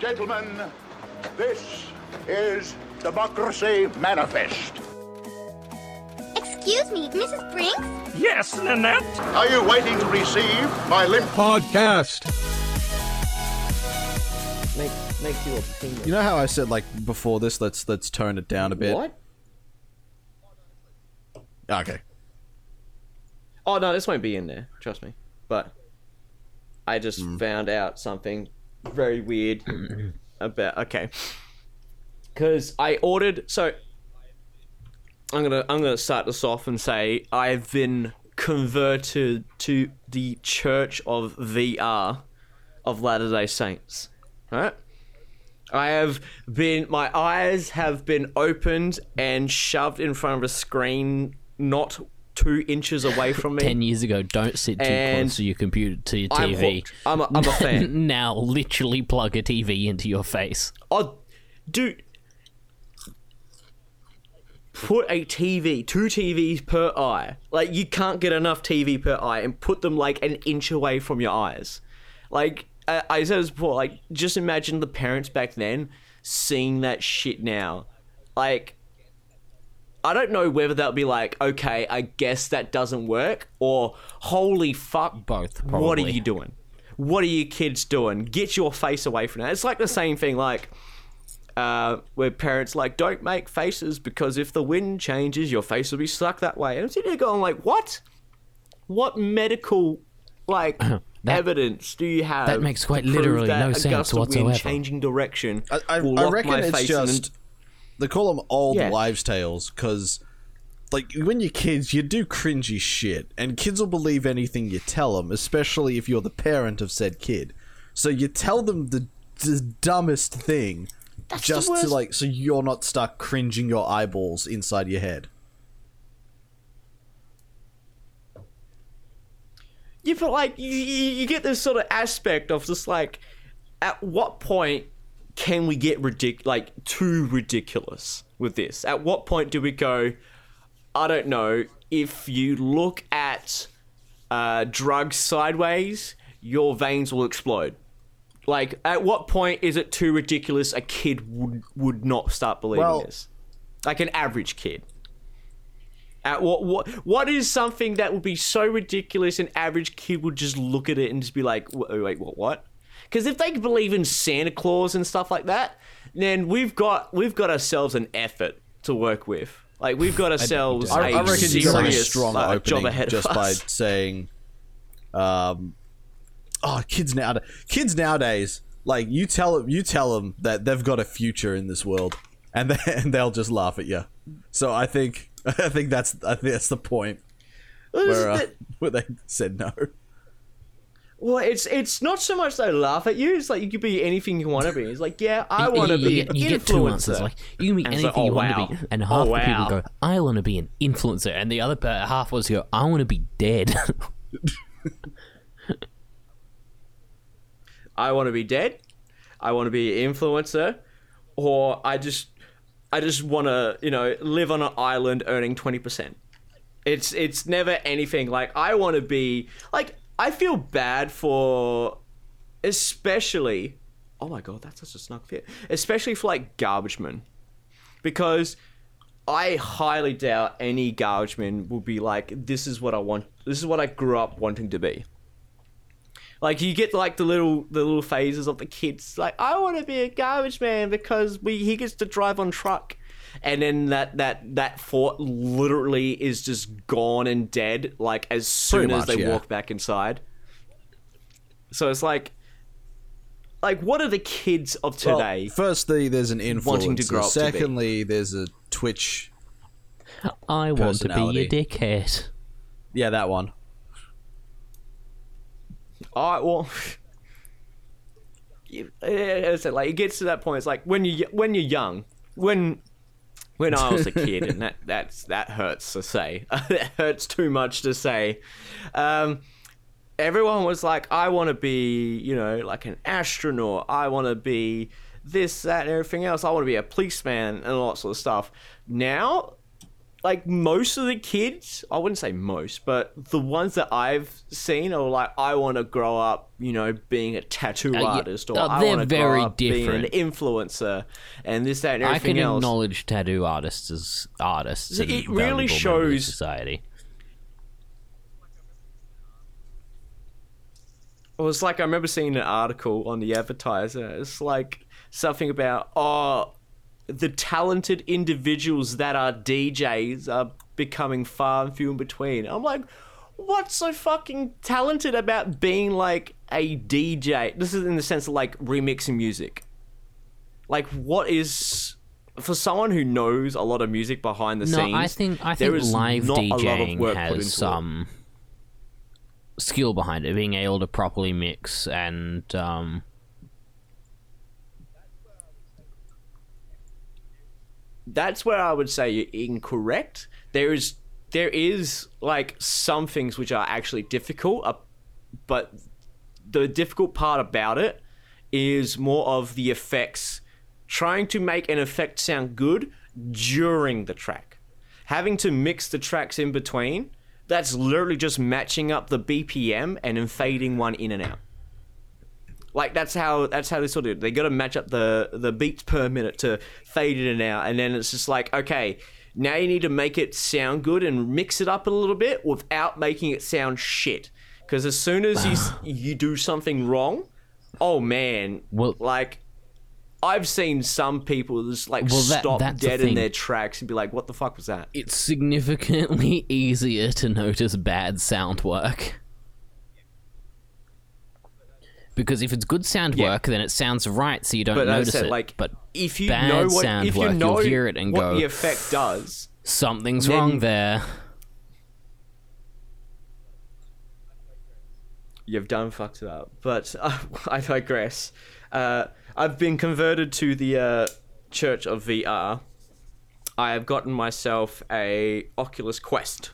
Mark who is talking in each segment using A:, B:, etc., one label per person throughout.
A: Gentlemen, this is Democracy Manifest.
B: Excuse me, Mrs. Brinks?
C: Yes, Nanette?
A: Are you waiting to receive my limp
D: Podcast.
E: Make, makes you a penguin.
F: You know how I said like before this? Let's let's tone it down a bit.
E: What?
F: Okay.
E: Oh no, this won't be in there. Trust me. But I just
F: Hmm.
E: found out something very weird about. Okay, because I ordered. So I'm gonna I'm gonna start this off and say I've been converted to the Church of VR of Latter Day Saints. Right. I have been, my eyes have been opened and shoved in front of a screen not two inches away from me.
G: Ten years ago, don't sit too
E: And
G: close to your computer to your
E: I'm
G: TV.
E: hooked. I'm a, I'm a fan.
G: now, literally plug a TV into your face.
E: Oh, dude. Put a TV, two TVs per eye. Like, you can't get enough TV per eye and put them like an inch away from your eyes. Like, I, I said this before, like, just imagine the parents back then seeing that shit now. Like, I don't know whether that'll be like, okay, I guess that doesn't work, or holy fuck,
G: Both,
E: What are you doing? What are you kids doing? Get your face away from that. It's like the same thing, like uh, where parents like don't make faces because if the wind changes, your face will be stuck that way. And I'm sitting there going like, what? What medical like evidence do you have?
G: that makes quite literally no sense
E: gust wind
G: whatsoever.
E: changing direction.
F: I, I,
E: will
F: I reckon
E: my
F: it's
E: face in
F: just they call them old
E: Yeah.
F: wives' tales because, like, when you're kids, you do cringy shit, and kids will believe anything you tell them, especially if you're the parent of said kid. So you tell them the, the dumbest thing, just to like, so you're not stuck cringing your eyeballs inside your head.
E: Yeah, but like you you get this sort of aspect of just like, at what point can we get ridic- like too ridiculous with this? At what point do we go? I don't know. If you look at uh, drugs sideways, your veins will explode. Like, at what point is it too ridiculous? A kid would would not start believing
F: Well-
E: this. Like an average kid. At what what what is something that would be so ridiculous an average kid would just look at it and just be like, "Wait, wait what? What?" Because if they believe in Santa Claus and stuff like that, then we've got we've got ourselves an effort to work with. Like we've got ourselves
F: I,
E: a
F: I reckon you got a strong
E: uh,
F: opening
E: job ahead
F: just
E: of
F: by saying, um, oh, kids now, kids nowadays, like you tell you tell them that they've got a future in this world, and they, and they'll just laugh at you. So I think I think that's I think that's the point where uh, where they said no.
E: Well, it's it's not so much they laugh at you. It's like you could be anything you want to be. It's like, yeah, I want to be
G: you,
E: an
G: you get two
E: influencer.
G: answers. Like you can be
E: And it's
G: anything
E: like, oh,
G: you want to be, and
E: Oh,
G: half the
E: wow.
G: people go, "I want to be an influencer," and the other pa- half was go, "I want to be dead."
E: I want to be dead. I want to be an influencer, or I just, I just want to, you know, live on an island earning twenty percent. It's it's never anything like I want to be like I feel bad for, especially. Oh my god, that's such a snug fit. Especially for like garbage men, because I highly doubt any garbage man will be like, this is what I want. This is what I grew up wanting to be. Like you get like the little the little phases of the kids like I want to be a garbage man because we he gets to drive on truck, and then that that that thought literally is just gone and dead like as soon
F: Pretty
E: as
F: much,
E: they
F: yeah.
E: walk back inside. So it's like, like what are the kids of
F: Well,
E: today?
F: firstly, there's an influencer.
E: wanting to grow up to be.
F: Secondly, there's a Twitch.
G: I want to be a dickhead.
F: Yeah, that one.
E: All right, well, you- as I like it gets to that point. It's like when you when you're young, when when I was a kid, and that that's that hurts to say. that hurts too much to say. Um, everyone was like, I want to be, you know, like an astronaut. I want to be this, that, and everything else. I want to be a policeman and all that sort of stuff. Now, like most of the kids, I wouldn't say most, but the ones that I've seen are like, I want to grow up, you know, being a tattoo uh,
G: yeah.
E: artist, or
G: Oh,
E: I
G: they're
E: want to
G: very
E: grow up being an
G: different.
E: influencer, and this, that, and
G: I
E: everything
G: can
E: else.
G: acknowledge tattoo artists as artists.
E: So it really
G: valuable members of
E: shows-
G: society.
E: Well, it's like I remember seeing an article on the advertiser. It's like something about oh, the talented individuals that are DJs are becoming far and few in between. I'm like, what's so fucking talented about being like a DJ? This is in the sense of like remixing music. Like, what is for someone who knows a lot of music behind the
G: No,
E: scenes?
G: I think I
E: there
G: think
E: is
G: live
E: not a lot of
G: DJing has
E: into it.
G: skill behind it, being able to properly mix and um,
E: that's where I would say you're incorrect. There is there is like some things which are actually difficult, uh, but the difficult part about it is more of the effects. Trying to make an effect sound good during the track, having to mix the tracks in between. That's literally just matching up the BPM and then fading one in and out. Like that's how that's how they sort of do it. they got to match up the the beats per minute to fade in and out, and then it's just like okay, now you need to make it sound good and mix it up a little bit without making it sound shit. Because as soon as you you do something wrong, oh man,
G: Well-
E: like I've seen some people just like
G: Well, that-
E: stop dead in their tracks and be like, "What the fuck was that?"
G: it's significantly easier to notice bad sound work. Because if it's good sound
E: Yeah.
G: work, then it sounds right, so you don't
E: But
G: notice
E: said,
G: it.
E: like,
G: but
E: if you
G: bad
E: know what,
G: sound
E: if
G: work,
E: know
G: you'll hear it and
E: what
G: go,
E: the effect does,
G: something's
E: then-
G: wrong there.
E: you've done fucked it up. But uh, I digress. Uh, I've been converted to the uh, Church of VR. I have gotten myself a Oculus Quest.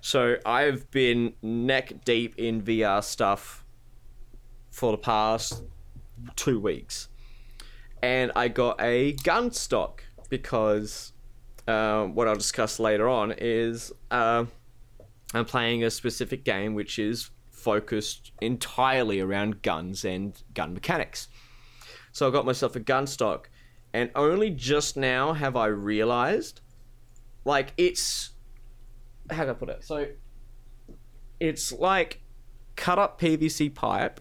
E: So I've been neck deep in VR stuff for the past two weeks. And I got a gun stock because uh, what I'll discuss later on is uh, I'm playing a specific game which is focused entirely around guns and gun mechanics. So I got myself a gun stock, and only just now have I realized, like it's how do I put it? So it's like cut up PVC pipe,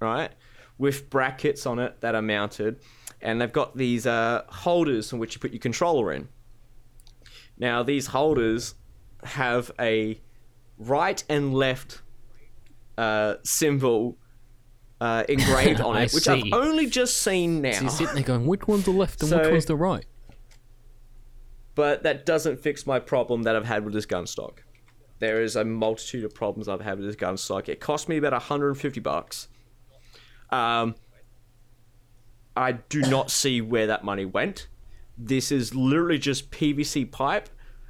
E: right, with brackets on it that are mounted, and they've got these uh, holders in which you put your controller in. Now these holders have a right and left uh, symbol uh, engraved on it, which I've only just seen now.
G: So you're sitting there going, which one's the left and which one's the right?
E: but that doesn't fix my problem that I've had with this gun stock. There is a multitude of problems I've had with this gun stock. It cost me about 150 bucks. Um, I do not see where that money went. This is literally just PVC pipe.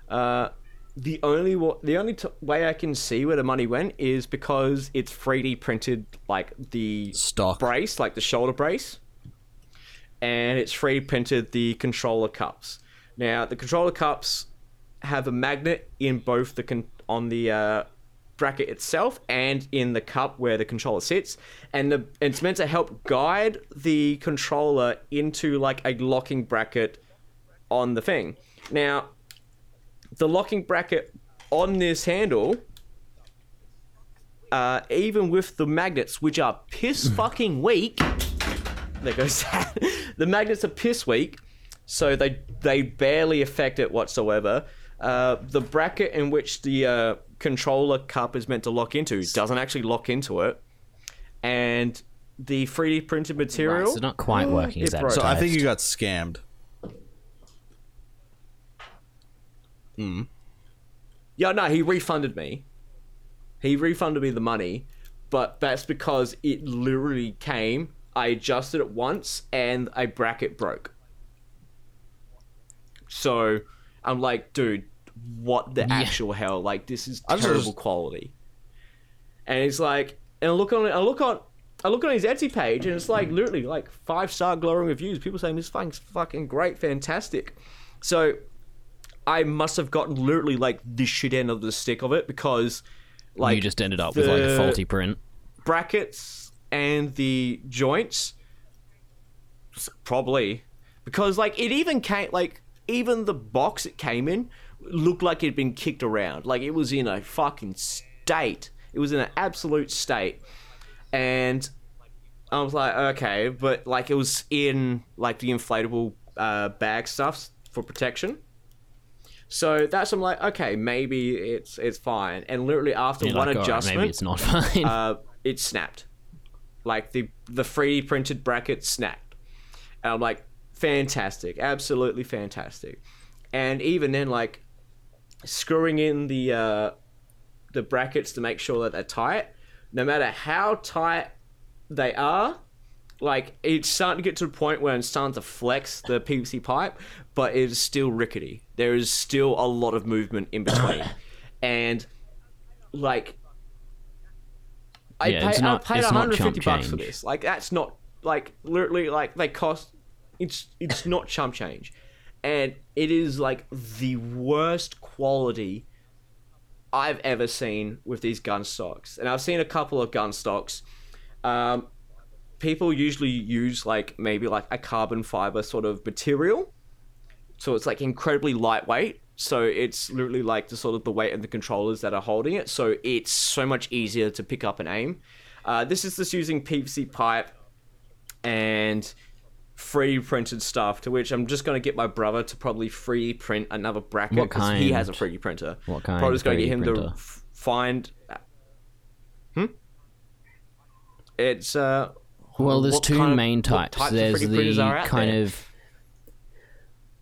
E: Uh, the only wa- the only t- way I can see where the money went is because it's 3D printed like the
F: Stock.
E: brace, like the shoulder brace, and it's 3D printed the controller cups. Now the controller cups have a magnet in both the con- on the uh, bracket itself and in the cup where the controller sits, and the it's meant to help guide the controller into like a locking bracket on the thing. Now, the locking bracket on this handle, uh, even with the magnets, which are piss fucking weak, there goes that. the magnets are piss weak, so they they barely affect it whatsoever. Uh, the bracket in which the uh, controller cup is meant to lock into doesn't actually lock into it, and the 3D printed material.
G: Right, so not quite working as
E: It broke.
F: So I think you got scammed. Hmm.
E: Yeah, no, he refunded me. He refunded me the money, but that's because it literally came. I adjusted it once, and a bracket broke. So I'm like, dude, what the actual hell? Like, this is
F: I just-
E: terrible quality. And it's like, and I look on, I look on, I look on his Etsy page, and it's like mm. literally like five star glowing reviews. People saying this fucking fucking great, fantastic. So I must have gotten literally like the shit end of the stick of it because like
G: you just ended up with like a faulty print.
E: brackets and the joints probably because like it even came like even the box it came in looked like it'd been kicked around like it was in a fucking state it was in an absolute state and i was like okay but like it was in like the inflatable uh, bag stuff for protection so that's i'm like okay maybe it's it's fine and literally after
G: You're
E: one
G: like, "Alright,
E: adjustment
G: maybe it's not fine.
E: uh, it snapped. Like the the 3D printed bracket snapped. And I'm like, fantastic, absolutely fantastic. And even then, like screwing in the uh, the brackets to make sure that they're tight. No matter how tight they are, like it's starting to get to a point where it's starting to flex the PVC pipe, but it is still rickety. There is still a lot of movement in between, and like I
G: Yeah,
E: paid,
G: not-
E: I paid
G: it's
E: 150
G: chump
E: bucks for this. Like that's not like literally like they cost. It's it's not chump change, and it is like the worst quality I've ever seen with these gun stocks. And I've seen a couple of gun stocks. Um, people usually use like maybe like a carbon fiber sort of material, so it's like incredibly lightweight. So it's literally like the sort of the weight of the controllers that are holding it. So it's so much easier to pick up and aim. Uh, this is just using PVC pipe and free printed stuff. To which I'm just going to get my brother to probably free print another bracket because he has a
G: kind?
E: 3D printer.
G: What kind
E: Probably just going to get him to f- find. Hmm. It's uh.
G: Well, there's two
E: kind of-
G: main types.
E: types
G: there's the kind
E: there?
G: of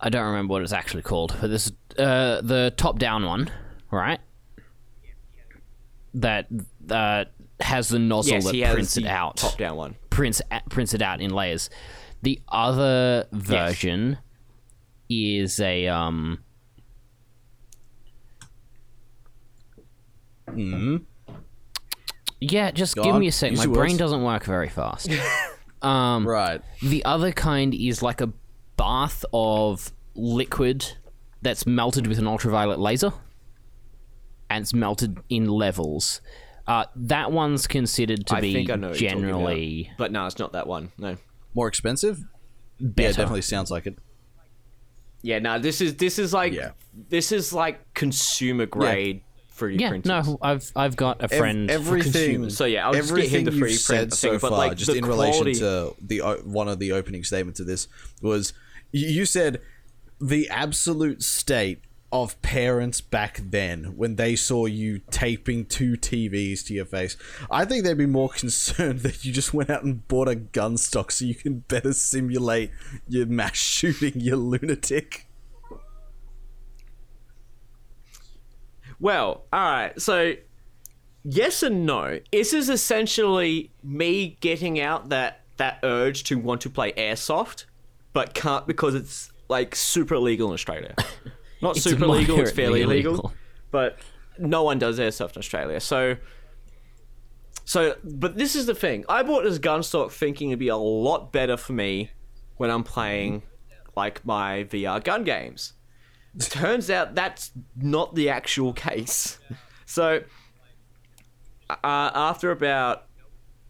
G: I don't remember what it's actually called, but there's uh, the top-down one, right? That uh, has the nozzle
E: yes,
G: that prints it out,
E: top down one.
G: prints prints it out in layers. The other version is a um. Yeah, just
F: Go
G: give
F: on.
G: me a sec.
F: Use
G: My brain
F: words.
G: doesn't work very fast. Um,
F: Right.
G: The other kind is like a bath of liquid that's melted with an ultraviolet laser, and it's melted in levels. Uh, that one's considered to
E: I
G: be
E: think I know what you're about.
G: generally
E: but no, it's not that one. No.
F: More expensive? Yeah,
G: better.
F: definitely sounds like it.
E: Yeah, no. This is this is like
F: Yeah.
E: this is like consumer grade 3D
G: yeah,
E: printers.
G: no, I've I've got a
F: Ev-
G: friend.
F: everything.
E: So, yeah, I'll just get him
F: everything
E: to
F: you've
E: 3D print
F: said so
E: thing, but,
F: far,
E: like,
F: just in
E: quality-
F: relation to the o- one of the opening statements of this was you you said the absolute state of parents back then when they saw you taping two TVs to your face. I think they'd be more concerned that you just went out and bought a gun stock so you can better simulate your mass shooting, you lunatic.
E: Well, all right. So, yes and no. This is essentially me getting out that that urge to want to play airsoft, but can't because it's like super illegal in Australia. Not
G: It's
E: super legal. It's fairly illegal,
G: illegal.
E: but no one does airsoft in Australia. So. So, but this is the thing. I bought this gun stock thinking it'd be a lot better for me when I'm playing like my VR gun games. Turns out that's not the actual case. So, uh, after about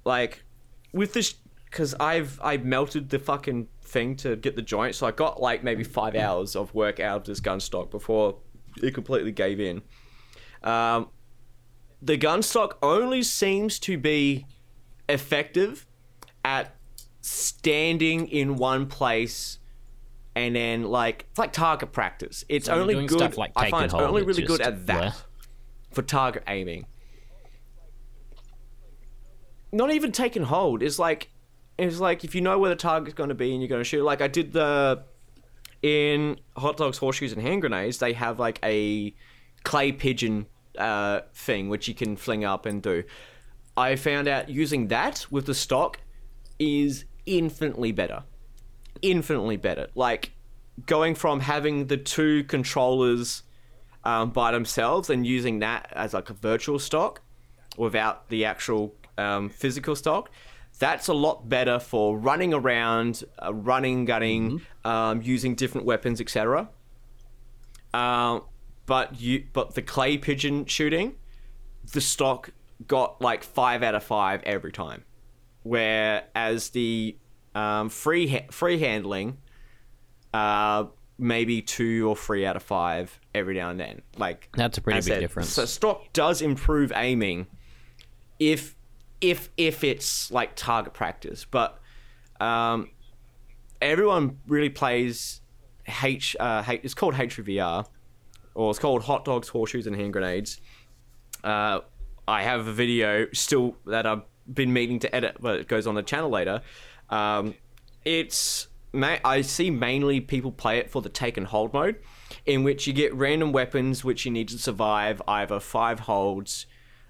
E: like with this, because I've I melted the fucking thing to get the joint, so I got like maybe five hours of work out of this gun stock before it completely gave in. Um, the gun stock only seems to be effective at standing in one place and then like it's like target practice. It's
G: So
E: only good.
G: like
E: I find it's only really good at that for target aiming. Not even take and hold. It's like it's like if you know where the target's going to be and you're going to shoot. Like I did the in hot dogs, horseshoes, and hand grenades. They have like a clay pigeon uh, thing which you can fling up and do. I found out using that with the stock is infinitely better. Infinitely better. Like going from having the two controllers um, by themselves and using that as like a virtual stock without the actual um, physical stock. That's a lot better for running around, uh, running, gunning, um, using different weapons, etc. Um, but you but the clay pigeon shooting, the stock got like five out of five every time, whereas the um, free ha- free handling, uh, maybe two or three out of five every now and then. Like
G: That's a pretty big
E: said,
G: difference.
E: So stock does improve aiming, if if if it's like target practice, but um, everyone really plays H. Uh, H it's called HVR, or it's called Hot Dogs, Horseshoes, and Hand Grenades. Uh, I have a video still that I've been meaning to edit, but it goes on the channel later. Um, it's I see mainly people play it for the take and hold mode, in which you get random weapons which you need to survive either five holds,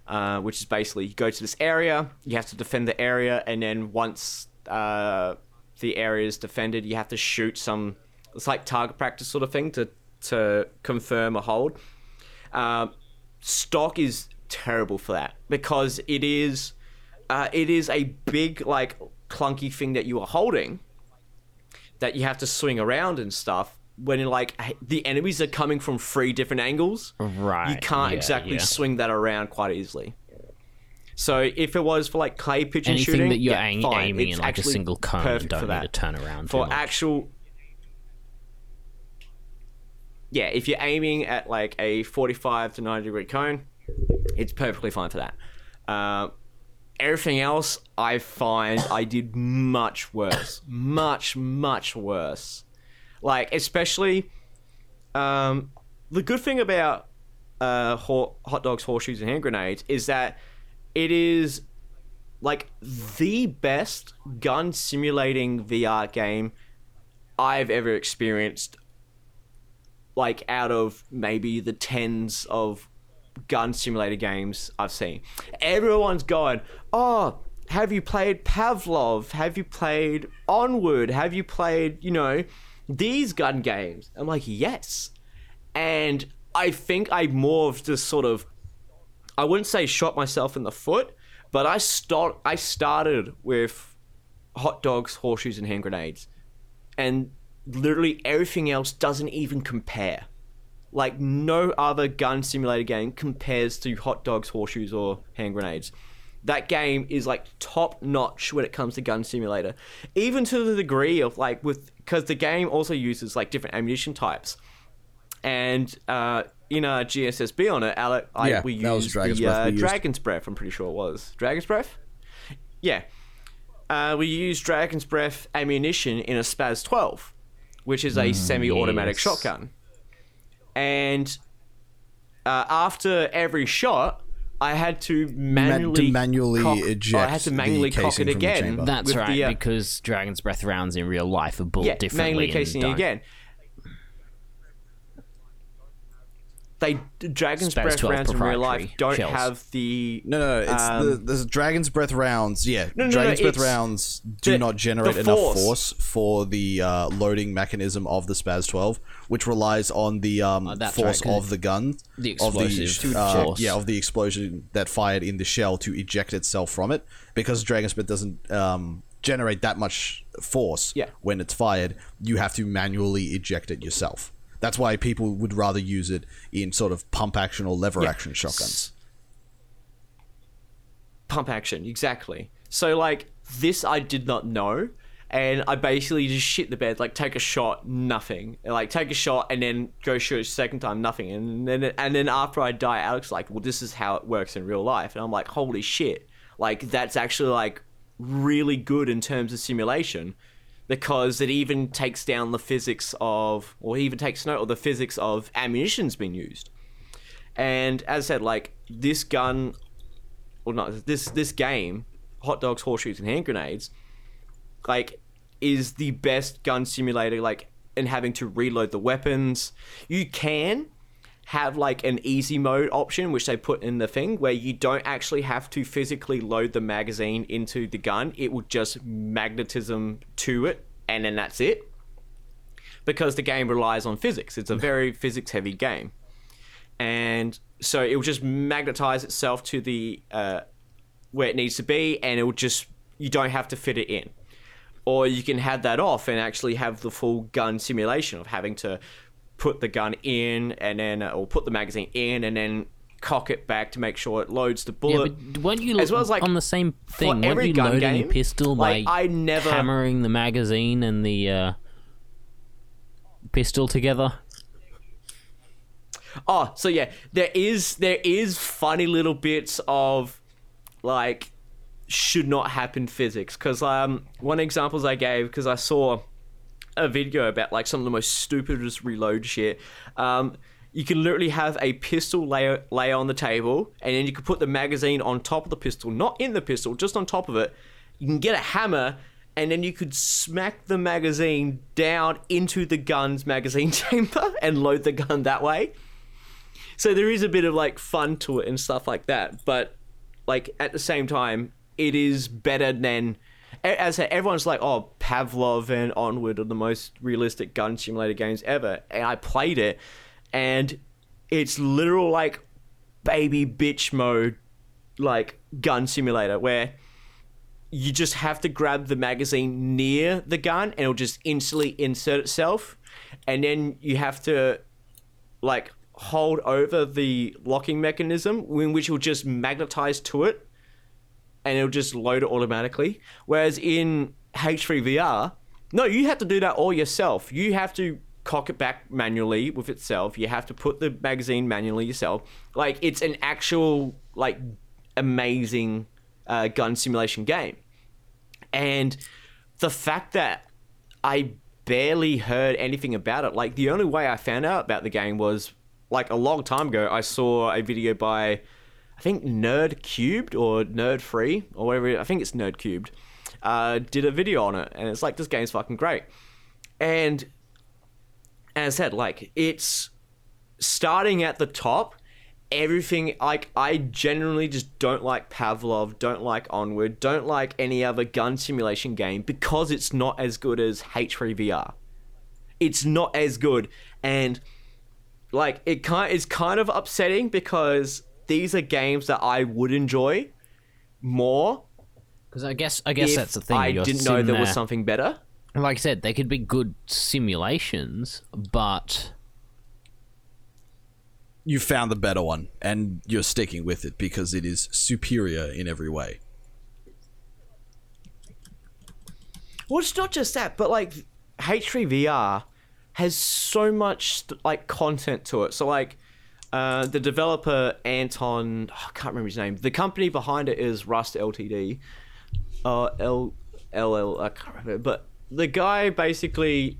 E: uh, which is basically you go to this area, you have to defend the area, and then once uh, the area is defended, you have to shoot some. It's like target practice sort of thing to to confirm a hold. Um, stock is terrible for that because it is uh, it is a big like clunky thing that you are holding that you have to swing around and stuff when like the enemies are coming from three different angles
G: Right,
E: you can't
G: yeah,
E: exactly
G: yeah.
E: swing that around quite easily so if it was for like clay pigeon
G: Anything
E: shooting
G: that you're
E: yeah,
G: aim-
E: fine.
G: aiming
E: It's
G: in like a single cone,
E: perfect
G: don't
E: for
G: need
E: that
G: to turn around
E: for
G: much.
E: actual yeah if you're aiming at like a 45 to 90 degree cone it's perfectly fine for that uh, everything else i find i did much worse much much worse like especially um, the good thing about uh, ho- hot dogs horseshoes and hand grenades is that it is like the best gun simulating VR game I've ever experienced. Like out of maybe the tens of gun simulator games I've seen, everyone's going, "Oh, have you played Pavlov? Have you played Onward? Have you played, you know, these gun games?" I'm like, "Yes," and I think I more of just sort of I wouldn't say shot myself in the foot, but I start I started with hot dogs, horseshoes, and hand grenades, and literally everything else doesn't even compare. Like no other gun simulator game compares to hot dogs, horseshoes, or hand grenades. That game is like top notch when it comes to gun simulator, even to the degree of like with because the game also uses like different ammunition types and uh, in our GSSB on it, Alec, I,
F: Yeah,
E: we used
F: Dragon's
E: the
F: Breath
E: uh. Dragon's Breath. I'm pretty sure it was Dragon's Breath. Yeah, uh, we used Dragon's Breath ammunition in a SPAS 12, which is a semi-automatic
G: yes.
E: shotgun. And uh, after every shot, I had to manually
F: manually
E: cock,
F: eject
E: I had to manually cock it again.
G: That's right,
E: the, uh,
G: because Dragon's Breath rounds in real life are built
E: yeah,
G: differently.
E: manually casing it
G: don't-
E: again. They Dragon's
G: SPAS
E: Breath rounds in real life don't
G: shells.
E: have the
F: No, no, no. It's
E: Um,
F: the, the Dragon's Breath rounds. Yeah,
E: no, no,
F: Dragon's Breath rounds do
E: the-
F: not generate
E: the
F: enough
E: force.
F: force for the uh, loading mechanism of the SPAS 12, which relies on the um,
G: Oh,
F: force
G: right, 'cause
F: of the gun,
G: the
F: of
G: explosive
F: uh,
G: force.
F: yeah, of the explosion that fired in the shell to eject itself from it. Because Dragon's Breath doesn't um, generate that much force
E: Yeah.
F: when it's fired, you have to manually eject it yourself. That's why people would rather use it in sort of pump action or lever action shotguns.
E: pump action exactly. So like this, I did not know, and I basically just shit the bed, like take a shot, nothing, like take a shot and then go shoot a second time, nothing, and then and then after I die, Alex like, well, this is how it works in real life, and I'm like, holy shit, like that's actually like really good in terms of simulation. Because it even takes down the physics of, or even takes note of the physics of ammunition's been used. And as I said, like this gun or not this this game, hot dogs, horseshoes, and hand grenades, like is the best gun simulator. Like in having to reload the weapons, you can have like an easy mode option, which they put in the thing where you don't actually have to physically load the magazine into the gun. It will just magnetism to it, and then that's it. Because the game relies on physics. It's a very physics heavy game and so it will just magnetize itself to the uh, where it needs to be, and it will just you don't have to fit it in, or you can have that off and actually have the full gun simulation of having to put the gun in and then or put the magazine in and then cock it back to make sure it loads the
G: Yeah,
E: bullet.
G: but weren't you
E: As well as, like,
G: on the same thing? weren't
E: every
G: you
E: gun
G: loading
E: game,
G: pistol
E: like,
G: by
E: I never-
G: hammering the magazine and the uh, pistol together?
E: Oh, so yeah, there is there is funny little bits of like should not happen physics because um one examples I gave because I saw a video about like some of the most stupidest reload shit. Um, you can literally have a pistol layer layer on the table, and then you can put the magazine on top of the pistol, not in the pistol, just on top of it. You can get a hammer, and then you could smack the magazine down into the gun's magazine chamber and load the gun that way. So there is a bit of like fun to it and stuff like that, but like at the same time, it is better than. As I said, everyone's like, "Oh, Pavlov and Onward are the most realistic gun simulator games ever," and I played it, and it's literal like baby bitch mode, like gun simulator where you just have to grab the magazine near the gun and it'll just instantly insert itself, and then you have to like hold over the locking mechanism, in which it will just magnetize to it, and it'll just load it automatically. Whereas in H3VR, no, you have to do that all yourself. You have to cock it back manually with itself. You have to put the magazine manually yourself. Like it's an actual like amazing uh, gun simulation game, and the fact that I barely heard anything about it. Like the only way I found out about the game was like a long time ago. I saw a video by I think Nerd Cubed or Nerd Free or whatever. I think it's Nerd Cubed. Uh, did a video on it, and it's like this game's fucking great. And as I said, like it's starting at the top. Everything like I generally just don't like Pavlov, don't like Onward, don't like any other gun simulation game because it's not as good as H3VR. It's not as good, and like it kind it's kind of upsetting because these are games that I would enjoy more
G: Because I guess I guess
E: if
G: that's the thing.
E: I
G: you're
E: didn't know
G: sitting
E: there was something better.
G: Like I said, they could be good simulations, but
F: You found the better one, and you're sticking with it because it is superior in every way.
E: Well, it's not just that, but like H3VR has so much like content to it. So like uh, the developer Anton, I can't remember his name. The company behind it is Rust Ltd. Uh, L L L. I can't remember, but the guy basically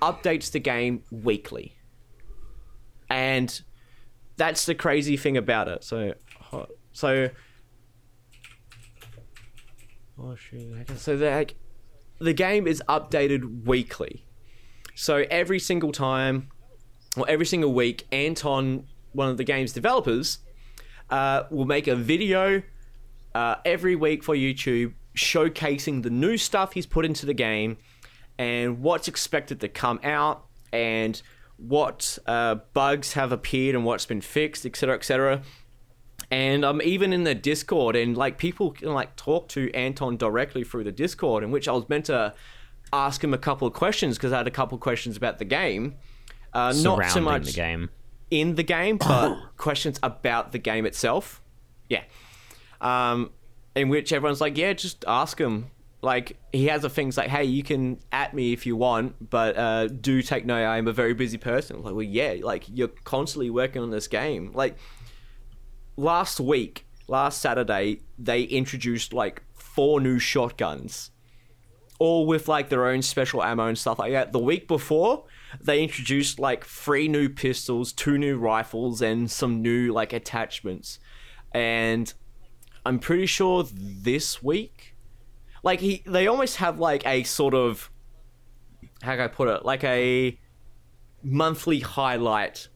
E: updates the game weekly, and that's the crazy thing about it. So, so. Oh shoot! So like, the game is updated weekly. So every single time, or every single week, Anton, one of the game's developers, uh, will make a video uh, every week for YouTube showcasing the new stuff he's put into the game and what's expected to come out and what uh, bugs have appeared and what's been fixed, etc., etc. And I'm even in the Discord, and like people can like talk to Anton directly through the Discord, in which I was meant to ask him a couple of questions because I had a couple of questions about the game. Uh, not so much
G: the game.
E: In the game, but questions about the game itself. Yeah. Um, in which everyone's like, yeah, just ask him. Like, he has a things like, hey, you can at me if you want, but uh, do take note, I am a very busy person. Like, well, yeah, like, you're constantly working on this game. Like, last week, last Saturday, they introduced like four new shotguns all with like their own special ammo and stuff like that. The week before, they introduced like three new pistols, two new rifles, and some new like attachments. And I'm pretty sure this week, like he, they almost have like a sort of, how can I put it, like a monthly highlight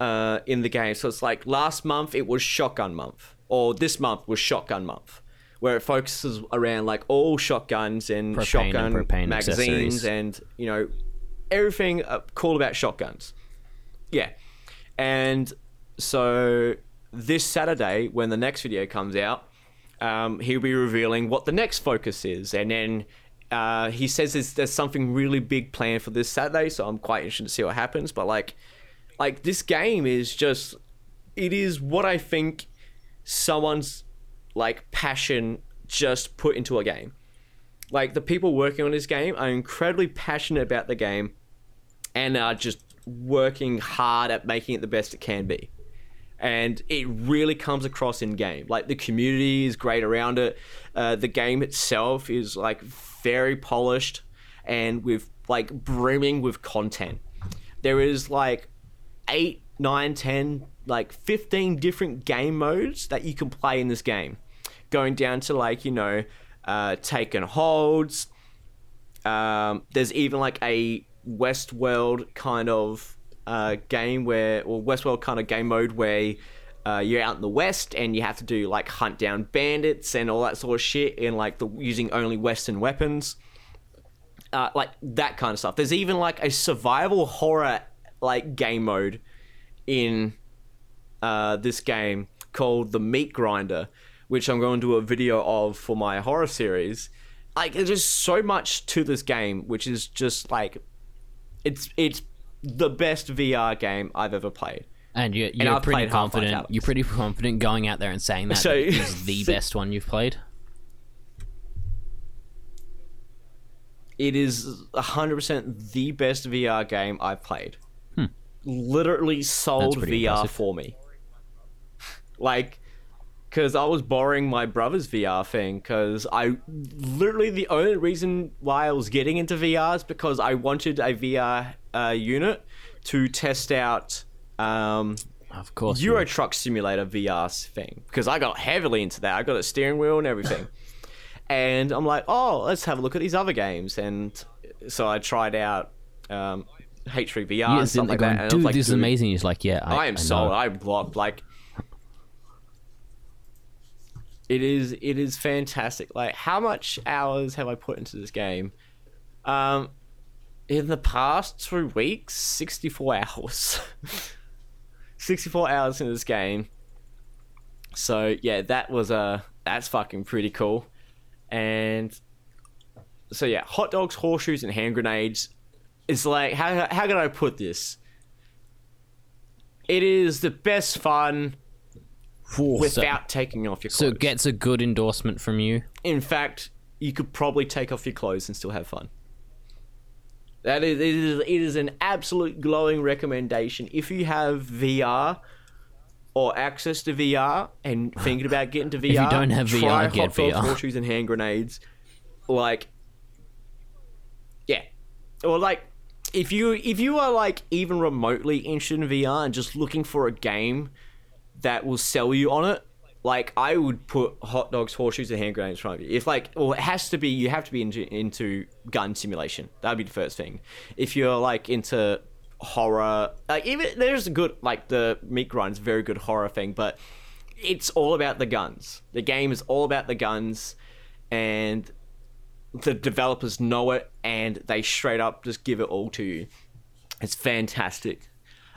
E: uh, in the game. So it's like last month it was shotgun month, or this month was shotgun month, where it focuses around like all shotguns and
G: Propane
E: shotgun
G: propane
E: magazines and you know everything uh, cool about shotguns. Yeah, and so this Saturday when the next video comes out, um, he'll be revealing what the next focus is, and then uh, he says there's, there's something really big planned for this Saturday, so I'm quite interested to see what happens. But like, like this game is just, it is what I think someone's like passion just put into a game. Like the people working on this game are incredibly passionate about the game, and are just working hard at making it the best it can be and it really comes across in game. Like the community is great around it. Uh, the game itself is like very polished and with like brimming with content. There is like eight, nine, ten, like fifteen different game modes that you can play in this game, going down to like you know, uh, taken holds. Um, there's even like a Westworld kind of uh, game where, or Westworld kind of game mode where uh, you're out in the west and you have to do like hunt down bandits and all that sort of shit in like the using only Western weapons, uh, like that kind of stuff. There's even like a survival horror like game mode in uh, this game called the Meat Grinder, which I'm going to do a video of for my horror series. Like there's just so much to this game, which is just like it's it's the best VR game I've ever played.
G: And you're, you're
E: I've
G: pretty confident. You're pretty confident going out there and saying that
E: So-
G: is the best one you've played.
E: It is 100% the best VR game I've played. Hmm. Literally sold VR
G: impressive.
E: for me. like, because I was borrowing my brother's VR thing, because I literally the only reason why I was getting into VR is because I wanted a VR uh, unit to test out um,
G: Of course.
E: Euro
G: would.
E: Truck Simulator VR thing because I got heavily into that. I got a steering wheel and everything. and I'm like, oh, let's have a look at these other games. And so I tried out um, H3VR
G: Yeah,
E: and stuff like that. And
G: dude,
E: like,
G: this is amazing. He's like, yeah, I,
E: I am
G: I
E: sold. I blocked like. It is. It is fantastic. Like, how much hours have I put into this game? Um, in the past two weeks, sixty-four hours. sixty-four hours in this game. So yeah, that was uh, that's fucking pretty cool. And so yeah, hot dogs, horseshoes, and hand grenades. It's like how how can I put this? It is the best fun without taking off your clothes.
G: so it gets a good endorsement from you.
E: In fact, you could probably take off your clothes and still have fun. That is, it is, it is an absolute glowing recommendation. If you have VR or access to VR and thinking about getting to VR, if
G: you don't have VR,
E: try
G: get
E: hot dogs,
G: VR.
E: horseshoes, and hand grenades. Like, yeah, or like if you if you are like even remotely interested in VR and just looking for a game that will sell you on it, like I would put hot dogs, horseshoes, and hand grenades in front of you. If like, well, it has to be. You have to be into, into gun simulation. That'd be the first thing. If you're like into horror, like even there's a good like the meat grind's very good horror thing, but it's all about the guns. The game is all about the guns, and the developers know it, and they straight up just give it all to you. It's fantastic.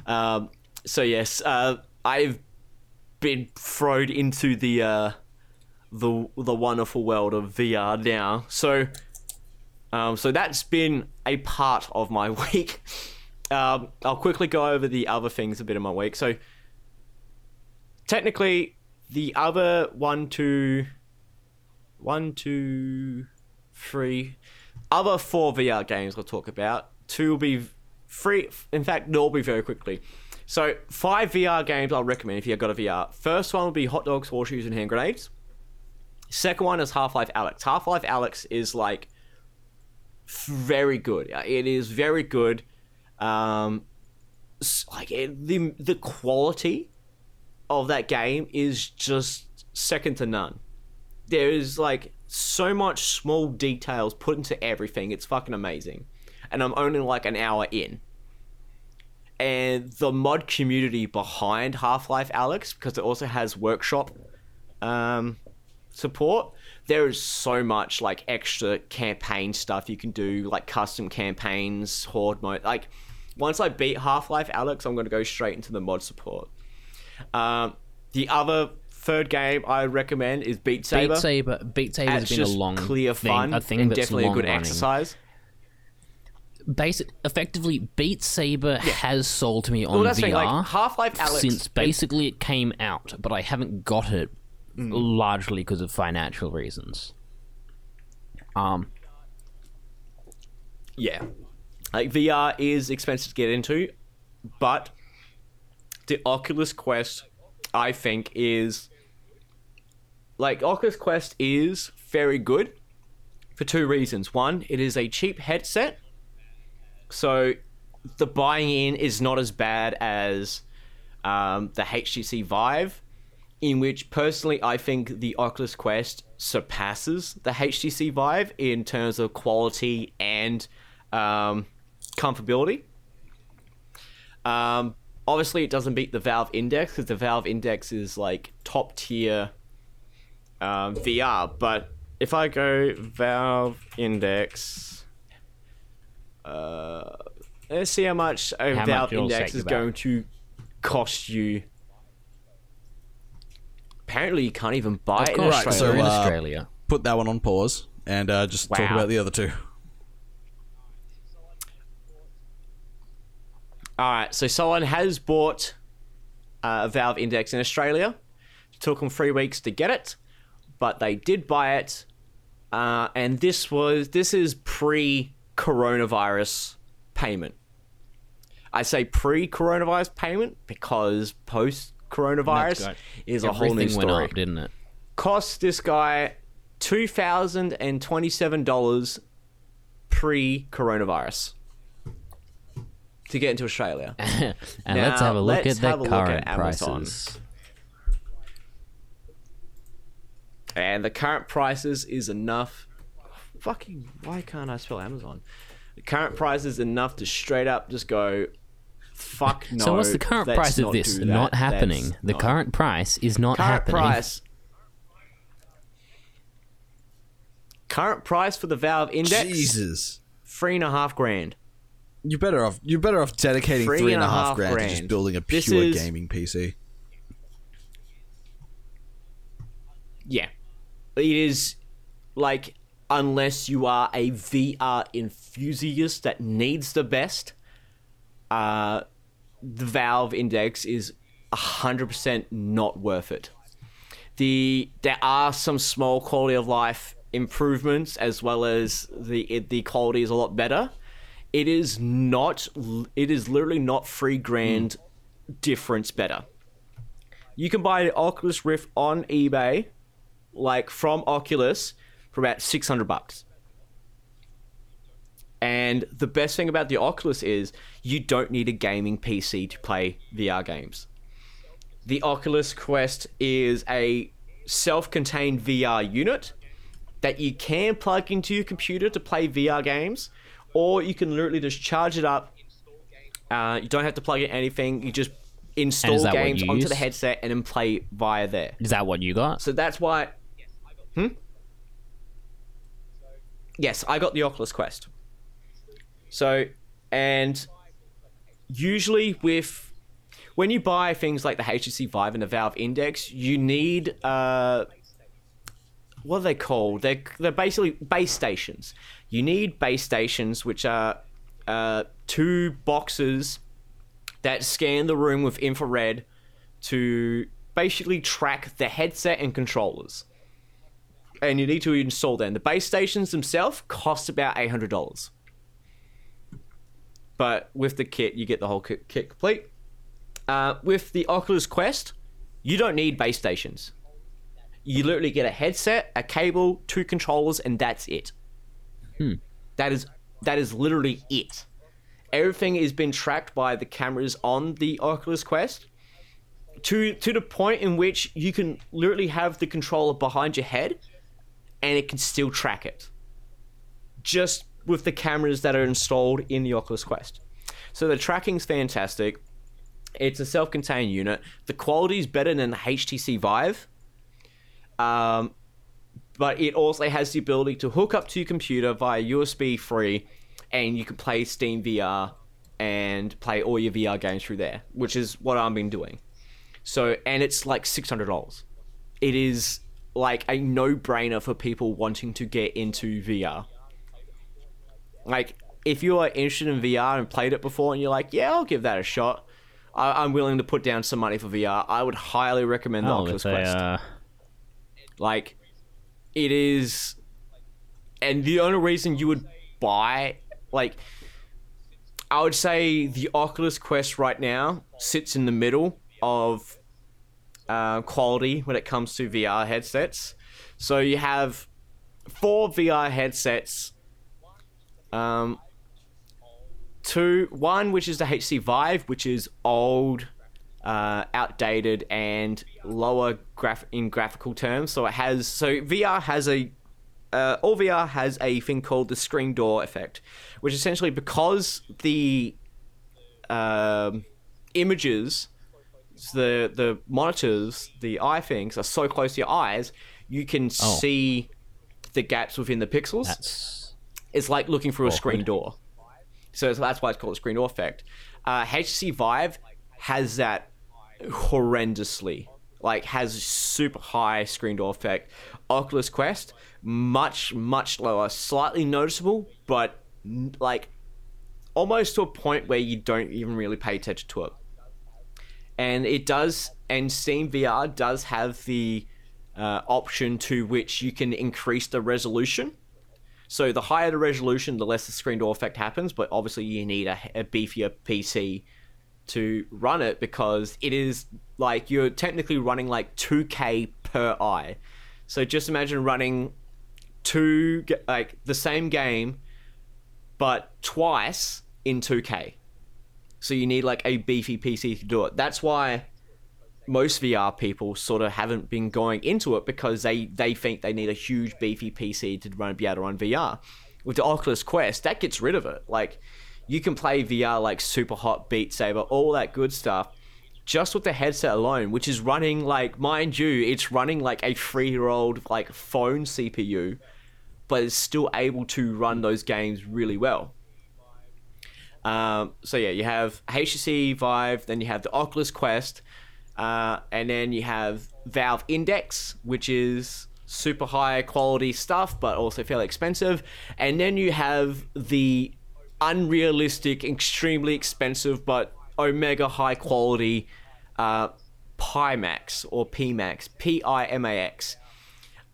E: Um, so yes, uh, I've been thrown into the uh, the the wonderful world of VR now. So um, so that's been a part of my week. Um, I'll quickly go over the other things a bit of my week. So technically, the other one, two, one, two, three, other four VR games I'll talk about. Two will be free. In fact, they'll be very quickly. So five VR games I'll recommend if you've got a VR. First one will be Hot Dogs, Horseshoes, and Hand Grenades. Second one is Half-Life: Alyx. Half Life Alex is like very good. It is very good. Um, like it, the the quality of that game is just second to none. There is like so much small details put into everything. It's fucking amazing. And I'm only like an hour in. And the mod community behind Half-Life: Alyx, because it also has workshop um, support, there is so much like extra campaign stuff you can do, like custom campaigns, horde mode. Like, once I beat Half-Life: Alyx, I'm going to go straight into the mod support. Um, the other third game I recommend is Beat Saber.
G: Beat Saber, Beat Saber has been a long,
E: clear
G: thing,
E: fun
G: a thing
E: and
G: that's
E: definitely a good
G: running.
E: exercise.
G: Basic, effectively, Beat Saber has sold to me on
E: Well,
G: VR
E: thing, like Half-Life: Alyx.
G: since basically it came out, but I haven't got it
E: Mm.
G: largely because of financial reasons. Um,
E: Yeah. Like VR is expensive to get into, but the Oculus Quest I think is like Oculus Quest is very good for two reasons. One, it is a cheap headset. So the buying in is not as bad as um, the HTC Vive, in which personally I think the Oculus Quest surpasses the HTC Vive in terms of quality and um, comfortability. Um, obviously, it doesn't beat the Valve Index because the Valve Index is like top tier um, VR. But if I go Valve Index, uh, let's see how much a
G: How much
E: Valve
G: it'll
E: Index is going to cost you. Apparently, you can't even buy it in
G: course,
F: Right,
E: Australia.
G: we're in
F: uh,
G: Australia.
F: Put that one on pause and uh, just talk about the other two.
E: All right, so someone has bought uh, a Valve Index in Australia. It took them three weeks to get it, but they did buy it, uh, and this was this is pre-coronavirus payment. I say pre-coronavirus payment because post-coronavirus is a whole new
G: Everything went
E: story.
G: up, didn't it?
E: Cost this guy two thousand and twenty-seven dollars pre-coronavirus to get into Australia.
G: and
E: Now,
G: let's have a look at the
E: look at
G: current prices.
E: And the current prices is enough. Fucking, why can't I spell Amazon? The current price is enough to straight up just go, fuck no.
G: so what's the current price of this?
E: do that,
G: Not
E: that's
G: happening. The
E: not-
G: current price is not
E: current
G: happening.
E: price. Current price for the Valve Index
F: Jesus.
E: three and a half grand.
F: You're better off. You're better off dedicating
E: Three
F: three and
E: and
F: a
E: a
F: half
E: half
F: grand, to just building a
E: This
F: pure
E: is-
F: gaming PC.
E: Yeah. It is like unless you are a VR enthusiast that needs the best, uh the Valve Index is 100% not worth it. The there are some small quality of life improvements as well as the it, the quality is a lot better. It is not it is literally not 3 grand difference better. You can buy the Oculus Rift on eBay like from Oculus for about 600 bucks. And the best thing about the Oculus is you don't need a gaming PC to play VR games. The Oculus Quest is a self-contained VR unit that you can plug into your computer to play VR games, or you can literally just charge it up. Uh, you don't have to plug in anything. You just install games onto
G: use?
E: the headset and then play via there.
G: Is that what you got?
E: So that's why. Hmm? Yes, I got the Oculus Quest. So, and usually with. When you buy things like the HTC Vive and the Valve Index, you need. Uh, what are they called? They're, they're basically base stations. You need base stations, which are uh, two boxes that scan the room with infrared to basically track the headset and controllers. And you need to install them. The base stations themselves cost about eight hundred dollars, but with the kit, you get the whole kit, kit complete. Uh, with the Oculus Quest, you don't need base stations. You literally get a headset, a cable, two controllers, and that's it. That is that is literally it. Everything has been tracked by the cameras on the Oculus Quest to to the point in which you can literally have the controller behind your head and it can still track it. Just with the cameras that are installed in the Oculus Quest. So the tracking's fantastic. It's a self-contained unit. The quality is better than the HTC Vive. Um, but it also has the ability to hook up to your computer via USB 3 and you can play Steam VR and play all your VR games through there, which is what I've been doing. So, and it's like $600. it is like a no-brainer for people wanting to get into VR. Like, if you are interested in VR and played it before, and you're like, "Yeah, I'll give that a shot," I- I'm willing to put down some money for VR. I would highly recommend the
G: Oh,
E: Oculus Quest.
G: uh,
E: Like, it is, and the only reason you would buy, like, I would say the Oculus Quest right now sits in the middle of uh, quality when it comes to VR headsets. So you have four VR headsets. Um, two, one which is the HC Vive, which is old, uh, outdated, and lower graph in graphical terms. So it has so VR has a uh, all VR has a thing called the screen door effect, which essentially because the um, images, the the monitors, the eye things are so close to your eyes, you can see the gaps within the pixels.
G: that's
E: It's like looking through a screen door. So that's why it's called a screen door effect. Uh, HTC Vive has that horrendously. Like has super high screen door effect. Oculus Quest much much lower, slightly noticeable, but n- like almost to a point where you don't even really pay attention to it. And it does, and Steam VR does have the uh, option to which you can increase the resolution. So the higher the resolution, the less the screen door effect happens. But obviously, you need a, a beefier PC to run it because it is like you're technically running like 2K per eye. So just imagine running two like the same game, but twice in 2K. So you need like a beefy PC to do it. That's why most VR people sort of haven't been going into it because they they think they need a huge beefy PC to run be able to run VR. With the Oculus Quest, that gets rid of it. Like you can play VR like Superhot Beat Saber, all that good stuff, just with the headset alone, which is running like mind you, it's running like a three year old like phone CPU, but it's still able to run those games really well. Um, so yeah, you have HTC Vive, then you have the Oculus Quest, uh, and then you have Valve Index, which is super high quality stuff, but also fairly expensive. And then you have the unrealistic, extremely expensive, but omega high quality uh, Pimax or PMax, P I M A X.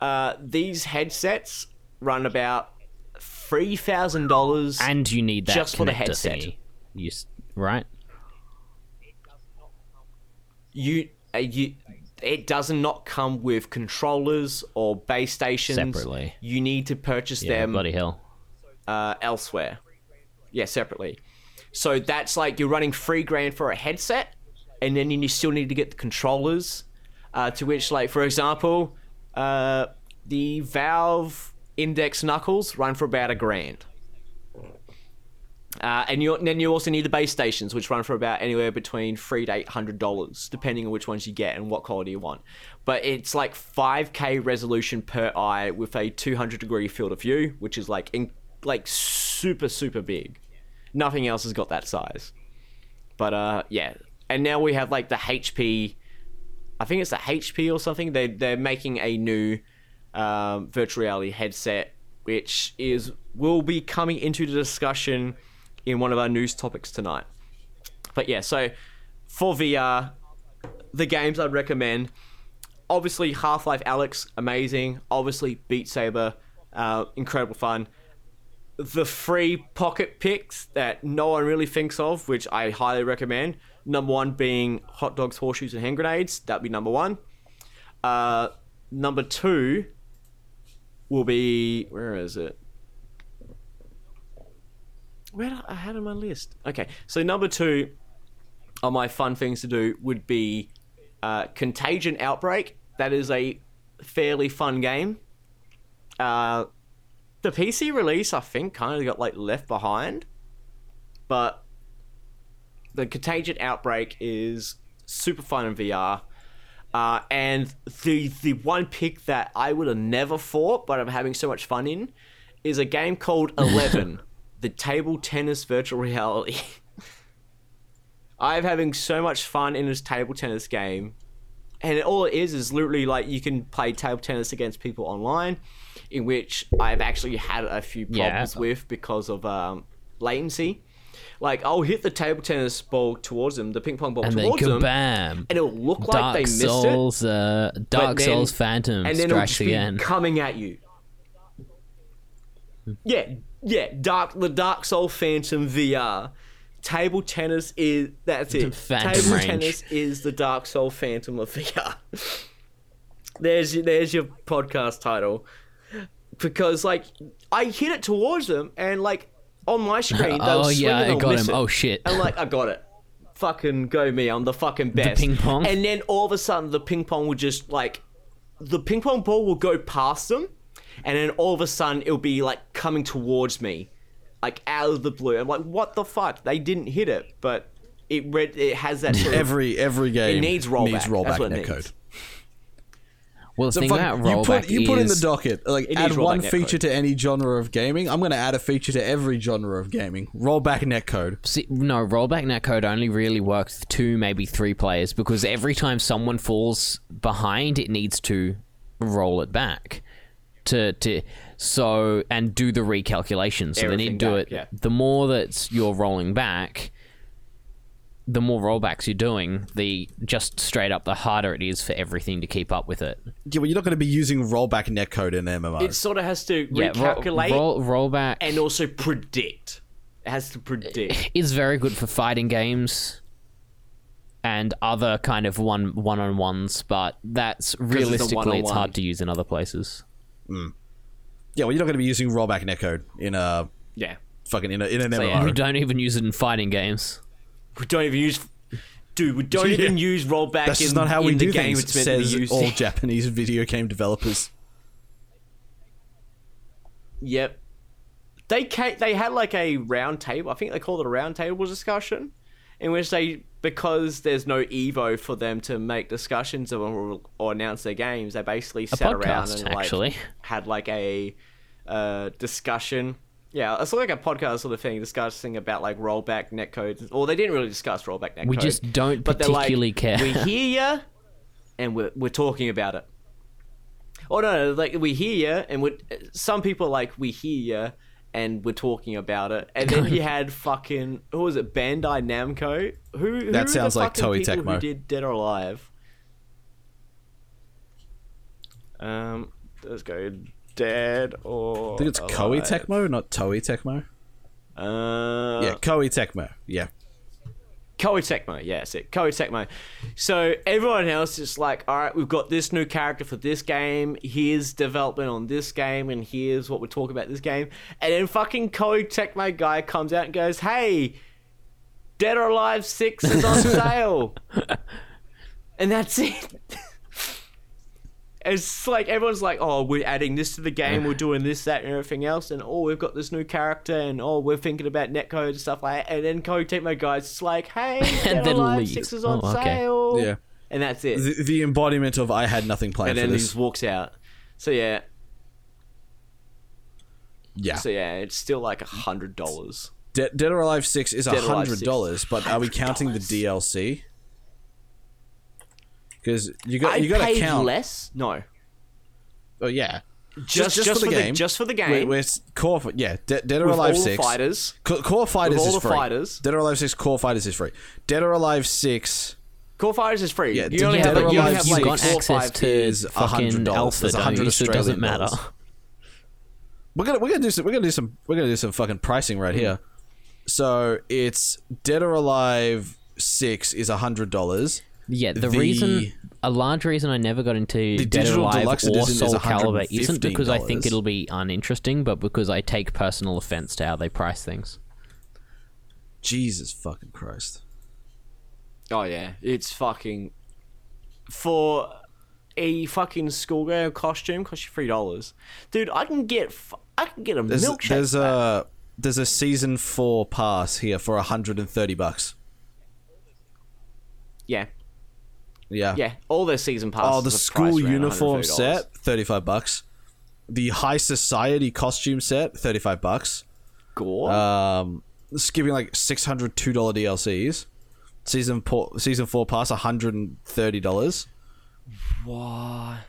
E: Uh, these headsets run about three thousand dollars.
G: and you need that
E: Just for the headset.
G: thingy. You right?
E: you uh, you it does not come with controllers or base stations
G: Separately.
E: You need to purchase
G: Yeah,
E: them
G: bloody hell.
E: uh, elsewhere. Yeah, separately. So that's like you're running three grand for a headset, and then you still need to get the controllers. Uh, to which, like for example, uh, the Valve Index Knuckles run for about a grand. Uh, and you, then you also need the base stations, which run for about anywhere between three to eight hundred dollars, depending on which ones you get and what quality you want. But it's like five K resolution per eye with a two hundred degree field of view, which is like in, like super super big. Nothing else has got that size. But uh, yeah, and now we have like the HP. I think it's the HP or something. They they're making a new um, virtual reality headset, which is will be coming into the discussion in one of our news topics tonight. But yeah, so for VR, the games I'd recommend, obviously Half-Life: Alyx, amazing. Obviously Beat Saber, uh, incredible fun. The free pocket picks that no one really thinks of, which I highly recommend. Number one being hot dogs, horseshoes, and hand grenades. That'd be number one. Uh, number two will be where is it? Where I had on my list? Okay, so number two on my fun things to do would be uh, Contagion Outbreak. That is a fairly fun game. Uh, the PC release, I think, kind of got like left behind, but the Contagion Outbreak is super fun in VR. Uh, and the the one pick that I would have never thought, but I'm having so much fun in, is a game called Eleven, the table tennis virtual reality. I'm having so much fun in this table tennis game. and all it is is literally like you can play table tennis against people online, in which I've actually had a few
G: Yeah.
E: problems with because of um, latency. Like I'll hit the table tennis ball towards them, the ping pong ball
G: And then
E: towards them,
G: kabam!
E: and it'll look like
G: Dark
E: they missed it.
G: Souls, uh, Dark
E: then-
G: Souls Phantom
E: and then it'll just be
G: again.
E: coming at you. Yeah, yeah. Dark the Dark Soul Phantom VR. Table tennis is that's it.
G: Phantom
E: Table
G: range.
E: tennis is the Dark Soul Phantom of VR. there's there's your podcast title. Because like I hit it towards them and like on my screen they'll
G: Oh
E: swing
G: yeah, I got him.
E: it.
G: Oh shit!
E: I'm like, I got it. Fucking go me. I'm the fucking best.
G: The ping pong?
E: And then all of a sudden, the ping pong will just like, the ping pong ball will go past them, and then all of a sudden it'll be like coming towards me, like out of the blue. I'm like, what the fuck? They didn't hit it, but it read. It has that sort of
F: Every every game
E: needs rollback.
F: needs
E: That's
F: rollback
E: what it
F: netcode.
E: Needs.
G: Well, the
F: So
G: thing
F: fuck-
G: about
F: you put you put in the
G: is-
F: docket uh, like
E: It
F: add
E: needs
F: one
E: rollback
F: feature
E: netcode.
F: to any genre of gaming. I'm going to add a feature to every genre of gaming. Rollback netcode.
G: See, no, rollback netcode only really works with two, maybe three players because every time someone falls behind, it needs to roll it back to to so and do the recalculation. So they
E: Everything
G: need to do
E: back,
G: it.
E: yeah.
G: The more that you're rolling back, the more rollbacks you're doing, the just straight up the harder it is for everything to keep up with it.
F: Yeah, well, you're not going to be using rollback netcode in MMO.
E: It sort of has to
G: Yeah,
E: recalculate
G: roll, rollback
E: and also predict. It has to predict.
G: is very good for fighting games and other kind of one one on ones, but that's realistically it's
E: one-on-one.
G: hard to use in other places. Mm.
F: yeah, well, you're not going to be using rollback netcode in a
E: Yeah.
F: fucking in, a, in an
E: So,
F: MMO.
E: yeah.
G: We don't even use it in fighting games.
E: We don't even use. Dude, we don't
F: Yeah.
E: even use rollback
F: That's
E: in,
F: just not how we
E: in the
F: do
E: game
F: things.
E: it's meant to be
F: Says
E: used.
F: all Japanese video game developers.
E: Yep. They ca they had like a round table. I think they called it a round table discussion, in which they because there's no Evo for them to make discussions or, or announce their games. They basically sat around and like
G: actually.
E: had like a uh, discussion. Yeah, it's like a podcast sort of thing discussing about like rollback netcode. Or they didn't really discuss rollback netcode.
G: We just don't
E: but they're like,
G: particularly care.
E: We hear you, and we're we're talking about it. Oh no, no, like we hear you, and we some people are like we hear you, and we're talking about it, and then you had fucking who was it, Bandai Namco? Who, who
F: That sounds
E: the
F: like Toei
E: people
F: Tecmo.
E: Who did Dead or Alive? Um, let's go Dead or
F: I think it's Koei
E: Alive.
F: Tecmo, not Toei Tecmo.
E: Uh,
F: yeah, Koei Tecmo. Yeah.
E: Koei Tecmo, yeah, that's it. Koei Tecmo. So everyone else is like, all right, we've got this new character for this game. Here's development on this game, and here's what we're talking about this game. And then fucking Koei Tecmo guy comes out and goes, hey, Dead or Alive 6 is on sale. and that's it. It's like everyone's like, oh, we're adding this to the game, we're doing this, that, and everything else, and oh, we've got this new character, and oh, we're thinking about netcode and stuff like that. And then Koei Tecmo guys just like, hey, Dead or
G: then
E: Alive
G: leaves.
E: 6 is oh, on
G: Oh, okay.
E: sale.
F: Yeah.
E: And that's it.
F: The, the embodiment of I had nothing planned
E: and
F: for
E: then he
F: this.
E: just walks out. So yeah,
F: Yeah.
E: so yeah, it's still like a hundred dollars.
F: De- Dead or Alive 6 is
E: Dead or
F: hundred dollars, but are we counting the DLC? Because you
E: I
F: got you got to count.
E: less. No,
F: Oh yeah,
E: just just, for, the, game. just for the game.
F: We're, we're core. For, yeah, De- Dead or
E: with
F: Alive
E: all
F: six.
E: the fighters.
F: Co- core Fighters
E: all
F: is
E: the
F: free.
E: fighters.
F: Dead or Alive six. Core Fighters is free. Dead or Alive six
E: Core Fighters is free.
F: Yeah,
E: you only
F: Dead
E: have,
F: or
E: like, you only have like
G: got
E: four,
G: access to
F: is
G: fucking
F: $100.
G: alpha,
F: That's 100
G: you? So it doesn't matter.
F: dollars. We're gonna we're gonna do some we're gonna do some we're gonna do some fucking pricing right here. Hmm. So it's Dead or Alive six is a hundred dollars.
G: Yeah, the,
F: The-
G: reason, a large reason I never got into Dead or
F: digital
G: Alive
F: deluxe
G: or
F: edition is
G: Soul Calibur isn't because I think it'll be uninteresting, but because I take personal offense to how they price things.
F: Jesus fucking Christ.
E: Oh yeah, it's fucking for a fucking schoolgirl costume costs you three dollars, dude. I can get f- I can get a
F: There's
E: milkshake.
F: there's a there's a season four pass here for hundred and thirty bucks.
E: yeah
F: Yeah.
E: yeah all their season passes.
F: Oh, the school uniform set, thirty five bucks. The high society costume set, thirty five bucks.
E: Gore.
F: Um, giving like six hundred two dollar DLCs. Season four, season four pass, hundred and thirty dollars.
E: Why?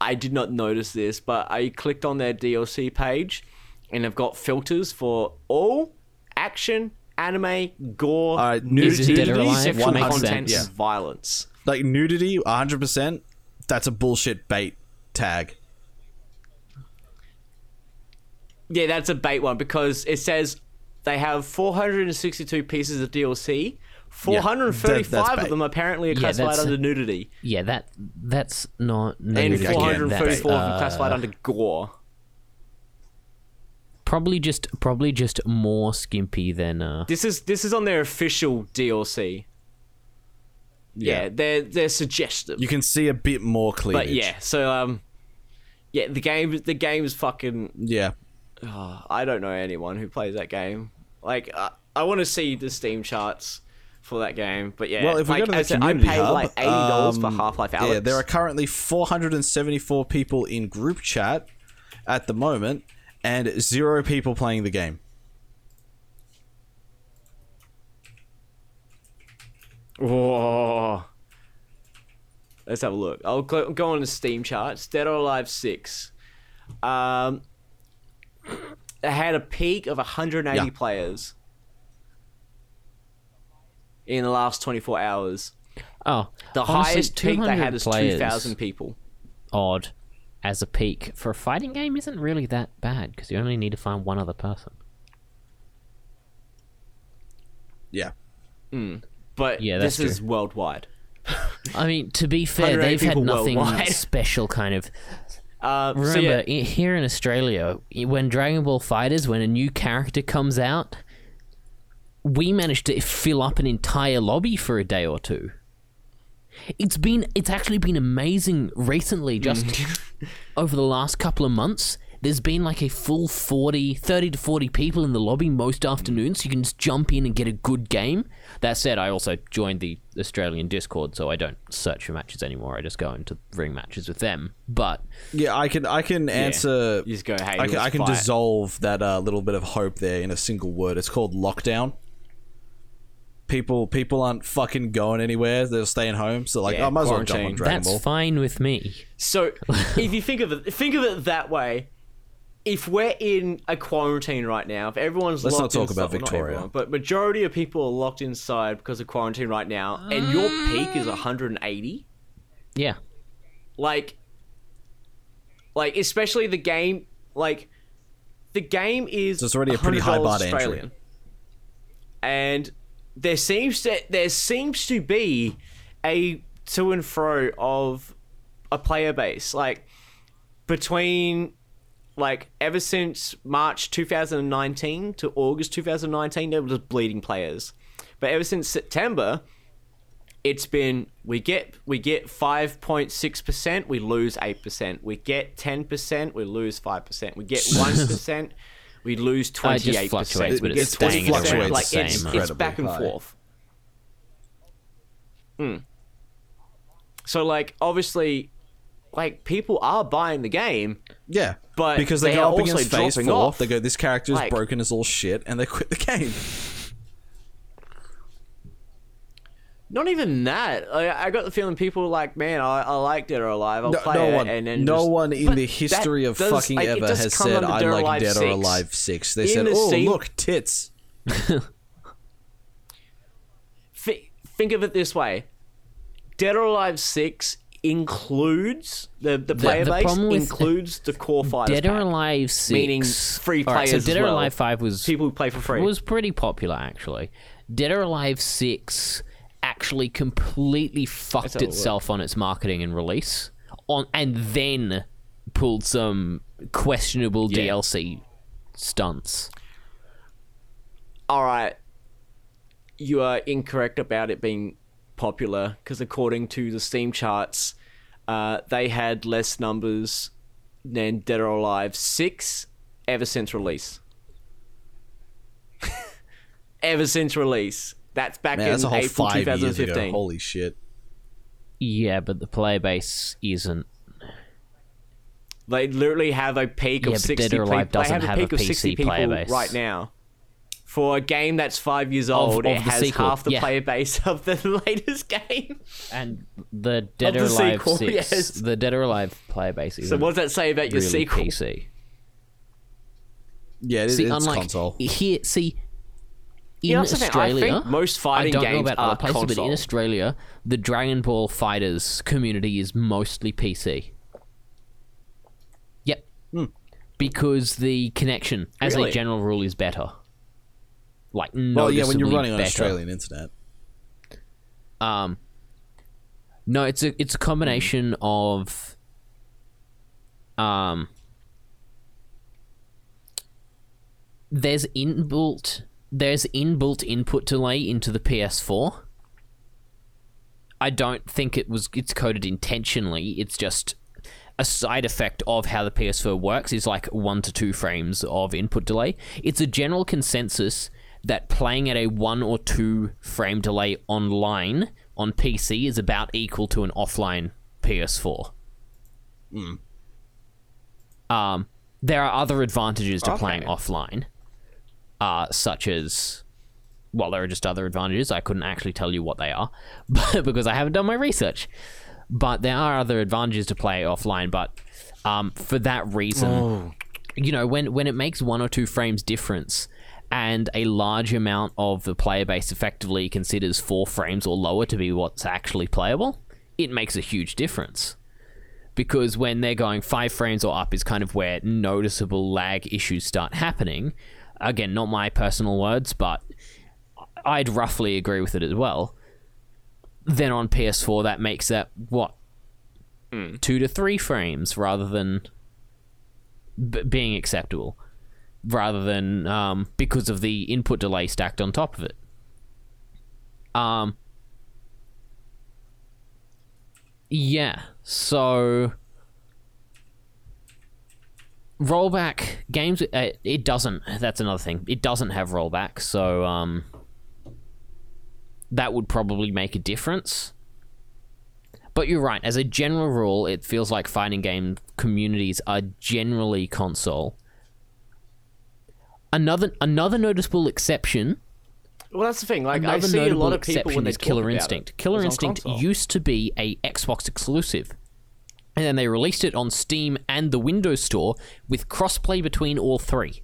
E: I did not notice this, but I clicked on their DLC page, and they've got filters for all action, anime, gore,
F: All right,
G: Is it
F: nudity,
G: Alive?
E: sexual
F: 100%,
E: content,
F: yeah.
E: violence.
F: Like nudity, 100%. That's a bullshit bait tag.
E: Yeah, that's a bait one because it says they have 462 pieces of DLC. 435
F: that's
E: of them apparently are classified
G: that's-
E: under nudity,
G: Yeah, that that's not
E: and
G: nudity.
F: again,
E: 434 of them
G: That's, uh,
E: classified under gore.
G: Probably just probably just more skimpy than uh
E: This is this is on their official DLC. Yeah, they're they're suggestive.
F: You can see a bit more cleavage.
E: but yeah, so um, yeah, the game the game is fucking.
F: Yeah.
E: oh, I don't know anyone who plays that game. Like, uh, I want to see the Steam charts for that game, but yeah.
F: Well, if we
E: like,
F: go to the
E: I said,
F: community
E: I paid
F: hub,
E: like eighty dollars for
F: um,
E: Half-Life: Alyx.
F: Yeah, there are currently 474 people in group chat at the moment, and zero people playing the game.
E: Whoa. Let's have a look. I'll go, go on the Steam charts. Dead or Alive 6. Um, it had a peak of 180
F: Yeah.
E: players in the last 24 hours.
G: oh
E: The
G: honestly,
E: highest peak they had is 2,000 people.
G: odd as a peak for a fighting game isn't really that bad because you only need to find one other person.
F: Yeah.
E: But
G: Yeah,
E: this
G: that's
E: is worldwide.
G: I mean, to be fair, they've had nothing
E: worldwide.
G: special kind of
E: Uh, so
G: Remember,
E: yeah,
G: i- here in Australia, when Dragon Ball FighterZ, when a new character comes out, we managed to fill up an entire lobby for a day or two. It's been, it's actually been amazing recently, just over the last couple of months. There's been like a full 40, 30 to 40 people in the lobby most afternoons, so you can just jump in and get a good game. That said, I also joined the Australian Discord, so I don't search for matches anymore. I just go into ring matches with them. But
F: Yeah, I can I can answer.
E: you just go, hey,
F: I can, I can dissolve that uh, little bit of hope there in a single word. It's called lockdown. People people aren't fucking going anywhere. They're staying home. So like,
E: Yeah,
F: I might as well jump on
E: quarantine.
F: Dragon
G: that's
F: Ball.
G: fine with me.
E: So if you think of it, think of it that way. If we're in a quarantine right now, if everyone's
F: Let's not
E: locked
F: talk
E: inside,
F: about
E: well, not
F: Victoria.
E: everyone, but majority of people are locked inside because of quarantine right now, and your peak is ah. 180.
G: Yeah.
E: Like, like especially the game, like the game is
F: So it's already a pretty high bar to entry.
E: Australian. and there seems to there seems to be a to and fro of a player base. Like between like ever since March 2019 to August 2019 there was bleeding players. But ever since September it's been we get we get 5.6% we lose 8% we get 10% we lose 5% we get 1% we lose 28%
G: it just fluctuates, but it's
F: staying
G: around
F: fluctuates
G: the
E: like it's, it's back and
F: high.
E: forth. Mm. So like obviously, like people are buying the game.
F: Yeah,
E: But
F: because they,
E: they
F: go
E: are
F: up
E: also
F: against Phase
E: dropping
F: Four,
E: off.
F: they go, "This character is
E: Like-
F: broken as all shit," and they quit the game.
E: Not even that. I, I got the feeling people were like, man, I, I like Dead or Alive. I'll
F: No,
E: play
F: no
E: it.
F: one,
E: and then
F: no
E: just-
F: one in the history of
E: does-
F: fucking
E: like,
F: ever has said, "I like
E: Alive
F: Dead or Alive 6. They
E: In
F: said,
E: the
F: "Oh,
E: Steam-
F: look, tits."
E: Thi- think of it this way: Dead or Alive Six includes the the player
G: the
E: base includes the core fighters.
G: Dead or
E: pack.
G: Alive 6.
E: meaning free
G: Alright,
E: players
G: so
E: as
G: Dead or
E: well.
G: Alive 5 was
E: people who play for free.
G: It was pretty popular actually. Dead or Alive 6 actually completely fucked
E: have a look.
G: itself on its marketing and release on and then pulled some questionable
E: Yeah.
G: DLC stunts.
E: All right, you are incorrect about it being popular because according to the Steam charts, uh, they had less numbers than Dead or Alive Six ever since release. ever since release. That's back
F: Man,
E: in
F: that's a whole
E: April
F: five years
E: 2015.
F: ago. Holy shit!
G: Yeah, but the player base isn't
E: They literally have a peak
G: Yeah,
E: of 60
G: Dead or Alive
E: people. They
G: doesn't
E: have a
G: have a
E: peak of 60 people
G: player base.
E: right now. For a game that's five years old,
G: of
E: it has
G: sequel,
E: half the
G: yeah.
E: player base of the latest game.
G: And the Dead
E: the
G: or Alive
E: sequel,
G: 6,
E: yes.
G: the Dead or Alive player base is
E: So what does that say about your
G: really
E: sequel?
G: PC.
F: Yeah, it,
G: See,
F: it's
G: unlike
F: console.
G: here, see, in
E: You know something? I
G: Australia,
E: think most
G: I don't know about
E: are
G: other places, but in. Australia, the Dragon Ball FighterZ community is mostly PC. Yep, because the connection, as
E: Really?
G: a general rule, is better. Like
F: Well, yeah, when you're
G: noticeably
F: running on
G: better.
F: Australian internet.
G: Um, no, it's a it's a combination of um. There's inbuilt there's inbuilt input delay into the PS4. I don't think it was it's coded intentionally. It's just a side effect of how the PS4 works is like 1 to 2 frames of input delay. It's a general consensus that playing at a 1 or 2 frame delay online on PC is about equal to an offline PS4. Um, there are other advantages to playing offline, uh, such as, well, there are just other advantages. I couldn't actually tell you what they are, but because I haven't done my research. But there are other advantages to play offline. But um, for that reason, you know, when when it makes one or two frames difference, and a large amount of the player base effectively considers four frames or lower to be what's actually playable, it makes a huge difference because when they're going five frames or up is kind of where noticeable lag issues start happening. Again, not my personal words, but I'd roughly agree with it as well. Then on PS4, that makes that what two to three frames rather than b- being acceptable, rather than um, because of the input delay stacked on top of it. Um, yeah, so rollback games uh, it doesn't that's another thing it doesn't have rollback so um that would probably make a difference but you're right as a general rule it feels like fighting game communities are generally console another another noticeable exception
E: Well, that's the thing. Like I
G: Another
E: see a lot of people when they
G: is Killer Instinct.
E: it,
G: Killer Instinct used to be a Xbox exclusive, and then they released it on Steam and the Windows Store with crossplay between all three.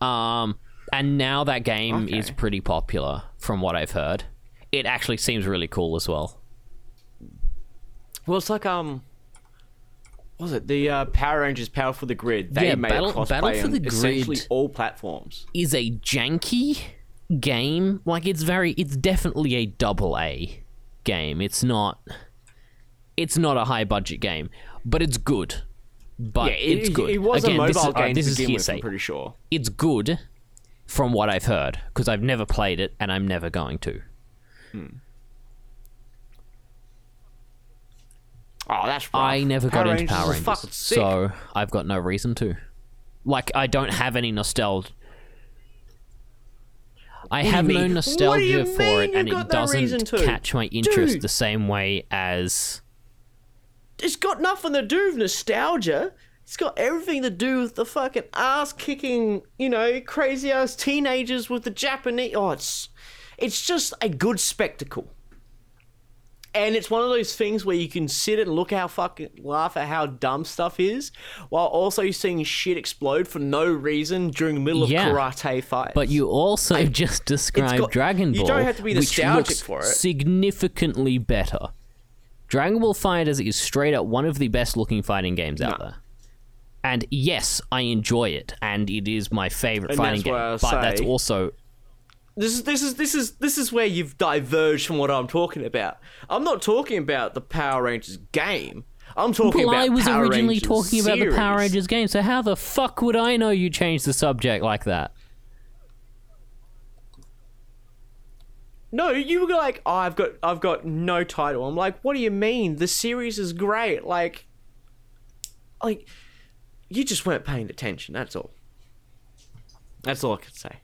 G: Um, and now that game is pretty popular, from what I've heard. It actually seems really cool as well.
E: Well, it's like um, what was it the uh, Power Rangers Power for the Grid? They
G: Yeah,
E: made
G: Battle-
E: crossplay
G: Battle for the
E: essentially
G: Grid-
E: all platforms.
G: Is a janky game. Like it's very, it's definitely a double A game. It's not. It's not a high budget game, but it's good. But
E: Yeah, it,
G: it's good.
E: It was
G: Again,
E: a
G: this
E: mobile
G: is, uh,
E: game
G: this
E: to
G: is
E: begin with. I'm pretty sure.
G: It's good, from what I've heard, because I've never played it and I'm never going to.
E: Oh, that's rough.
G: I never
E: Power
G: got into
E: Rangers
G: Power
E: is
G: Rangers, so I've got no reason to. Like, I don't have any nostalgia. I have no nostalgia for it, and it doesn't catch my interest
E: Dude.
G: the same way as.
E: it's got nothing to do with nostalgia. It's got everything to do with the fucking ass kicking, you know, crazy ass teenagers with the Japanese. Oh, it's it's just a good spectacle. And it's one of those things where you can sit and look how fucking laugh at how dumb stuff is, while also seeing shit explode for no reason during the middle of
G: Yeah.
E: karate fights.
G: But you also just described
E: got-
G: Dragon
E: you
G: Ball,
E: don't have to be nostalgic for it.
G: significantly better. Dragon Ball FighterZ is straight up one of the best looking fighting games out
E: No.
G: there. And yes, I enjoy it, and it is my favorite
E: And
G: fighting game.
E: I
G: But that's also
E: This is this is this is this is where you've diverged from what I'm talking about. I'm not talking about the Power Rangers game. I'm talking
G: well,
E: about
G: I was
E: Power
G: originally
E: Rangers
G: talking about the Power. Rangers game, so how the fuck would I know you changed the subject like that?
E: No, you were like, oh, I've got I've got no title. I'm like, what do you mean? The series is great. Like, like, you just weren't paying attention. That's all. That's all I can say.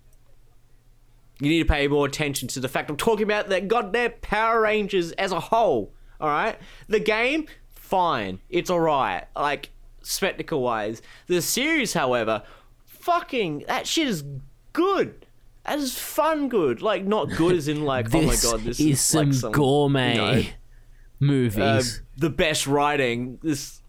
E: You need to pay more attention to the fact I'm talking about that goddamn Power Rangers as a whole. All right, the game, fine, it's all right. Like spectacle wise, the series, however, fucking that shit is good. That is fun good. Like not good as in like oh my
G: This
E: god, this
G: is
E: is,
G: some,
E: like some
G: gourmet
E: you know,
G: movies.
E: uh, the best writing. This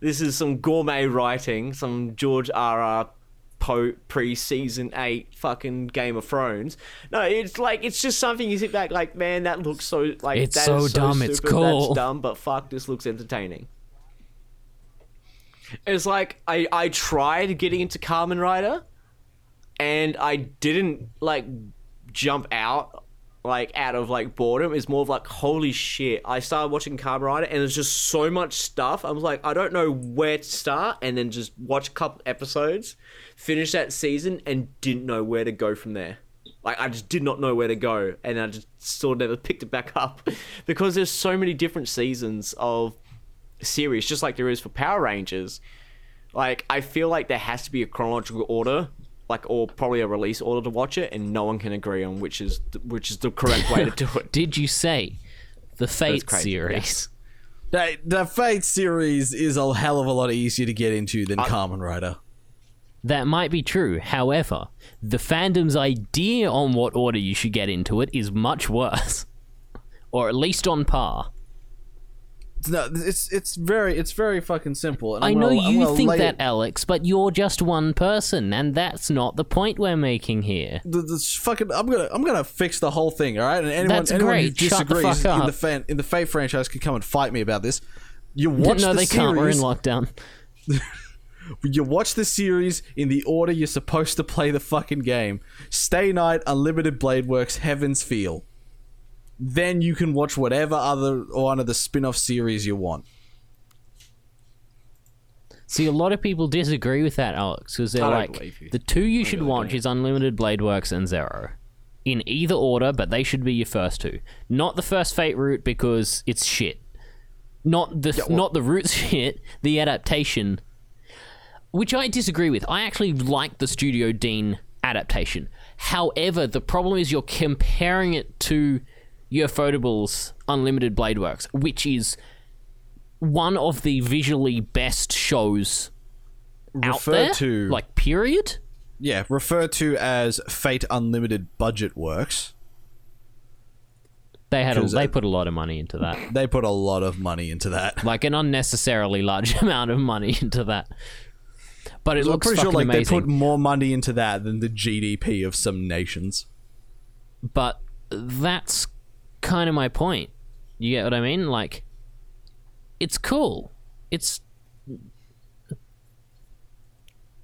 E: this is some gourmet writing, some George R. R. Poe pre season eight fucking Game of Thrones. No, it's like it's just something you sit back like, man, that looks so like
G: It's so
E: is
G: dumb, it's cool.
E: That's dumb, but fuck, this looks entertaining. It's like I I tried getting into Kamen Rider, and I didn't like jump out like out of like boredom. It's more of like holy shit. I started watching Kamen Rider, and there's just so much stuff. I was like, I don't know where to start, and then just watch a couple episodes, finish that season, and didn't know where to go from there. Like I just did not know where to go, and I just sort of never picked it back up because there's so many different seasons of series, just like there is for Power Rangers. Like I feel like there has to be a chronological order, like or probably a release order to watch it, and no one can agree on which is which is the correct way to do it.
G: Did you say the Fate
E: crazy,
G: series?
F: The, the Fate series is a hell of a lot easier to get into than uh, Kamen Rider.
G: That might be true. However, the fandom's idea on what order you should get into it is much worse, or at least on par.
F: No, it's it's very it's very fucking simple. And
G: I know
F: gonna-
G: you think that,
F: it-
G: Alex, but you're just one person, and that's not the point we're making here.
F: the, fucking I'm gonna I'm gonna fix the whole thing, all right? And anyone,
G: That's
F: anyone
G: great.
F: who
G: Shut the
F: disagrees in the fan in the Fate franchise can come and fight me about this. You watch
G: no,
F: the
G: they
F: series.
G: can't. We're in lockdown.
F: You watch the series in the order you're supposed to play the fucking game. Stay Night, Unlimited Blade Works, Heaven's Feel. Then you can watch whatever other one of the spin-off series you want.
G: See, a lot of people disagree with that, Alex, because they're like, the two you should watch is Unlimited Blade Works and Zero. In either order, but they should be your first two. Not the first Fate route because it's shit. Not the not the route shit, the adaptation. Which I disagree with. I actually like the Studio Dean adaptation. However, the problem is you're comparing it to your Ufotable Unlimited Blade Works, which is one of the visually best shows out there.
F: to
G: like period.
F: yeah, referred to as Fate Unlimited Budget Works.
G: They had a, they
F: uh,
G: put a lot of money into that,
F: They put a lot of money into that.
G: like an unnecessarily large amount of money into that. But it
F: I'm
G: looks
F: pretty sure like
G: amazing.
F: they put more money into that than the GDP of some nations.
G: But that's kind of my point. You get what I mean? Like, it's cool. It's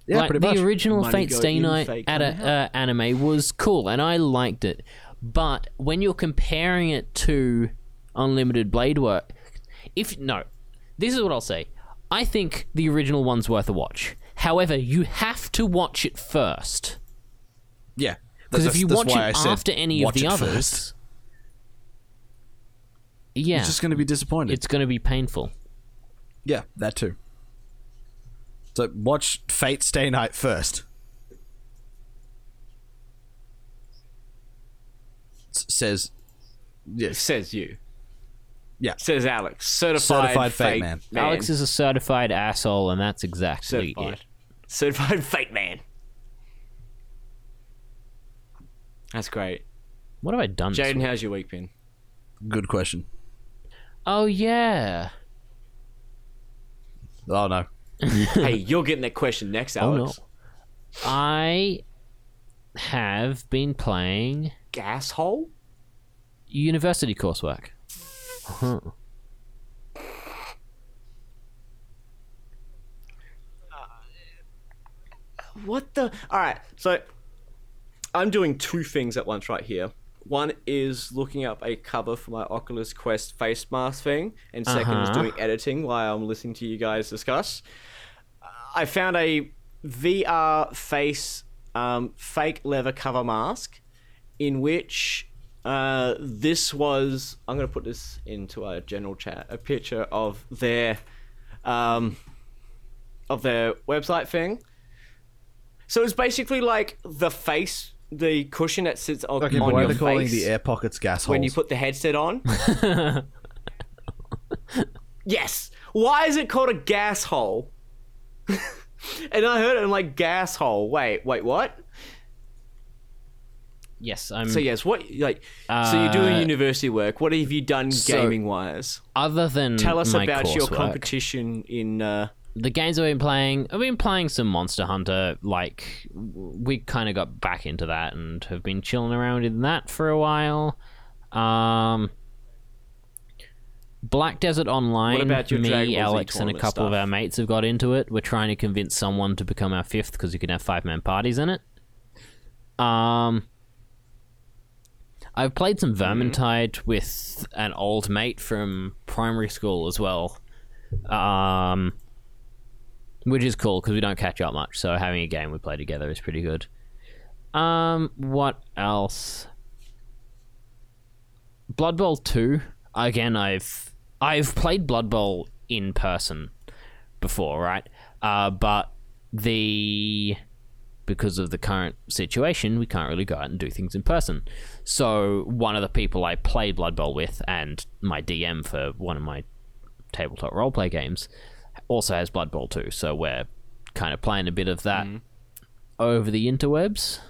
F: Yeah,
G: like
F: pretty
G: the
F: much.
G: original
E: Money
G: Fate Stay Night ad- uh, anime was cool, and I liked it. But when you're comparing it to Unlimited Blade Work, if no, this is what I'll say. I think the original one's worth a watch. However, you have to watch it first.
F: yeah,
G: Because if you watch it after any of the others,
F: first.
G: Yeah,
F: It's just going to be disappointed.
G: it's going to be painful.
F: Yeah, that too. So watch Fate Stay Night first. S- says, yes,
E: Says you.
F: yeah,
E: Says Alex. Certified,
F: certified fate,
E: fake
F: man.
G: Alex is a certified asshole, and that's exactly
E: certified.
G: it.
E: Certified fake man. That's great.
G: What have I done?
E: Jaden, how's your week been?
F: Good question.
G: Oh yeah.
F: Oh no,
E: hey, you're getting that question next,
G: Oh
E: Alex.
G: no. I have been playing
E: Gas hole?
G: university coursework. Huh.
E: Uh, what the? All right, so I'm doing two things at once right here. One is looking up a cover for my Oculus Quest face mask thing, and 2nd is
G: Uh-huh.
E: doing editing while I'm listening to you guys discuss. I found a VR face um, fake leather cover mask, in which uh, this was. I'm going to put this into a general chat. A picture of their um, of their website thing. So it's basically like the face, the cushion that sits on,
F: okay.
E: on
F: Why are they calling
E: face
F: the air pockets gas holes?
E: when you put the headset on. yes. Why is it called a gas hole? and I heard it. I'm like, gas hole. Wait, wait, what?
G: Yes, I'm.
E: So yes, what like? so you're doing
G: Uh,
E: university work. What have you done
G: so-
E: gaming wise?
G: Other than
E: Tell us
G: my
E: about your
G: coursework,
E: competition in. Uh,
G: the games I've been playing, I've been playing some Monster Hunter. Like, we kind of got back into that and have been chilling around in that for a while. Um, Black Desert Online.
E: What about your
G: me, Alex, and a couple of our mates have got into it. We're trying to convince someone to become our fifth because you can have five man parties in it. Um, I've played some Vermintide with an old mate from primary school as well. Um, which is cool because we don't catch up much. So having a game we play together is pretty good. Um, what else? Blood Bowl two. Again, I've I've played Blood Bowl in person before, right? Uh, but the because of the current situation, we can't really go out and do things in person. So one of the people I played Blood Bowl with, and my DM for one of my tabletop roleplay games, also has Blood Bowl too. So we're kind of playing a bit of that over the interwebs.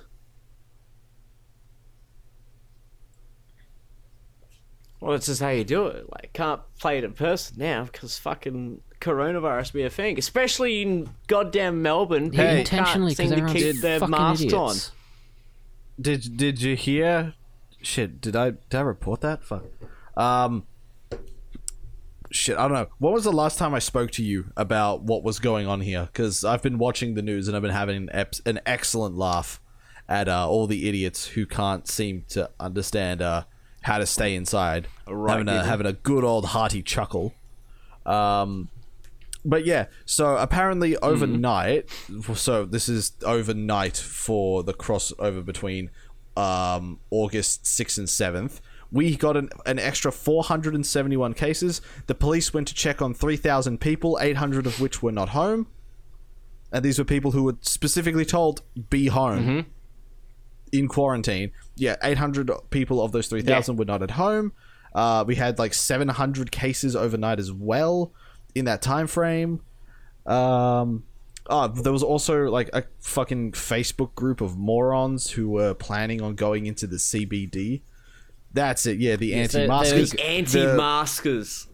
E: well, that's just how you do it. Like, can't play it in person now because fucking coronavirus be a thing, especially in goddamn Melbourne. people can't
G: intentionally
E: seem
G: because
E: to
G: everyone's
E: keep their
G: fucking
E: masks
G: idiots.
F: Did did you hear? Shit, did I did I report that? Fuck. Um. Shit, I don't know. When was the last time I spoke to you about what was going on here? Because I've been watching the news and I've been having an, ep- an excellent laugh at uh, all the idiots who can't seem to understand uh, how to stay inside.
E: Right,
F: having a having a good old hearty chuckle. Um, but yeah, so apparently overnight, so this is overnight for the crossover between um, August 6th and 7th. We got an, an extra 471 cases. The police went to check on 3,000 people, 800 of which were not home. And these were people who were specifically told, be home in quarantine. Yeah, 800 people of those 3,000 were not at home. Uh, we had like 700 cases overnight as well in that time frame. Um, oh, there was also like a fucking Facebook group of morons who were planning on going into the CBD. That's it. Yeah, the
G: Yes,
F: anti-maskers.
G: they-
F: The-
E: anti-maskers.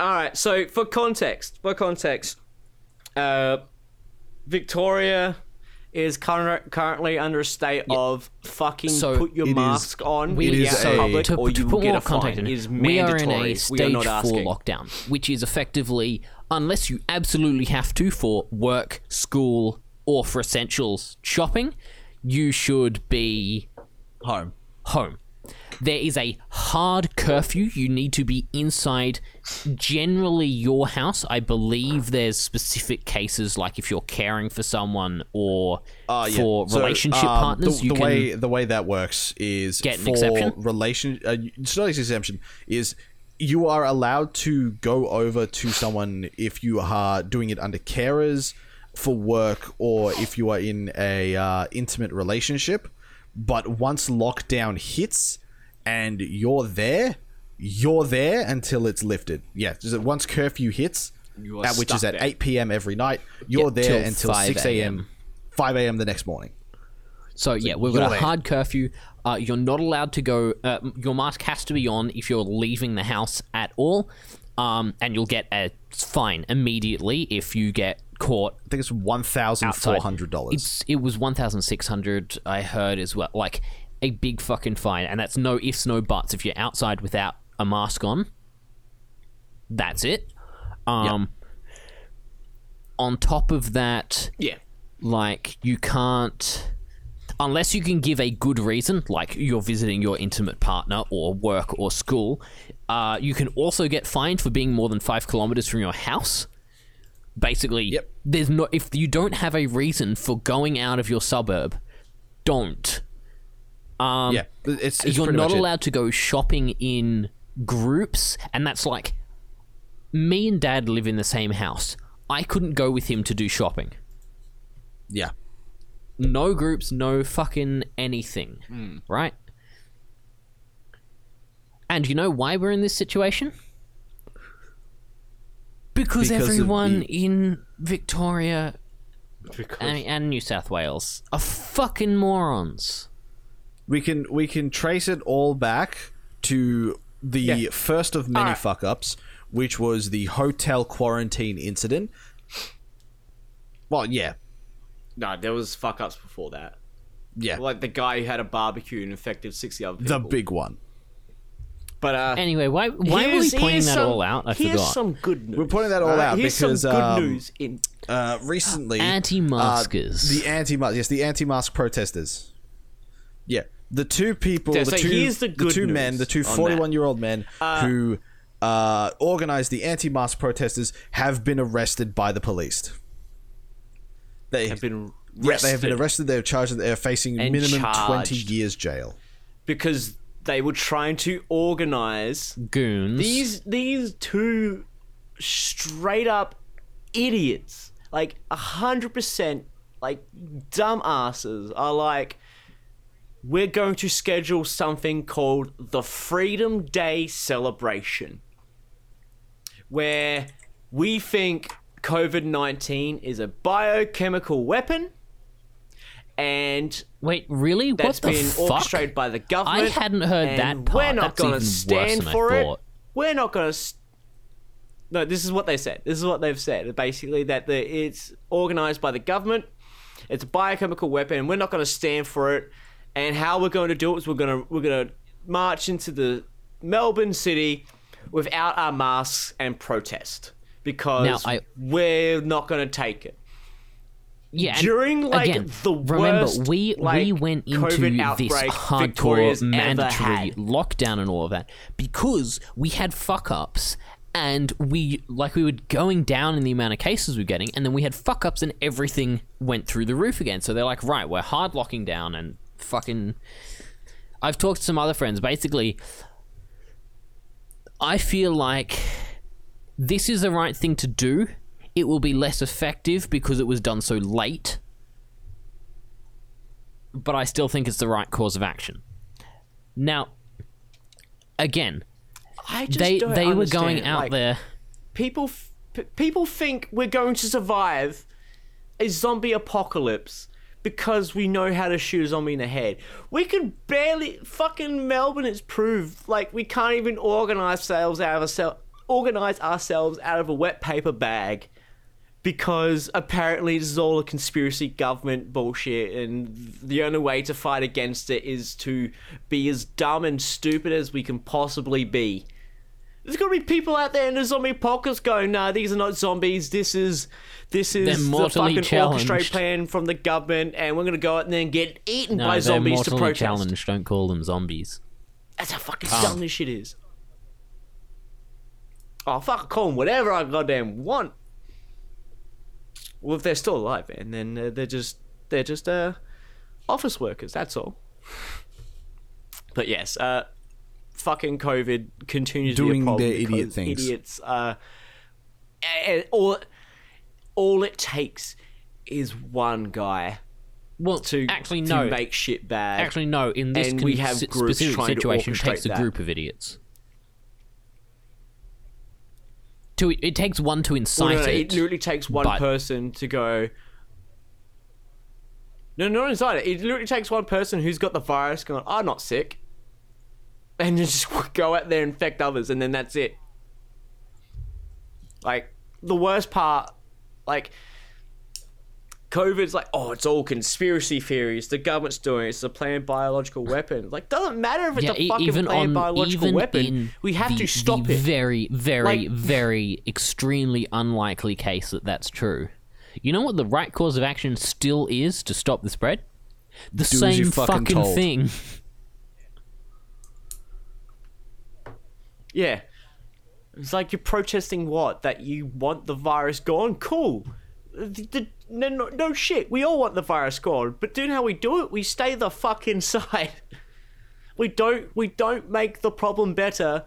E: All right. So for context, for context, uh, Victoria is curr- currently under a state of fucking
G: So
E: put your
F: it is-
E: mask on
G: We
E: in the
F: is
E: out in
F: a-
E: public
G: to,
E: or
G: to
E: you
G: put
E: will get
G: more
E: a fine.
G: context in,
E: It is
G: we are in a stage four
E: asking.
G: lockdown, which is effectively unless you absolutely have to for work, school, or for essentials shopping, you should be
F: home.
G: Home. There is a hard curfew. You need to be inside generally your house. I believe there's specific cases like if you're caring for someone or
F: Uh, yeah.
G: for
F: So,
G: relationship
F: um,
G: partners.
F: The, the way the way that works is
G: Get an
F: for
G: exception?
F: relation. Uh, it's not an exemption. Is you are allowed to go over to someone if you are doing it under carers for work or if you are in a uh, intimate relationship. But once lockdown hits and you're there, you're there until it's lifted. Yeah, once curfew hits, at, which is at
E: there.
F: 8 p.m. every night, you're
G: Yeah,
F: there until 6 a.m.
G: a.m..
F: 5 a.m. the next morning.
G: So yeah, we've got a
F: there.
G: hard curfew. Uh, you're not allowed to go. Uh, your mask has to be on if you're leaving the house at all, um, and you'll get a fine immediately if you get caught.
F: I think it's one thousand four hundred dollars.
G: It was one thousand six hundred. I heard as well, like a big fucking fine, and that's no ifs, no buts. If you're outside without a mask on, that's it. Um, on top of that,
E: Yeah.
G: like you can't unless you can give a good reason like you're visiting your intimate partner or work or school uh, you can also get fined for being more than five kilometers from your house basically
F: Yep.
G: there's no if you don't have a reason for going out of your suburb don't um,
F: yeah, it's, it's
G: you're not
F: much it.
G: allowed to go shopping in groups and that's like me and dad live in the same house i couldn't go with him to do shopping
F: Yeah,
G: no groups, no fucking anything,
F: Hmm.
G: right? And you know why we're in this situation? Because,
F: Because
G: everyone
F: the-
G: in Victoria
E: Because
G: and, and New South Wales are fucking morons.
F: we can we can trace it all back to the
E: Yeah.
F: first of many
E: Alright.
F: fuck ups, which was the hotel quarantine incident. Well, yeah,
E: no, there was fuck ups before that.
F: yeah,
E: Like the guy who had a barbecue and infected sixty other people.
F: the big one.
E: But uh,
G: Anyway, why why were we pointing that
E: some-
G: all out? I
E: here's
G: forgot.
E: some good news.
F: We're pointing that all
E: alright?
F: out
E: here's
F: because,
E: some good
F: um,
E: news in
F: Uh, recently,
G: Anti-maskers.
F: uh, the anti-mask, yes, the anti-mask protesters. Yeah, the two people,
E: Yeah,
F: the
E: so
F: two,
E: here's the good
F: two men, the two
E: 41 year
F: old men who uh, organized the anti-mask protesters have been arrested by the police. They
E: have been
F: yeah, they have been
E: arrested
F: arrested. They're charged. That They're facing
E: And
F: minimum twenty years jail.
E: because they were trying to organize
G: Goons.
E: these these two straight up idiots, like a hundred percent, like dumbasses, are like, we're going to schedule something called the Freedom Day celebration, where we think COVID nineteen is a biochemical weapon. And
G: Wait, really?
E: that's
G: what the
E: been
G: fuck?
E: orchestrated by the government.
G: I hadn't heard that part.
E: We're not going to stand for it. We're not going to. St- no, this is what they said. This is what they've said. Basically, that the, it's organized by the government. It's a biochemical weapon, and we're not going to stand for it. And how we're going to do it is we're going to we're going to march into the Melbourne city without our masks and protest because
G: Now, I-
E: we're not going to take it
G: Yeah,
E: during like
G: again,
E: the
G: remember
E: worst,
G: we
E: like,
G: we went into
E: COVID
G: this hardcore
E: Victoria's
G: mandatory lockdown and all of that because we had fuck ups and we like we were going down in the amount of cases we are getting and then we had fuck ups and everything went through the roof again so they're like right we're hard locking down and fucking I've talked to some other friends basically I feel like this is the right thing to do. It will be less effective because it was done so late. But I still think it's the right course of action. Now, again,
E: I just
G: they
E: don't
G: they were going out
E: Like,
G: there.
E: People, p- people think we're going to survive a zombie apocalypse because we know how to shoot a zombie in the head. We can barely fucking Melbourne It's proved like we can't even organize ourselves out of a cell, organize ourselves out of a wet paper bag because apparently this is all a conspiracy government bullshit and the only way to fight against it is to be as dumb and stupid as we can possibly be. There's gonna be people out there in the zombie pockets going, "Nah, these are not zombies. This is, this is the fucking
G: challenged."
E: orchestrated plan from the government, and we're gonna go out and then get eaten
G: No,
E: by zombies to protest."
G: challenged. Don't call them zombies.
E: That's how fucking
G: Oh.
E: dumb this shit is. Oh fuck, call them whatever I goddamn want. Well, if they're still alive, man, then uh, they're just they're just uh, office workers. That's all. But yes, uh, fucking COVID continues to be
F: Doing
E: a problem
F: their idiot things.
E: Idiots. Uh, all all it takes is one guy
G: Well,
E: to
G: actually
E: to
G: no.
E: make shit bad.
G: Actually, no. In this
E: And
G: con-
E: we have
G: si- specific situation, takes a
E: that.
G: group of idiots. To it takes one to
E: Well,
G: incite
E: no, no,
G: it.
E: it literally takes one
G: but-
E: person to go. No, not inside it. It literally takes one person who's got the virus going, I'm not sick. And just go out there and infect others, and then that's it. Like, the worst part, like, COVID's like, oh, it's all conspiracy theories. The government's doing it. It's a planned biological weapon. Like, doesn't matter if it's
G: yeah,
E: a fucking
G: even
E: planned
G: on
E: biological
G: even
E: weapon.
G: in
E: We have
G: the,
E: to stop
G: the
E: it.
G: Very, very,
E: Like-
G: very extremely unlikely case that that's true. You know what the right course of action still is to stop the spread? The
F: Do
G: same
F: fucking
G: fucking thing.
E: Yeah. It's like you're protesting what? That you want the virus gone? Cool. The- the- no, no, no shit. We all want the virus gone. But do you know how we do it? We stay the fuck inside. We don't we don't make the problem better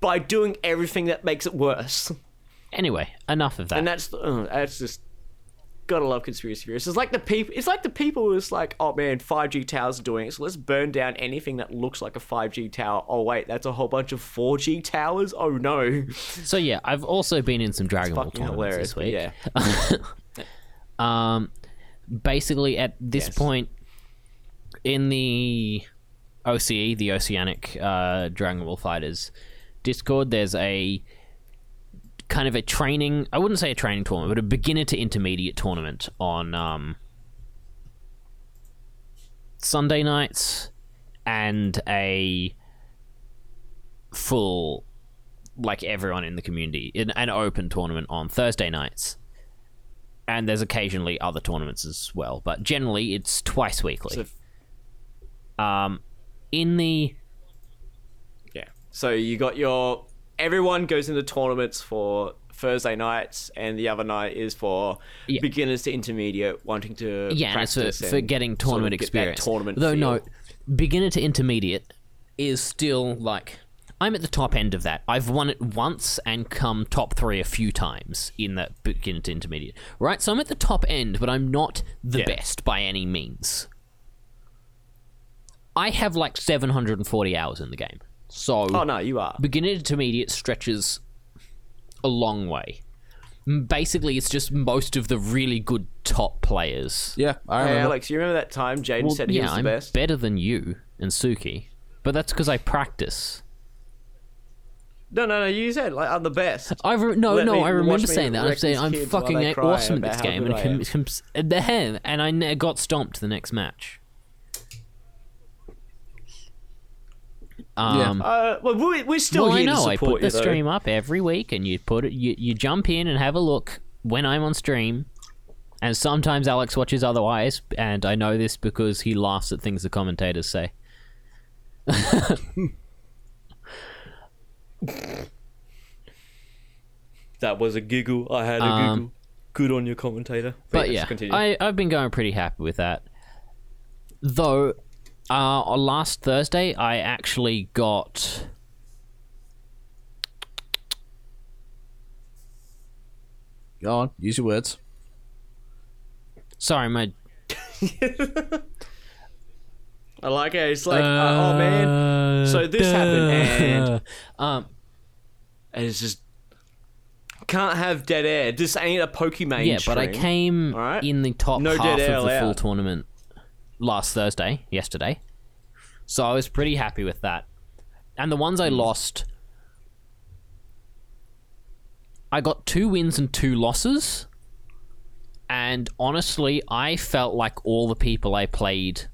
E: by doing everything that makes it worse.
G: Anyway, enough of that.
E: And that's uh, that's just Gotta love conspiracy theories. It's like the people. It's like the people who's like, oh man, five G towers are doing it, so let's burn down anything that looks like a five G tower. Oh wait, that's a whole bunch of four G towers. Oh no,
G: So yeah, I've also been in some Dragon Ball tournaments this week.
E: Yeah,
G: Um, basically, at this
E: Yes.
G: point in the OCE, the Oceanic uh, Dragon Ball FighterZ Discord, there's a kind of a training. I wouldn't say a training tournament, but a beginner to intermediate tournament on um, Sunday nights, and a full like everyone in the community in an open tournament on Thursday nights and there's occasionally other tournaments as well, but generally it's twice weekly.
E: So-
G: um, in the
E: yeah. So you got your everyone goes into tournaments for Thursday nights, and the other night is for
G: Yeah.
E: beginners to intermediate wanting to
G: yeah, and for, for getting
E: sort of
G: tournament
E: get that
G: experience.
E: Tournament,
G: Though no, beginner to intermediate is still like I'm at the top end of that. I've won it once and come top three a few times in that beginner to intermediate. Right, so I'm at the top end, but I'm not the
E: Yeah.
G: best by any means. I have like 740 hours in the game, so
E: Oh no, you are.
G: beginner to intermediate stretches a long way. Basically, it's just most of the really good top players.
F: Yeah, I remember.
E: Hey,
F: remember.
E: Alex, you remember that time Jaden
G: Well,
E: said he
G: yeah,
E: was the
G: I'm
E: best?
G: better than you and Suki, but that's because I practice.
E: No, no, no. You said like I'm the best.
G: I re- no,
E: Let
G: no,
E: me-
G: I remember saying that. I'm saying I'm fucking awesome at this game, and
E: I
G: com- com- the hell, and I ne- got stomped the next match. Um,
E: Uh, well, we, we're still
G: well, I know.
E: to
G: I
E: support
G: put the
E: though.
G: stream up every week, and you put it. You, you jump in and have a look when I'm on stream. And sometimes Alex watches otherwise, and I know this because he laughs at things the commentators say.
E: That was a giggle. I had a
G: Um,
E: giggle. Good on your commentator.
G: But
E: yes,
G: yeah,
E: continue.
G: I, I've been going pretty happy with that. Though, uh, on last Thursday, I actually got.
F: Go on, use your words.
G: Sorry, my.
E: I like it. It's like, uh, oh man. So this happened, and
G: Um,
E: and it's just can't have dead air. This ain't a Pokemon.
G: yeah, but I came
E: Alright.
G: in the top
E: No
G: half
E: dead air
G: of the full
E: allowed.
G: tournament last Thursday, yesterday. So I was pretty happy with that. And the ones I
E: Hmm.
G: lost, I got two wins and two losses. And honestly, I felt like all the people I played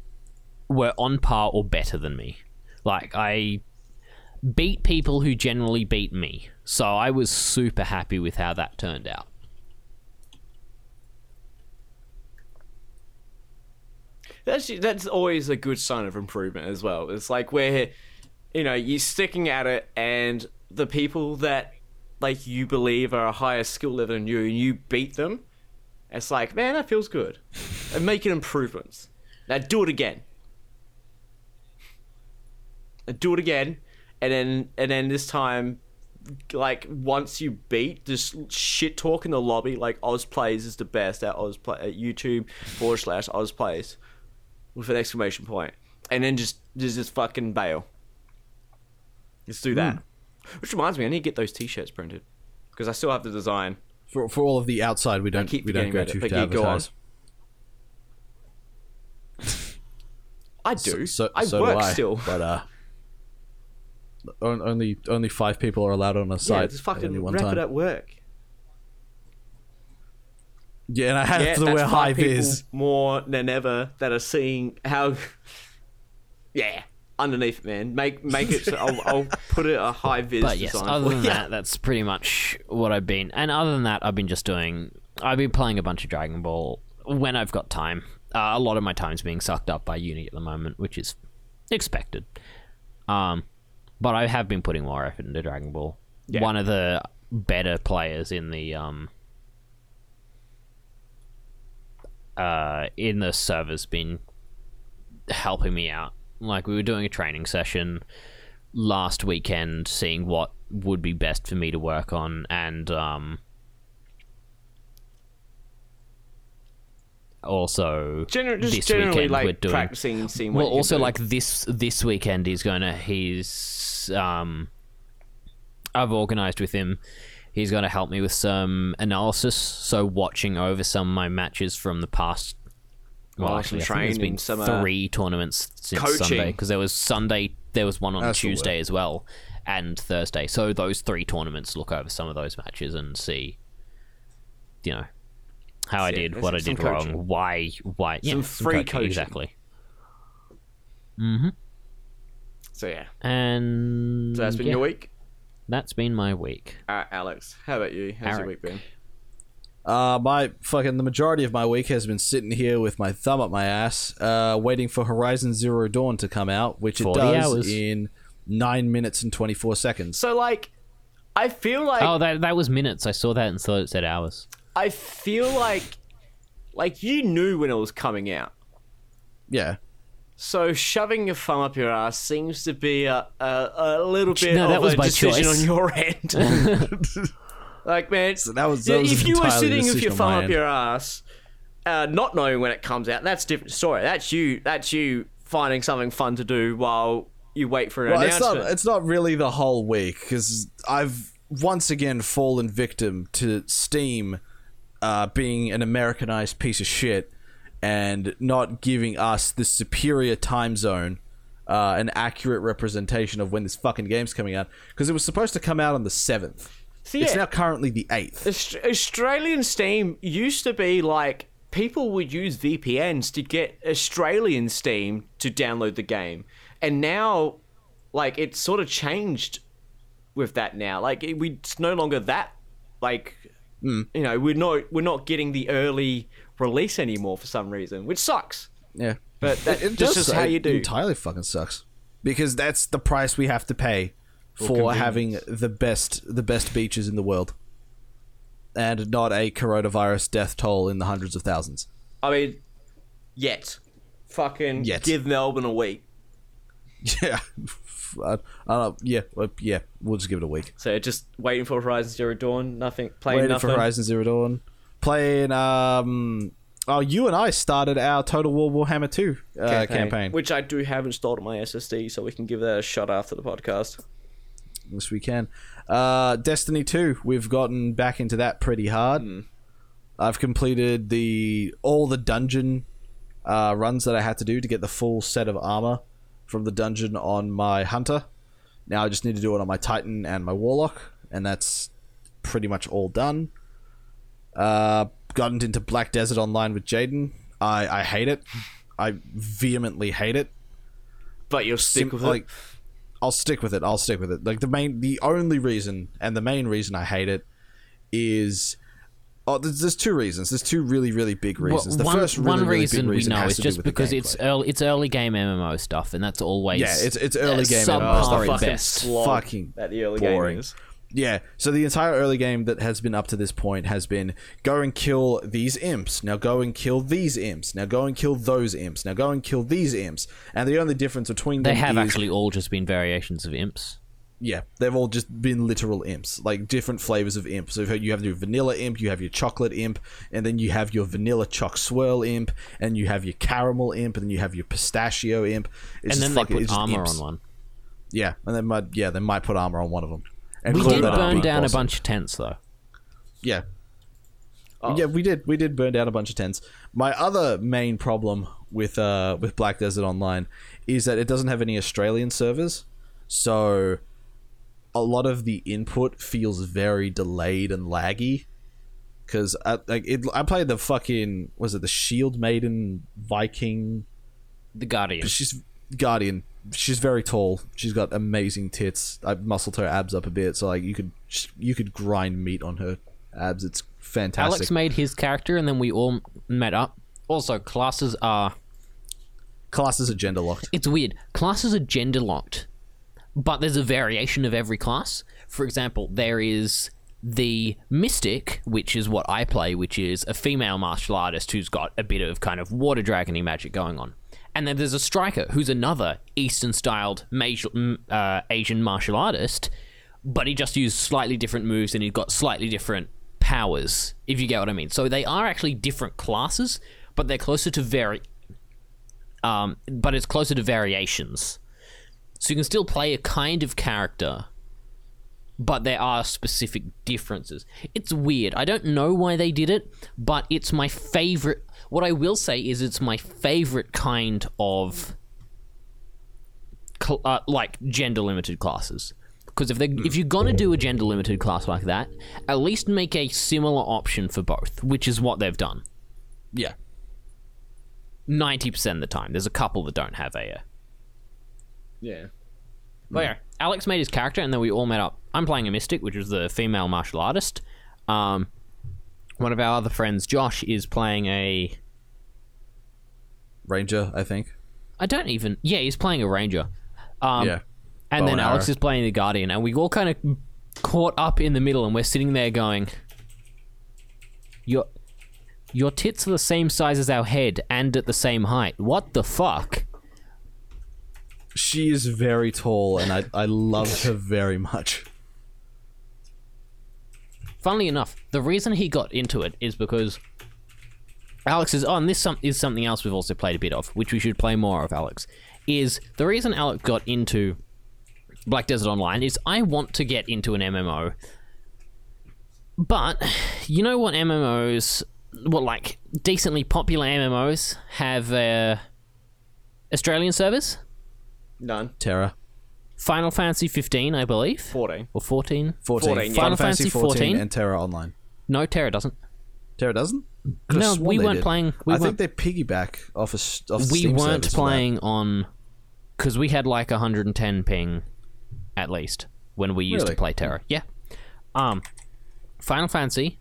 G: were on par or better than me. Like, I beat people who generally beat me. So I was super happy with how that turned out.
E: That's that's always a good sign of improvement as well. It's like where you know you're sticking at it, and the people that like you believe are a higher skill level than you, and you beat them. It's like, man, that feels good. And making improvements. Now do it again. And do it again, and then and then this time, like once you beat, just shit talk in the lobby. Like Oz plays is the best at Oz play at YouTube forward slash Oz plays with an exclamation point, and then just just, just fucking bail. Let's do that. Which reminds me, I need to get those T-shirts printed because I still have the design.
F: For for all of the outside, we don't
E: keep
F: we don't go
E: about it,
F: to,
E: but
F: to
E: yeah, go on.
F: advertise.
E: I do.
F: So,
E: I
F: so
E: work
F: do I,
E: still.
F: but uh, only only five people are allowed on a
E: Yeah,
F: site
E: just
F: at any
E: fucking
F: one
E: wrap
F: time.
E: it at work.
F: Yeah, and I have
E: Yeah,
F: to wear high
E: people
F: vis.
E: more than ever that are seeing how. Yeah, underneath it, man. Make make it. So I'll, I'll put it a high vis
G: But yes,
E: design.
G: other
E: for
G: than
E: you.
G: that, that's pretty much what I've been. And other than that, I've been just doing. I've been playing a bunch of Dragon Ball when I've got time. Uh, a lot of my time's being sucked up by uni at the moment, which is expected. Um, but I have been putting more effort into Dragon Ball.
E: Yeah.
G: One of the better players in the um uh in the server's been helping me out. Like we were doing a training session last weekend, seeing what would be best for me to work on, and um, also
E: Gener- just
G: this
E: generally
G: weekend
E: like
G: we're doing.
E: practicing, seeing
G: well, also like this this weekend he's gonna he's um, I've organised with him. He's going to help me with some analysis, so watching over some of my matches from the past. Well,
E: Oh,
G: actually,
E: some
G: I think there's been
E: some, uh,
G: three tournaments since
E: coaching.
G: Sunday because there was Sunday, there was one on
F: That's
G: Tuesday as well, and Thursday. So those three tournaments, look over some of those matches and see, you know, how I did, what I did
E: coaching.
G: wrong, why, why, yeah,
E: Some free coaching.
G: exactly.
E: So yeah.
G: And
E: So that's been
G: yeah,
E: your week.
G: That's been my week.
E: Uh, Alex, how about you? How's your week been?
F: Uh, my fucking the majority of my week has been sitting here with my thumb up my ass, uh, waiting for Horizon Zero Dawn to come out, which it does
G: hours.
F: in nine minutes and twenty four seconds.
E: So like, I feel like
G: Oh, that that was minutes. I saw that and thought it said hours.
E: I feel like like you knew when it was coming out.
F: Yeah,
E: So shoving your thumb up your ass seems to be a a, a little bit
G: No, that
E: of
G: was
E: a
G: by
E: decision
G: choice.
E: on your end. like man,
F: So that was- that was
E: if you were sitting with your thumb up
F: end.
E: your ass, uh, not knowing when it comes out, that's a different story. That's you. That's you finding something fun to do while you wait for an
F: well, it's
E: announcement.
F: not it's not really the whole week because I've once again fallen victim to Steam uh, being an Americanized piece of shit and not giving us the superior time zone. Uh, an accurate representation of when this fucking game's coming out because it was supposed to come out on the 7th.
E: So,
F: It's now currently the 8th.
E: Aust- Australian Steam used to be like people would use VPNs to get Australian Steam to download the game, and now, like it's sort of changed with that now. Like it, we, it's no longer that. Like
F: Hmm.
E: you know, we're not we're not getting the early release anymore for some reason, which sucks.
F: Yeah.
E: But that,
F: It
E: this is how you
F: It
E: do.
F: entirely fucking sucks because that's the price we have to pay for having the best the best beaches in the world, and not a coronavirus death toll in the hundreds of thousands.
E: I mean, yet, fucking
F: Yet.
E: give Melbourne a week.
F: Yeah, I, I don't, yeah, yeah. We'll just give it a week.
E: So just waiting for Horizon Zero Dawn. Nothing. Playing
F: Waiting
E: nothing.
F: for Horizon Zero Dawn, playing. Um, oh, you and I started our Total War Warhammer Two uh, campaign.
E: which I do have installed on my SSD, so we can give that a shot after the podcast.
F: Yes, we can. Uh, Destiny 2, we've gotten back into that pretty hard. I've completed the all the dungeon uh, runs that I had to do to get the full set of armor from the dungeon on my hunter. Now I just need to do it on my titan and my warlock, and that's pretty much all done. Uh, gotten into Black Desert Online with Jaden. I, I hate it. I vehemently hate it
E: But you'll stick
F: sim-
E: with
F: like,
E: it.
F: I'll stick with it. I'll stick with it. Like the main, the only reason, and the main reason I hate it is, oh, there's, there's two reasons. There's two really, really big reasons. the
G: one,
F: first really,
G: one
F: really
G: reason,
F: big reason
G: we know is just
F: with
G: because it's early, it's early game MMO stuff, and that's always
F: yeah, it's it's early
G: uh,
F: game. MMO stuff.
G: best.
E: fucking slog
F: Fucking
E: that the early
F: boring.
E: game is.
F: Yeah, so the entire early game that has been up to this point has been go and kill these imps. Now go and kill these imps. Now go and kill those imps. Now go and kill these imps. And the only difference between them They
G: have
F: is
G: actually all just been variations of imps.
F: Yeah, they've all just been literal imps, like different flavors of imp. So you have your vanilla imp, you have your chocolate imp, and then you have your vanilla choc swirl imp, and you have your caramel imp, and then you have your pistachio imp. It's
G: and then they
F: fucking-
G: put armor
F: imps.
G: on one.
F: Yeah, and they might yeah they might put armor on one of them. And
G: We did burn
F: big
G: down a bunch of tents, though.
F: Yeah.
E: Oh.
F: Yeah, we did. We did burn down a bunch of tents. My other main problem with uh with Black Desert Online is that it doesn't have any Australian servers, so a lot of the input feels very delayed and laggy. Because I, like it, I played the fucking was it the Shield Maiden Viking
G: The Guardian.
F: she's guardian she's very tall she's got amazing tits i muscled her abs up a bit so like you could you could grind meat on her abs it's fantastic
G: Alex made his character, and then we all met up. Also, classes are.
F: classes are gender locked
G: It's weird. Classes are gender locked, but there's a variation of every class. For example, there is the Mystic, which is what I play, which is a female martial artist who's got a bit of kind of water dragony magic going on. And then there's a striker who's another Eastern styled uh, Asian martial artist, but he just used slightly different moves and he's got slightly different powers, if you get what I mean. So they are actually different classes, but they're closer to vari. Um, but it's closer to variations, so you can still play a kind of character, but there are specific differences. It's weird. I don't know why they did it, but it's my favorite. What I will say is, it's my favorite kind of cl- uh, like gender limited classes. Because if they if you're gonna do a gender limited class like that, at least make a similar option for both, which is what they've done.
F: Yeah.
G: Ninety percent of the time, there's a couple that don't have a.
E: Yeah.
G: But yeah, Alex made his character, and then we all met up. I'm playing a mystic, which is the female martial artist. Um, one of our other friends, Josh, is playing a.
F: Ranger, I think.
G: I don't even. Yeah, he's playing a ranger. Um,
F: yeah.
G: And
F: Bow
G: then
F: and
G: Alex
F: arrow.
G: is playing the Guardian, and we all kind of caught up in the middle, and we're sitting there going, "Your, your tits are the same size as our head, and at the same height. What the fuck?"
F: She is very tall, and I, I love her very much.
G: Funnily enough, the reason he got into it is because Alex is. Oh, and this some, is something else we've also played a bit of, which we should play more of. Alex is the reason Alex got into Black Desert Online is I want to get into an MMO, but you know what MMOs, what like decently popular MMOs have uh, Australian servers.
E: None.
F: TERA.
G: Final Fantasy 15, I believe,
E: 14.
G: or 14.
F: 14.
E: 14, yeah.
F: Final
G: Final
F: Fantasy
G: Fantasy
F: 14
G: 14.
F: and TERA Online.
G: No, TERA doesn't.
F: TERA doesn't? Could've
G: No, we weren't
F: did.
G: playing- we
F: I think
G: weren't-
F: they piggyback off a s- off
G: we
F: Steam
G: weren't
F: servers for
G: playing on because we had like 110 ping at least when we used
F: Really?
G: to play TERA. Yeah. Um, Final Fantasy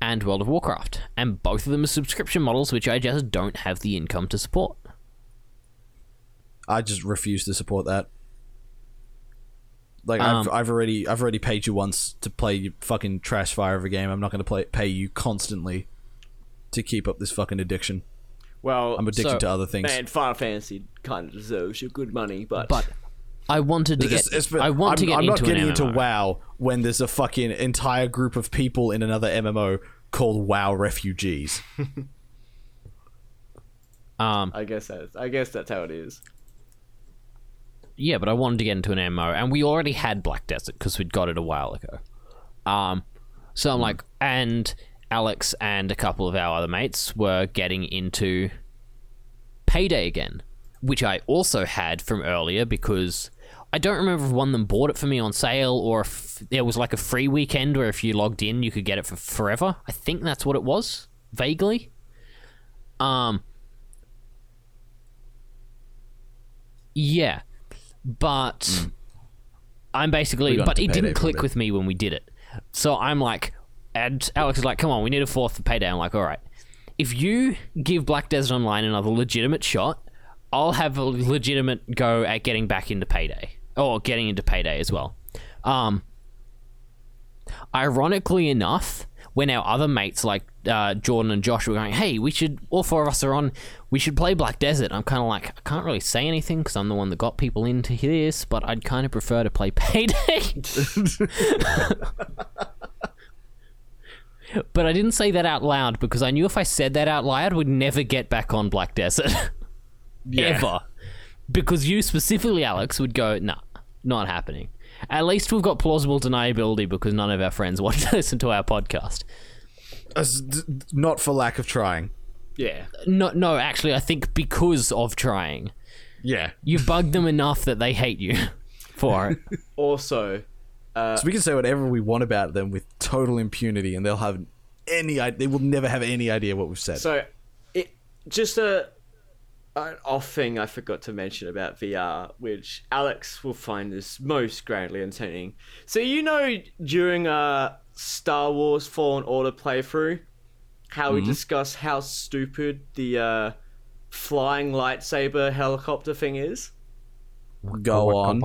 G: and World of Warcraft, and both of them are subscription models, which I just don't have the income to support.
F: I just refuse to support that. Like
G: Um,
F: I've, I've already I've already paid you once to play your fucking trash fire of a game. I'm not going to play pay you constantly to keep up this fucking addiction.
E: Well,
F: I'm addicted
G: So-
F: to other things.
E: man, Final Fantasy kind of deserves your good money, but
G: But I wanted to get.
F: It's- it's-
G: I want
F: I'm,
G: to get
F: I'm
G: into
F: not getting
G: an
F: into
G: MMO.
F: WoW when there's a fucking entire group of people in another MMO called WoW refugees.
G: Um,
E: I guess that's I guess that's how it is.
G: Yeah, but I wanted to get into an MMO, and we already had Black Desert because we'd got it a while ago. Um, so I'm like, and Alex and a couple of our other mates were getting into Payday again, which I also had from earlier because I don't remember if one of them bought it for me on sale or if there was like a free weekend where if you logged in you could get it for forever. I think that's what it was, vaguely. Um, yeah, but I'm basically, but it didn't click with me when we did it. So I'm like, and Alex is like, come on, we need a fourth for payday. I'm like, all right, if you give Black Desert Online another legitimate shot, I'll have a legitimate go at getting back into payday or getting into payday as well. Um, ironically enough, when our other mates like uh, Jordan and Josh were going, "Hey, we should," all four of us are on. We should play Black Desert. I'm kind of like, I can't really say anything because I'm the one that got people into this, but I'd kind of prefer to play Payday. but I didn't say that out loud because I knew if I said that out loud, we'd never get back on Black Desert ever. Because you specifically, Alex, would go, "Nah, not happening." At least we've got plausible deniability because none of our friends want to listen to our podcast.
F: As- d- d- not for lack of trying.
E: Yeah.
G: No, no, actually, I think because of trying,
F: Yeah.
G: you bugged them enough that they hate you for it.
E: Also, uh,
F: So we can say whatever we want about them with total impunity, and they'll have any. They will never have any idea what we've said.
E: so it just a an off thing I forgot to mention about VR, which Alex will find this most grandly entertaining. So you know during a Star Wars Fallen Order playthrough, how we discuss how stupid the uh, flying lightsaber helicopter thing is.
F: Go on.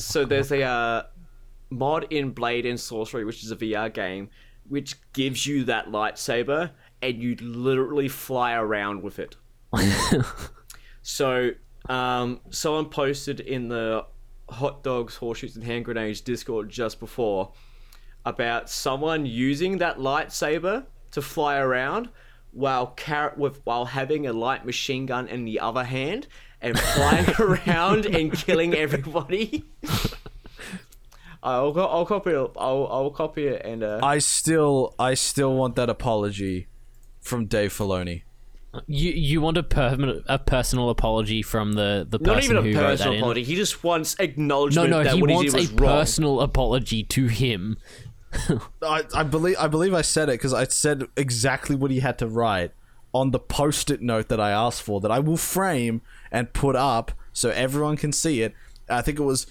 E: So there's a uh, mod in Blade and Sorcery, which is a VR game, which gives you that lightsaber, and you literally fly around with it. so um, someone posted in the hot dogs, horseshoes, and hand grenades Discord just before about someone using that lightsaber to fly around, while car- with while having a light machine gun in the other hand and flying around and killing everybody. I'll, co- I'll copy it. I'll, I'll copy it and uh,
F: I still, I still want that apology from Dave Filoni.
G: You you want a permanent a personal apology from the the person
E: not even a
G: who wrote that
E: personal
G: in?
E: apology. He just wants acknowledgement
G: no,
E: that
G: he
E: what he
G: wants
E: did
G: a
E: was wrong.
G: personal apology to him.
F: I, I believe, I believe I said it because I said exactly what he had to write on the post-it note that I asked for that I will frame and put up so everyone can see it. I think it was,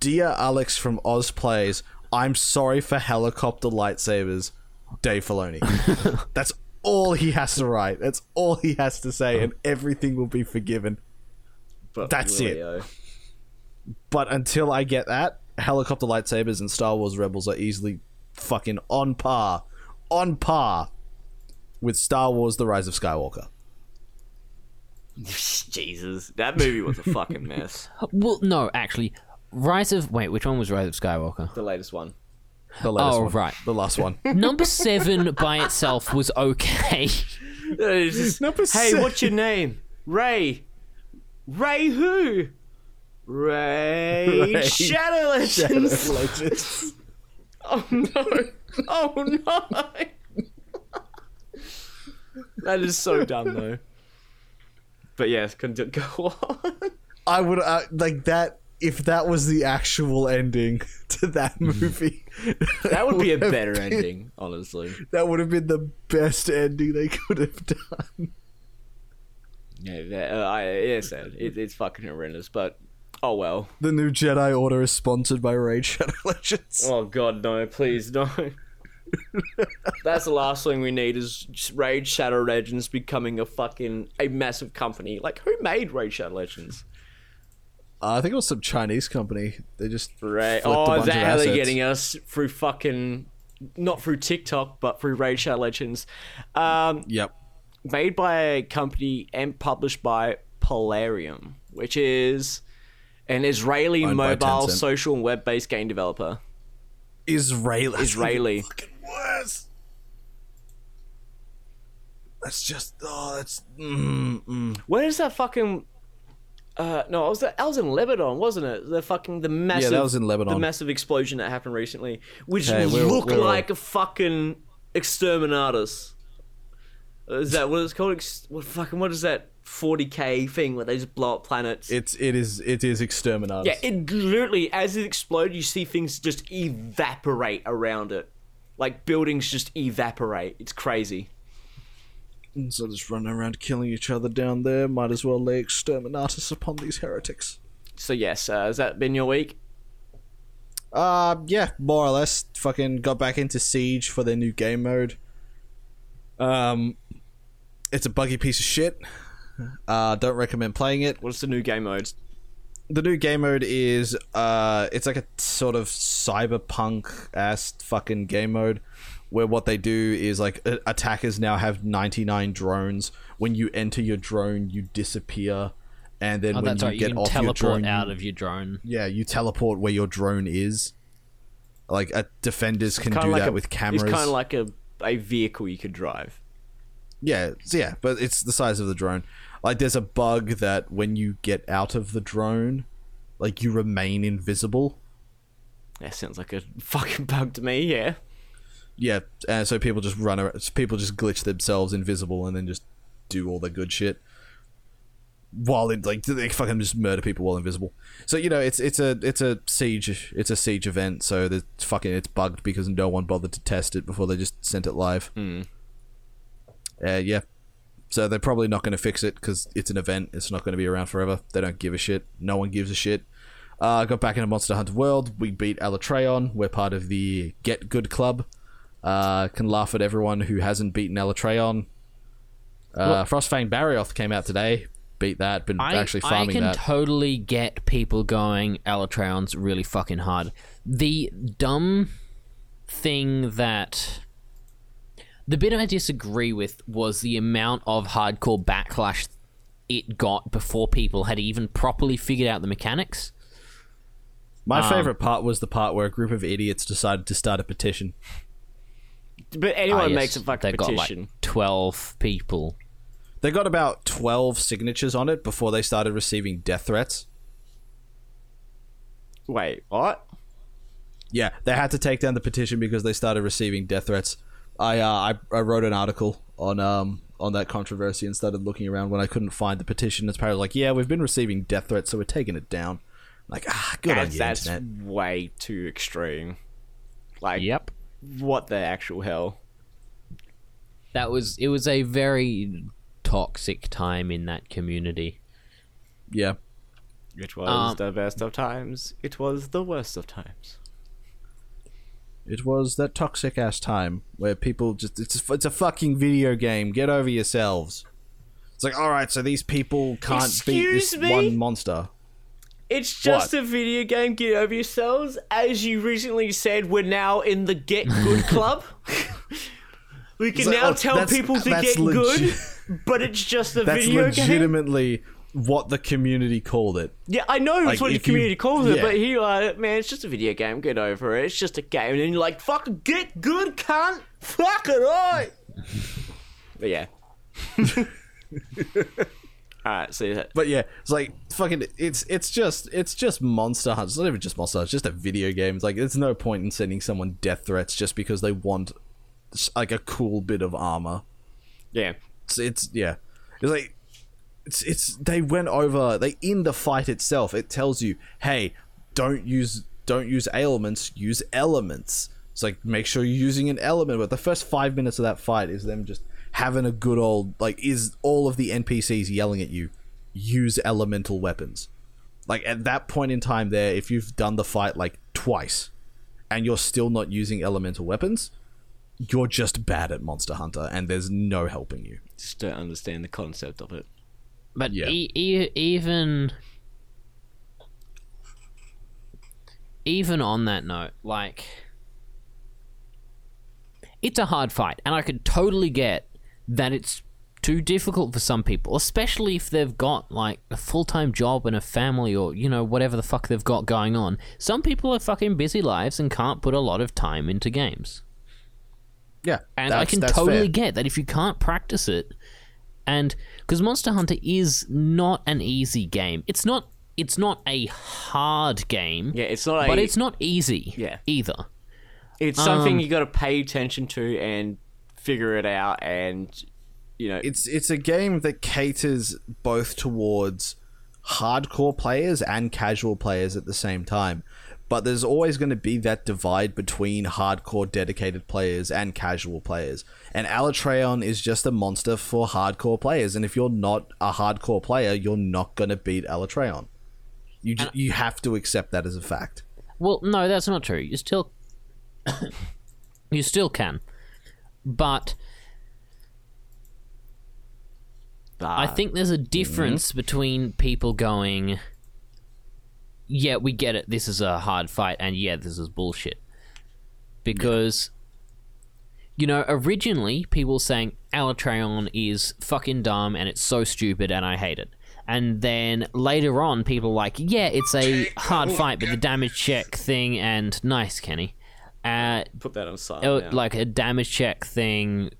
F: "Dear Alex from Oz Plays, I'm sorry for helicopter lightsabers, Dave Filoni." That's all he has to write. That's all he has to say, and oh. everything will be forgiven.
E: But
F: That's it. But until I get that, helicopter lightsabers and Star Wars Rebels are easily fucking on par, on par with Star Wars: The Rise of Skywalker.
E: Jesus, that movie was a fucking mess.
G: Well, no, actually, Rise of wait, which one was Rise of Skywalker?
E: The latest one.
F: The latest
G: Oh,
F: one.
G: right.
F: the last one.
G: Number seven by itself was okay.
E: It's just,
F: Number
E: hey,
F: six.
E: what's your name? Ray. Ray who? Ray,
F: Ray
E: Shadow Legends.
F: Legends.
E: Oh no! Oh no! that is so dumb though. But yes, can go on.
F: I would uh, like that if that was the actual ending to that movie.
E: That would be a better
F: been-
E: ending, honestly.
F: That would have been the best ending they could have done.
E: Yeah, that, uh, I, yes, it, it's fucking horrendous, but oh well.
F: The new Jedi Order is sponsored by Raid Shadow Legends.
E: Oh god, no! Please no. That's the last thing we need is Raid Shadow Legends becoming a fucking a massive company. Like who made Raid Shadow Legends?
F: Uh, I think it was some Chinese company. They just
E: Right. Oh, is that how they're getting us through fucking not through TikTok, but through Raid Shadow Legends. Um,
F: Yep.
E: made by a company and published by Plarium, which is an Israeli
F: Owned by
E: mobile,
F: Tencent.
E: social, and web-based game developer.
F: Israeli.
E: Israeli.
F: Fucking worse. That's just oh, that's mm, mm.
E: Where is that fucking? Uh, no, I was was in Lebanon, wasn't it? The fucking the massive.
F: that was in Lebanon.
E: The massive explosion that happened recently, which
F: Hey, we're-
E: looked
F: we're all-
E: like a fucking exterminatus. Is that what it's called? Ex- what fucking what is that? 40k thing where they just blow up planets.
F: It's it is it is exterminatus.
E: yeah, it literally as it explodes, you see things just evaporate around it, like buildings just evaporate. It's crazy.
F: So just running around killing each other down there. Might as well lay exterminatus upon these heretics.
E: So yes, uh, has that been your week?
F: Uh, yeah, more or less. Fucking got back into Siege for their new game mode. Um, it's a buggy piece of shit. Uh, don't recommend playing it.
E: What's the new game modes?
F: The new game mode is uh, it's like a sort of cyberpunk ass fucking game mode, where what they do is like attackers now have ninety nine drones. When you enter your drone, you disappear, and then
G: Oh,
F: when
G: that's
F: you
G: right. You
F: get
G: can
F: off your drone,
G: out of your drone.
F: yeah, you teleport where your drone is. Like uh, defenders can do
E: like
F: that
E: a,
F: with cameras.
E: It's kind of like a a vehicle you could drive.
F: Yeah, it's- yeah, but it's the size of the drone. Like, there's a bug that when you get out of the drone, like you remain invisible.
E: That sounds like a fucking bug to me. Yeah.
F: Yeah, so people just run around, people just glitch themselves invisible and then just do all the good shit. While it like they fucking just murder people while invisible. So you know it's it's a it's a siege it's a siege event. So there's fucking it's bugged because no one bothered to test it before they just sent it live. Uh, yeah. So they're probably not going to fix it because it's an event. It's not going to be around forever. They don't give a shit. No one gives a shit. Uh, got back into Monster Hunter World. We beat Alatreon. We're part of the Get Good Club. Uh, can laugh at everyone who hasn't beaten Alatreon. Uh, Frostfang Barioth came out today. Beat that. Been
G: I,
F: actually
G: I
F: farming
G: can
F: that.
G: totally get people going Alatreon's really fucking hard. The dumb thing that the bit I disagree with was the amount of hardcore backlash it got before people had even properly figured out the mechanics.
F: My favorite part was the part where a group of idiots decided to start a petition.
E: But anyone
G: Ah, yes,
E: makes a fucking
G: they've got, like,
E: petition.
G: twelve people.
F: They got about 12 signatures on it before they started receiving death threats.
E: Wait, what?
F: Yeah, they had to take down the petition because they started receiving death threats. I uh, I, I wrote an article on um on that controversy and started looking around when I couldn't find the petition. It's apparently like, yeah, we've been receiving death threats, so we're taking it down. Like, ah, good on
E: That's,
F: you,
E: that's
F: internet.
E: way too extreme. Like,
G: Yep.
E: what the actual hell?
G: That was it was a very toxic time in that community.
F: Yeah,
E: It was
G: Um,
E: the best of times. It was the worst of times.
F: it was that toxic ass time where people just it's a, it's a fucking video game. Get over yourselves. It's like, all right, so these people can't beat this
E: me?
F: one monster.
E: It's just
F: What?
E: a video game. Get over yourselves. As you recently said, we're now in the Get Good Club. we can
F: like,
E: now
F: oh,
E: tell people to get
F: legit-
E: good, but it's just a
F: That's
E: video game.
F: legitimately what the community called it.
E: Yeah, I know
F: Like,
E: it's what the
F: if you-
E: community calls it,
F: yeah.
E: but he like, uh, man, it's just a video game. Get over it. It's just a game, and you're like, fucking get good, cunt. Fuck it, right? but yeah. All right, so yeah.
F: But yeah, it's like fucking. It's it's just it's just Monster Hunter. It's not even just Monster Hunter. It's just a video game. It's like there's no point in sending someone death threats just because they want like a cool bit of armor.
E: yeah.
F: It's, it's yeah. It's like it's it's they went over they in the fight itself. It tells you, hey, don't use don't use ailments. Use elements. It's like make sure you're using an element. But the first five minutes of that fight is them just having a good old like is all of the NPCs yelling at you, use elemental weapons. Like at that point in time, there, if you've done the fight like twice, and you're still not using elemental weapons, you're just bad at Monster Hunter, and there's no helping you.
E: Just don't understand the concept of it.
G: But
F: Yeah.
G: e- e- even even on that note, like it's a hard fight, and I could totally get that it's too difficult for some people, especially if they've got like a full time job and a family, or you know whatever the fuck they've got going on. Some people have fucking busy lives and can't put a lot of time into games.
F: Yeah,
G: And I can totally get that if you can't practice it, and because Monster Hunter is not an easy game. It's not. It's not a hard game.
E: Yeah, it's not a.
G: But it's not easy.
E: Yeah.
G: Either.
E: it's something
G: um,
E: you got to pay attention to and figure it out, and you know,
F: It's it's a game that caters both towards hardcore players and casual players at the same time. But there's always going to be that divide between hardcore dedicated players and casual players. And Alatreon is just a monster for hardcore players. And if you're not a hardcore player, you're not going to beat Alatreon. You ju- you have to accept that as a fact.
G: Well, no, that's not true. You still. you still can, but I think there's a difference mm-hmm. between people going, yeah, we get it, this is a hard fight, and yeah, this is bullshit. Because, you know, originally people saying Alatreon is fucking dumb and it's so stupid and I hate it. And then later on, people were like, yeah, it's a hard fight, but the damage check thing and nice, Kenny. Uh,
E: put that on silent.
G: uh, like a damage check thing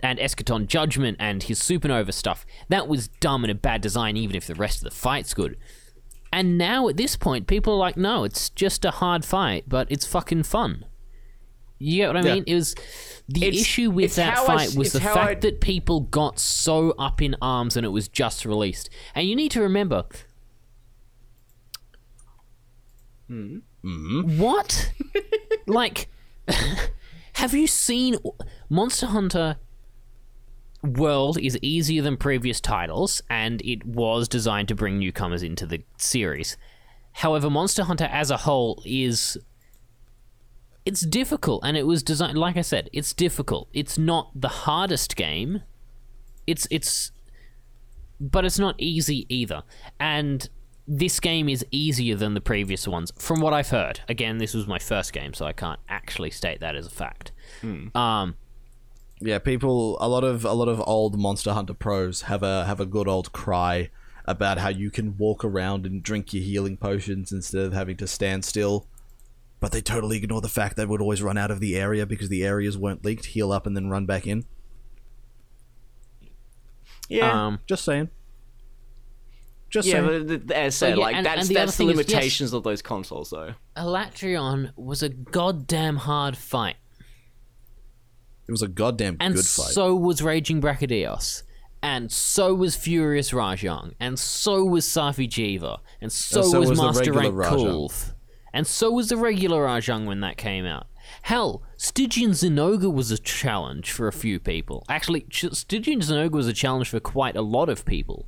G: and Eschaton Judgment and his supernova stuff. That was dumb and a bad design, even if the rest of the fight's good. And now at this point, people are like, no, it's just a hard fight, but it's fucking fun. You get what I
F: Yeah.
G: mean? It was the
E: It's-
G: issue with that
E: how I
G: fight was the fact
E: I-
G: that people got so up in arms and it was just released. And you need to remember. Hmm? Hmm? What? like, have you seen Monster Hunter World is easier than previous titles, and it was designed to bring newcomers into the series. However, Monster Hunter as a whole is it's difficult and it was designed like I said, it's difficult. It's not the hardest game. It's it's but it's not easy either. And this game is easier than the previous ones from what I've heard. Again, this was my first game, so I can't actually state that as a fact. Um
F: Yeah, people. A lot of a lot of old Monster Hunter pros have a have a good old cry about how you can walk around and drink your healing potions instead of having to stand still. But they totally ignore the fact that they would always run out of the area because the areas weren't leaked. Heal up and then run back in.
E: Yeah.
G: Um,
F: Just saying. Just
E: yeah,
F: saying.
E: but th- th- as said,
G: yeah,
E: like
G: and-
E: that's
G: and the
E: that's the
G: thing is, yes.
E: limitations of those consoles, though.
G: Alatreon was a goddamn hard fight,
F: it was a goddamn
G: and
F: good fight.
G: so was Raging Brachydios, and so was Furious Rajang, and so was Safi'jiiva, and so,
F: And so
G: was,
F: was
G: Master Rank. Kulve, and so was the regular Rajang when that came out. Hell, Stygian Zinogre was a challenge for a few people. Actually, Stygian Zinogre was a challenge for quite a lot of people.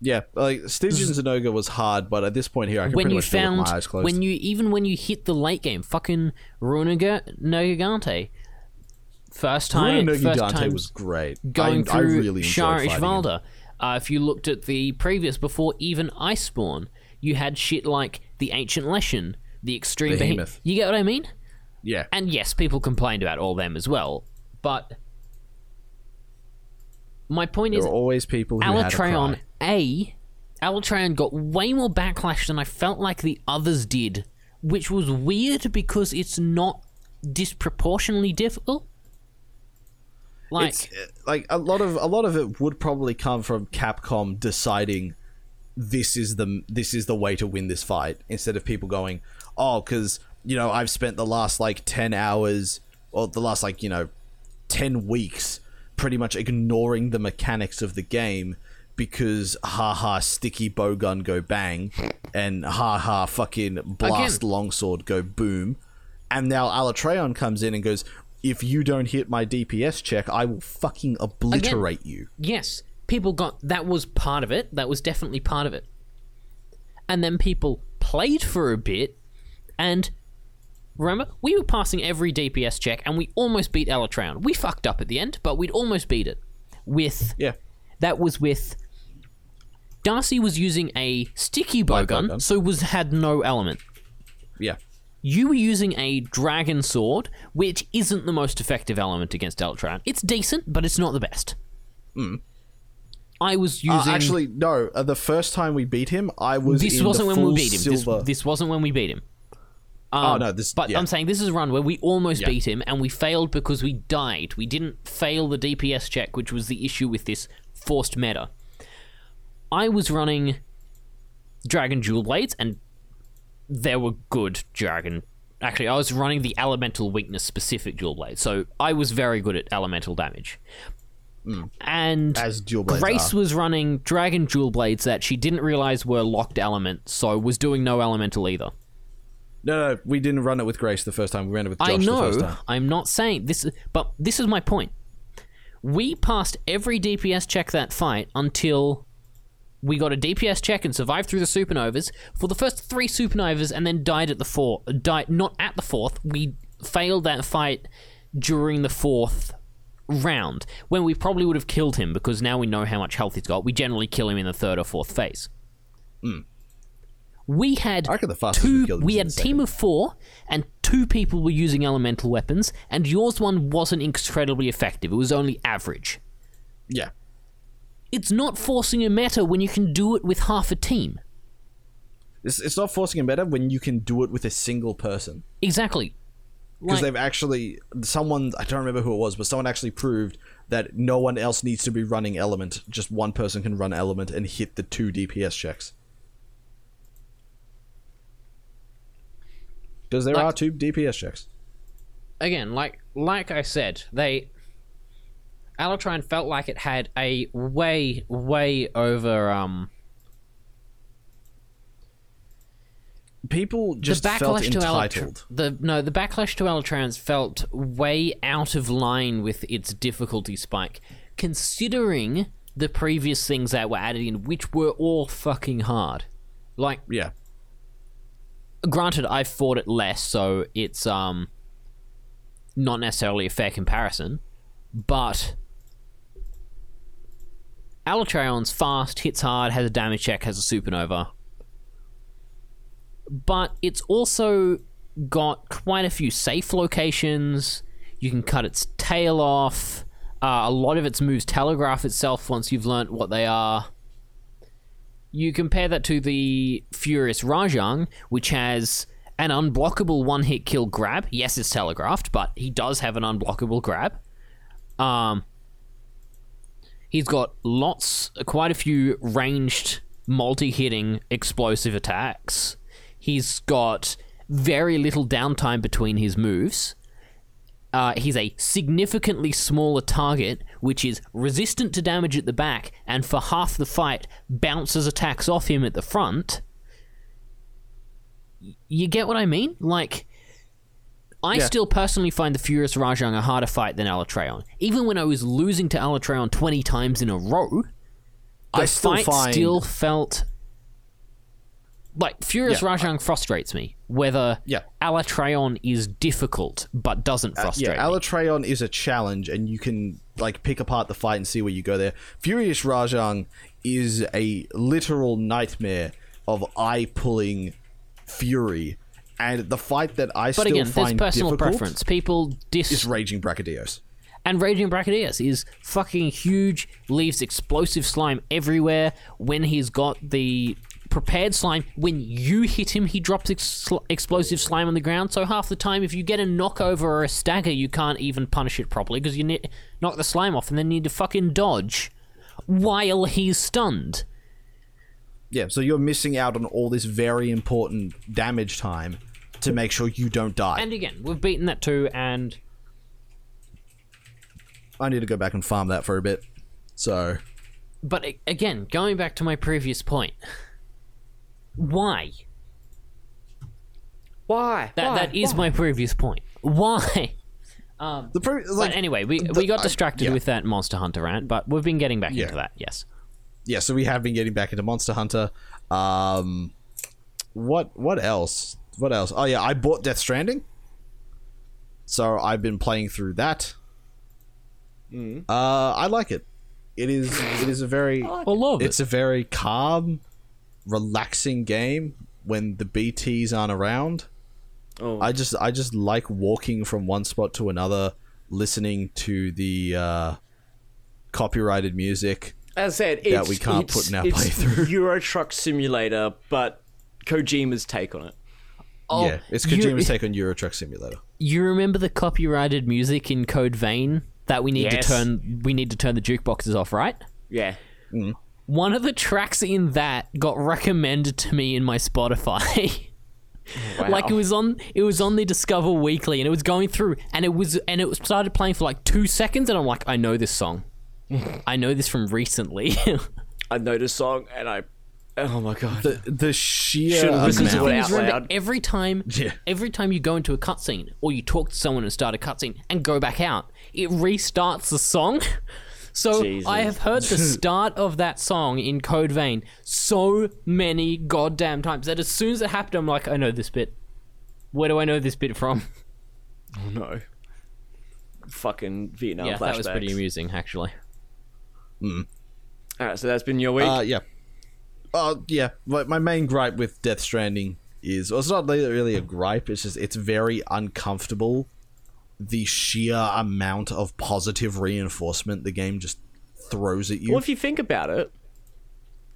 F: yeah, like Stygian Zinogre was hard, but at this point here, I can
G: when
F: pretty
G: you
F: much do it
G: found
F: my eyes closed.
G: when you even when you hit the late game, fucking Ruiner Nergigante. First time,
F: Bruno
G: first
F: Gigante
G: time
F: was great.
G: going
F: I, I
G: through
F: really
G: Shah. Ishvalda. Uh, if you looked at the previous before even Iceborne, you had shit like the Ancient Leshen, the Extreme
F: Behemoth.
G: You get what I mean?
F: Yeah,
G: And yes, people complained about all them as well, but my point
F: there
G: is
F: always people who had a
G: Alatreon
F: cry.
G: A, Alatreon got way more backlash than I felt like the others did, which was weird because it's not disproportionately difficult. Like,
F: it's uh, like a lot of a lot of it would probably come from Capcom deciding this is the this is the way to win this fight instead of people going oh because you know I've spent the last like 10 hours or the last like you know 10 weeks pretty much ignoring the mechanics of the game because haha sticky bowgun go bang and haha fucking blast
G: Again-
F: longsword go boom and now Alatreon comes in and goes if you don't hit my DPS check I will fucking obliterate you
G: yes, people got that was part of it. That was definitely part of it. And then people played for a bit, and remember, we were passing every DPS check, and we almost beat Alatreon. We fucked up at the end, but we'd almost beat it with
F: yeah
G: that was with Darcy was using a sticky bowgun,
F: bowgun.
G: so was had no element.
F: yeah
G: You were using a dragon sword, which isn't the most effective element against Alatreon. It's decent, but it's not the best. I was
F: Uh,
G: using.
F: actually, no. Uh, the first time we beat him, I was.
G: this wasn't when we beat him. This, this wasn't when we beat him.
F: oh no, this.
G: But
F: yeah.
G: I'm saying this is a run where we almost
F: Yeah.
G: beat him and we failed because we died. We didn't fail the DPS check, which was the issue with this forced meta. I was running Dragon Dual Blades and there were good Dragon. Actually, I was running the elemental weakness specific dual Blades, so I was very good at elemental damage. And
F: Hmm. As Blades
G: Grace
F: are.
G: was running Dragon Dual Blades that she didn't realize were locked element, so was doing no elemental either.
F: no, no, we didn't run it with Grace the first time. We ran it with Josh
G: I
F: the first
G: know.
F: time.
G: I'm not saying this, but this is my point. We passed every DPS check that fight until we got a DPS check and survived through the supernovas for the first three supernovas, and then died at the four. Died not at the fourth. We failed that fight during the fourth round when we probably would have killed him because now we know how much health he's got. We generally kill him in the third or fourth phase. We had.
F: I reckon the
G: two. We had a team of four, and two people were using elemental weapons, and yours one wasn't incredibly effective. It was only average.
F: Yeah,
G: It's not forcing a meta when you can do it with half a team.
F: it's, it's not forcing a meta when you can do it with a single person
G: Exactly.
F: because
G: Like-
F: they've actually someone I don't remember who it was, but someone actually proved that no one else needs to be running element. Just one person can run element and hit the two DPS checks. Because there
G: Like-
F: are two DPS checks.
G: again, like like I said, they Alatreon felt like it had a way way over um
F: People just
G: the
F: felt
G: backlash to
F: entitled.
G: Alatr- the no the backlash to Alatreon's felt way out of line with its difficulty spike, considering the previous things that were added in, which were all fucking hard. Like,
F: yeah.
G: granted, I fought it less, so it's um not necessarily a fair comparison, but Alatreon's fast, hits hard, has a damage check, has a supernova. But it's also got quite a few safe locations. You can cut its tail off. Uh, a lot of its moves telegraph itself once you've learnt what they are. You compare that to the Furious Rajang, which has an unblockable one hit kill grab. Yes, it's telegraphed, but he does have an unblockable grab. Um, He's got lots, quite a few ranged, multi-hitting explosive attacks. He's got very little downtime between his moves. Uh, he's a significantly smaller target, which is resistant to damage at the back, and for half the fight bounces attacks off him at the front. You get what I mean? Like, I
F: Yeah.
G: still personally find the Furious Rajang a harder fight than Alatreon. Even when I was losing to Alatreon 20 times in a row, the
F: I still
G: fight
F: find
G: still felt like Furious
F: Yeah,
G: Rajang frustrates me. Whether
F: Yeah.
G: Alatreon is difficult but doesn't frustrate
F: Uh, yeah,
G: me.
F: Alatreon is a challenge, and you can like pick apart the fight and see where you go there. Furious Rajang is a literal nightmare of eye pulling fury, and the fight that I
G: But
F: still
G: again, there's personal
F: difficult
G: preference. People dis
F: is Raging Brachydios.
G: and Raging Brachydios is fucking huge. Leaves explosive slime everywhere. When he's got the prepared slime, when you hit him, he drops ex- explosive slime on the ground. So half the time, if you get a knockover or a stagger, you can't even punish it properly because you ne- knock the slime off and then need to fucking dodge while he's stunned.
F: Yeah, so you're missing out on all this very important damage time to make sure you don't die.
G: And again, we've beaten that too, and
F: I need to go back and farm that for a bit. So
G: But again, going back to my previous point, why?
E: Why?
G: That
E: Why?
G: that is my previous point. Why?
F: the pre- like
G: but anyway, we we got
F: I-
G: distracted
F: yeah.
G: with that Monster Hunter rant, but we've been getting back
F: Yeah.
G: into that. Yes.
F: yeah, so we have been getting back into Monster Hunter. Um, what what else? What else? Oh yeah, I bought Death Stranding, so I've been playing through that. Uh, I like it. It is it is a very
G: I love
F: it's a very calm, relaxing game when the BTS aren't around.
E: Oh.
F: I just I just like walking from one spot to another, listening to the uh, copyrighted music.
E: As I said,
F: that
E: it's,
F: we can't
E: it's,
F: put in our
E: it's
F: playthrough.
E: Euro Truck Simulator, but Kojima's take on it.
G: Oh,
F: yeah, it's
G: you-
F: Kojima's take on Euro Truck Simulator.
G: You remember the copyrighted music in Code Vein that we need
E: Yes.
G: to turn we need to turn the jukeboxes off, right?
E: Yeah. Mm.
G: One of the tracks in that got recommended to me in my Spotify. Like it was on it was on the Discover Weekly and it was going through and it was and it started playing for like 2 seconds and I'm like I know this song. I know this from recently.
E: I know this song and I. Oh my god.
F: The the sheer
E: Should've listened to
F: amount-
E: it
G: Because
E: out
G: remember,
E: loud.
G: every time
F: Yeah.
G: every time you go into a cutscene or you talk to someone and start a cutscene and go back out, it restarts the song. So
E: Jesus.
G: I have heard the start of that song in Code Vein so many goddamn times that as soon as it happened, I'm like, I know this bit. Where do I know this bit from?
E: Oh no. Fucking Vietnam
G: yeah,
E: flashbacks.
G: that was pretty amusing, actually.
E: Alright, so that's been your week.
F: Uh, yeah. Uh, yeah. My, my main gripe with Death Stranding is, well, it's not really really a gripe. It's just it's very uncomfortable. The sheer amount of positive reinforcement the game just throws at you.
E: well, if you think about it,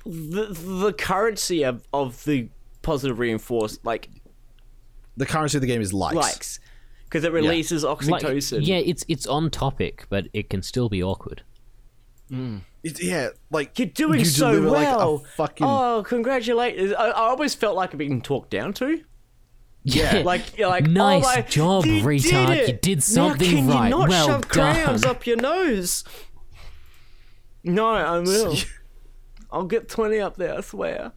E: the the currency of, of the positive reinforced like
F: the currency of the game is likes.
E: likes because it releases
G: Like,
E: oxytocin.
G: yeah, it's it's on topic, but it can still be awkward.
F: It- yeah, like
E: You're doing
F: you
E: so
F: deliver, like, a
E: well.
F: fucking
E: Oh, congratulations! I, I always felt like I'm being talked down to.
G: Yeah,
E: Like, you're like, oh,
G: nice
E: oh my,
G: job,
E: you
G: retard.
E: Did.
G: You did something
E: Now
G: something
E: can
G: right.
E: You not
G: well
E: shove crayons
G: done.
E: up your nose. No, I will. I'll get twenty up there. I swear.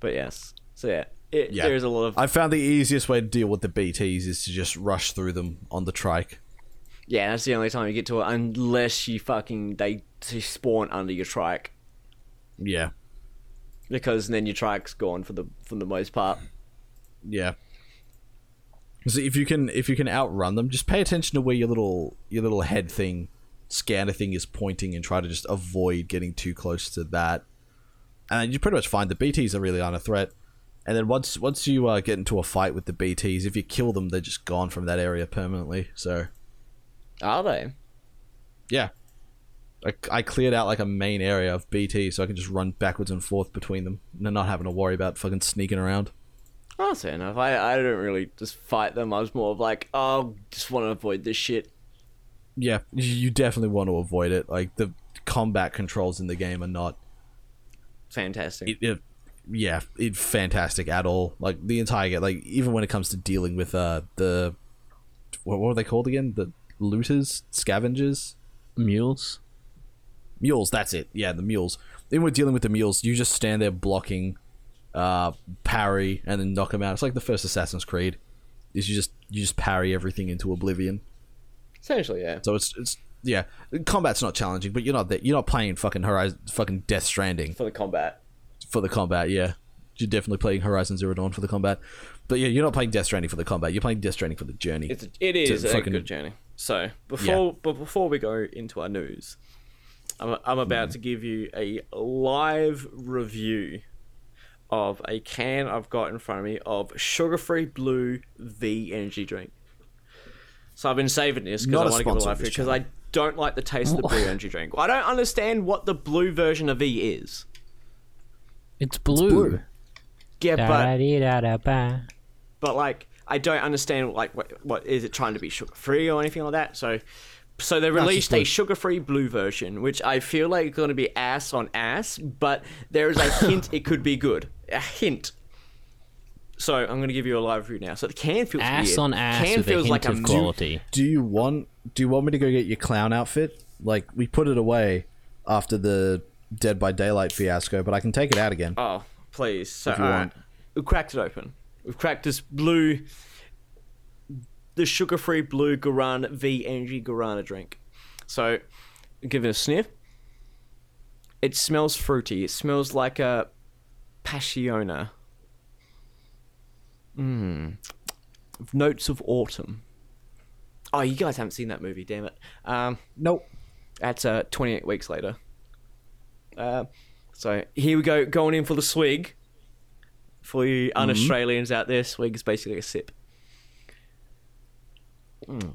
E: But yes, so yeah, it,
F: Yeah.
E: there's a lot of
F: I found the easiest way to deal with the BTS is to just rush through them on the trike.
E: yeah. That's the only time you get to it, unless you fucking they, they spawn under your trike,
F: Yeah,
E: because then your trike's gone for the for the most part.
F: yeah. So if you can if you can outrun them, just pay attention to where your little your little head thing, scanner thing is pointing, and try to just avoid getting too close to that. And you pretty much find the BTS are really aren't a threat. And then once once you uh, get into a fight with the BTS, if you kill them, they're just gone from that area permanently. So
E: Are they?
F: yeah, I, I cleared out like a main area of BT, so I can just run backwards and forth between them, and not having to worry about fucking sneaking around.
E: Oh, fair enough. I, I don't really just fight them. I was more of like, oh, just want to avoid this shit.
F: yeah, you definitely want to avoid it. Like the combat controls in the game are not
E: Fantastic.
F: it, it, yeah, it fantastic at all. Like the entire game, like even when it comes to dealing with uh the what, what are they called again? The looters, scavengers,
G: Mules.
F: Mules. That's it. Yeah, the mules. Even when dealing with the mules, you just stand there blocking, uh, parry, and then knock them out. It's like the first Assassin's Creed. Is you just you just parry everything into oblivion.
E: Essentially, yeah.
F: So it's it's yeah, combat's not challenging, but you're not that you're not playing fucking Horizon, fucking Death Stranding
E: For the combat.
F: for the combat. Yeah, you're definitely playing Horizon Zero Dawn for the combat, but yeah, you're not playing Death Stranding for the combat. You're playing Death Stranding for the journey.
E: It's it is a
F: fucking-
E: good journey. So before but before we go into our news, I'm I'm about to give you a live review of a can I've got in front of me of sugar-free blue V energy drink. So I've been saving this because I want to give it a live
F: of this
E: because I don't like the taste of the blue energy drink. I don't understand what the blue version of V is.
G: It's blue.
F: blue.
E: Yeah, but but like I don't understand like what, what is it trying to be sugar free or anything like that. So so they released a sugar free blue version, which I feel like is going to be ass on ass, but there is a hint it could be good. A hint. So I'm going to give you a live review now. So the can feels
G: Ass
E: weird.
G: on ass
E: Can
G: with a hint
E: like
G: of
E: a
G: quality.
F: Do you want Do you want me to go get your clown outfit? Like we put it away after the Dead by Daylight fiasco, but I can take it out again.
E: Oh, please. So
F: If you
E: alright.
F: want.
E: we've cracked it open. We've cracked this blue, the sugar-free blue Guarana V Energy Guarana drink. So, give it a sniff. It smells fruity. It smells like a passiona. Mmm. Notes of autumn. Oh, you guys haven't seen that movie, damn it. Um,
F: Nope.
E: that's uh, 28 weeks later. Uh, so here we go, going in for the swig. For you un-Australians out there, swig is basically a sip. Mm.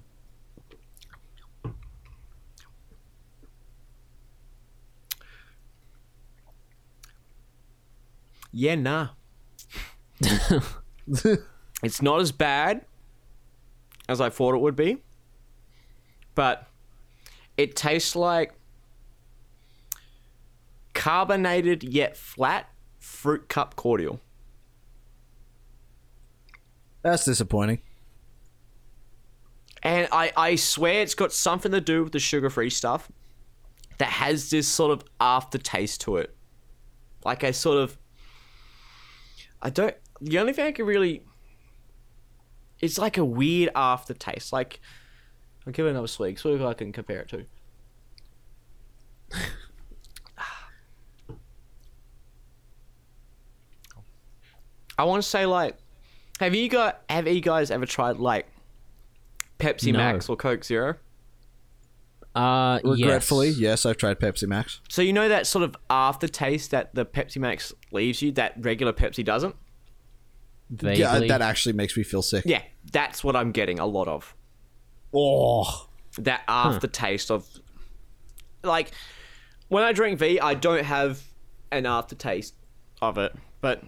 E: Yeah, nah. it's not as bad as I thought it would be, but it tastes like carbonated yet flat fruit cup cordial.
F: That's disappointing.
E: And I, I swear it's got something to do with the sugar free stuff that has this sort of aftertaste to it. Like a sort of. I don't. The only thing I can really. It's like a weird aftertaste. Like. I'll give it another swig. See if I can compare it to. I want to say like, have you got have you guys ever tried like Pepsi
G: No.
E: Max or Coke Zero?
G: Uh,
F: Regretfully,
G: yes.
F: yes, I've tried Pepsi Max.
E: So you know that sort of aftertaste that the Pepsi Max leaves you that regular Pepsi doesn't?
G: Vaguely.
F: Yeah, that actually makes me feel sick.
E: Yeah, that's what I'm getting a lot of.
F: Oh,
E: That aftertaste of like when I drink V, I don't have an aftertaste of it, but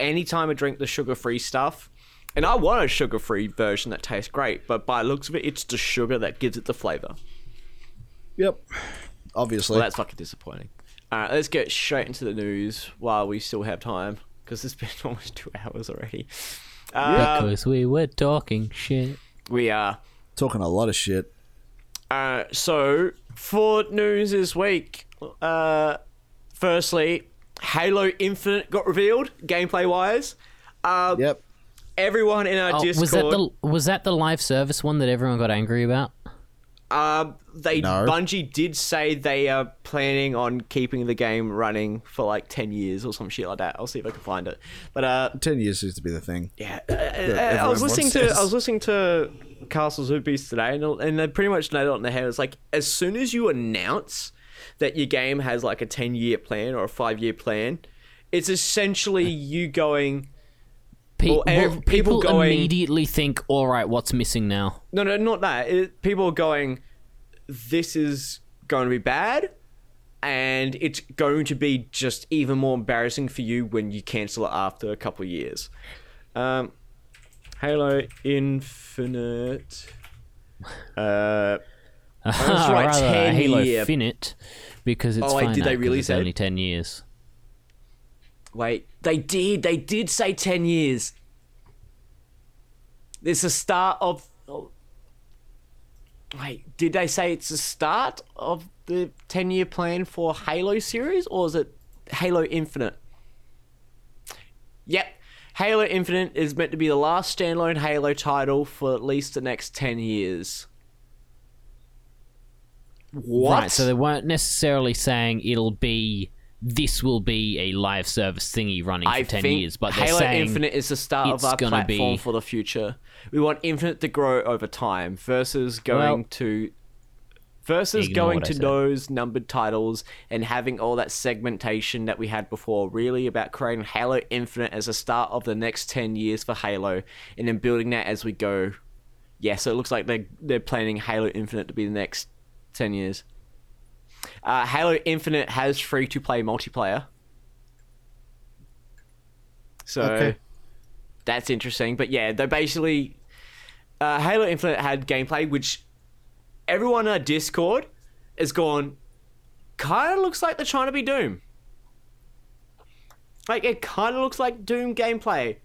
E: anytime I drink the sugar-free stuff, and I want a sugar-free version that tastes great, but by the looks of it, it's the sugar that gives it the flavor.
F: yep. Obviously,
E: Well, that's fucking disappointing. All right, let's get straight into the news while we still have time, because it's been almost two hours already. Uh,
G: Because we were talking shit.
E: we are.
F: talking a lot of shit.
E: Uh, so, for news this week, uh, firstly, Halo Infinite got revealed, gameplay wise. Uh,
F: Yep.
E: Everyone in our
G: Oh,
E: Discord.
G: was that the was that the live service one that everyone got angry about?
E: Um, they
F: No.
E: Bungie did say they are planning on keeping the game running for like ten years or some shit like that. I'll see if I can find it. But uh,
F: Ten years seems to be the thing.
E: yeah, uh, uh, I was listening to
F: says.
E: I was listening to Castle Super Beast today, and and they pretty much nailed it on the head. It's like as soon as you announce that your game has like a ten year plan or a five year plan, it's essentially you going.
G: Pe-
E: Well, people
G: people
E: going-
G: immediately think, "All right, what's missing now?"
E: No, no, not that. It, people are going, this is going to be bad, and it's going to be just even more embarrassing for you when you cancel it after a couple of years. Um, Halo Infinite. Uh, That's right,
G: Rather
E: 10
G: Halo
E: year.
G: Finite because it's
E: Oh, wait, did
G: finite
E: they really say
G: only ten years.
E: Wait, they did. They did say 10 years. It's the start of. oh. Wait, did they say it's the start of the 10 year plan for Halo series or is it Halo Infinite? Yep. Halo Infinite is meant to be the last standalone Halo title for at least the next 10 years. What?
G: Right, so they weren't necessarily saying it'll be this will be a live service thingy running for
E: I
G: ten
E: think
G: years, but they're
E: Halo
G: saying
E: Infinite is the start of our platform
G: be-
E: for the future. We want Infinite to grow over time versus going
G: Well,
E: to versus going to those numbered titles and having all that segmentation that we had before. Really about creating Halo Infinite as a start of the next ten years for Halo, and then building that as we go. Yeah, so it looks like they they're planning Halo Infinite to be the next ten years. Uh, Halo Infinite has free to play multiplayer. So
F: Okay.
E: that's interesting. But yeah, they basically uh, Halo Infinite had gameplay which everyone on Discord has gone kind of looks like they're trying to be Doom. Like it kind of looks like Doom gameplay.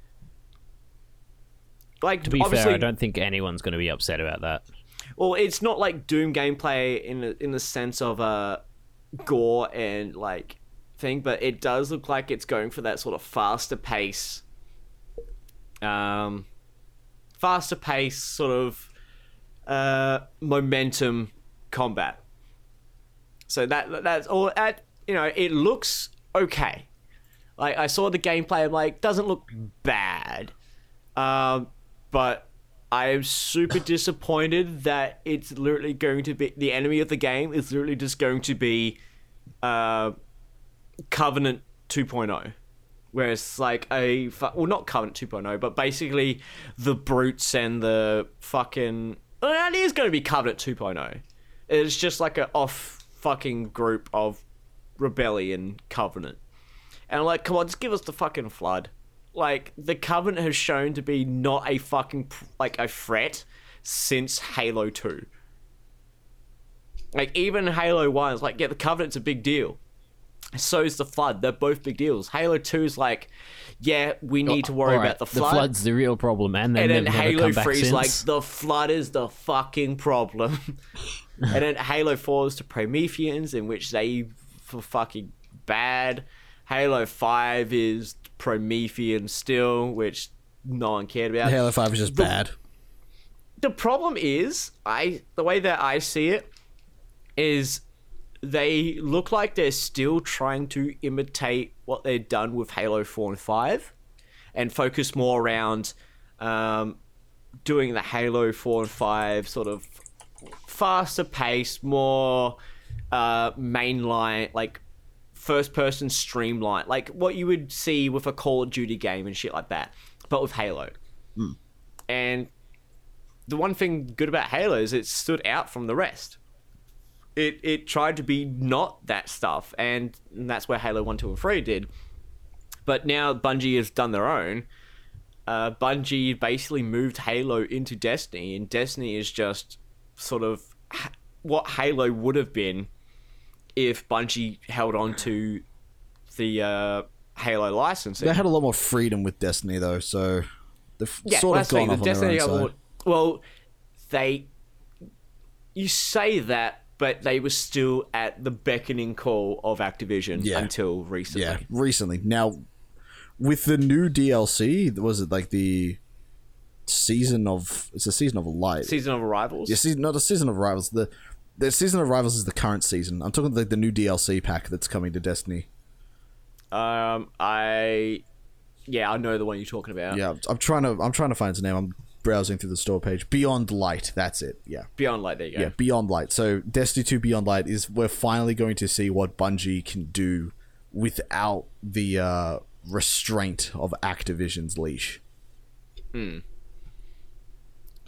E: Like
G: to be
E: obviously,
G: fair, I don't think anyone's going to be upset about that.
E: Well, it's not like Doom gameplay in the, in the sense of uh, gore and like thing, but it does look like it's going for that sort of faster pace, um, faster pace sort of uh, momentum combat. So that that's all. At you know, it looks okay. Like I saw the gameplay, I'm like, doesn't look bad, um, but I am super disappointed that it's literally going to be the enemy of the game is literally just going to be uh, Covenant 2.0. Where it's like a well, not Covenant 2.0, but basically the brutes and the fucking. Well, it is going to be Covenant 2.0. It's just like a off fucking group of rebellion Covenant, and I'm like, come on, just give us the fucking flood. Like the Covenant has shown to be not a fucking like a threat since Halo 2. Like even Halo 1 is like, yeah, the Covenant's a big deal. So is the Flood. They're both big deals. Halo 2 is like, yeah, we need to worry
G: right,
E: about the Flood.
G: The flood's the real problem, and then,
E: and then Halo
G: come
E: 3 is like, the Flood is the fucking problem. and then Halo 4 is to Prometheans, in which they f- fucking bad. Halo 5 is Promethean still, which no one cared about
F: Halo Five is just bad.
E: the problem is i the way that i see it is they look like they're still trying to imitate what they've done with halo 4 and 5 and focus more around um, doing the halo 4 and 5 sort of faster pace more uh, mainline like first person streamline like what you would see with a call of duty game and shit like that but with halo and the one thing good about Halo is it stood out from the rest. It it tried to be not that stuff, and that's where Halo One, Two, and Three did. But now Bungie has done their own. Uh, Bungie basically moved Halo into Destiny, and Destiny is just sort of h- what Halo would have been if Bungie held on to the uh, Halo licensing.
F: They had a lot more freedom with Destiny though, so they've
E: yeah,
F: sort of
E: that's the thing,
F: gone off
E: the
F: on their
E: Destiny
F: own side.
E: Well, they. You say that, but they were still at the beckoning call of Activision
F: Yeah.
E: until recently.
F: Yeah, recently. Now, with the new DLC, was it like the season of? It's a season of light.
E: Season of Arrivals.
F: Yeah, season, not a season of arrivals. The the season of rivals is the current season. I'm talking like the new DLC pack that's coming to Destiny.
E: Um, I. Yeah, I know the one you're talking about.
F: Yeah, I'm trying to I'm trying to find its name. I'm browsing through the store page. Beyond Light. That's it. Yeah.
E: Beyond Light, there you go.
F: Yeah, Beyond Light. So Destiny 2 Beyond Light is we're finally going to see what Bungie can do without the uh, restraint of Activision's leash.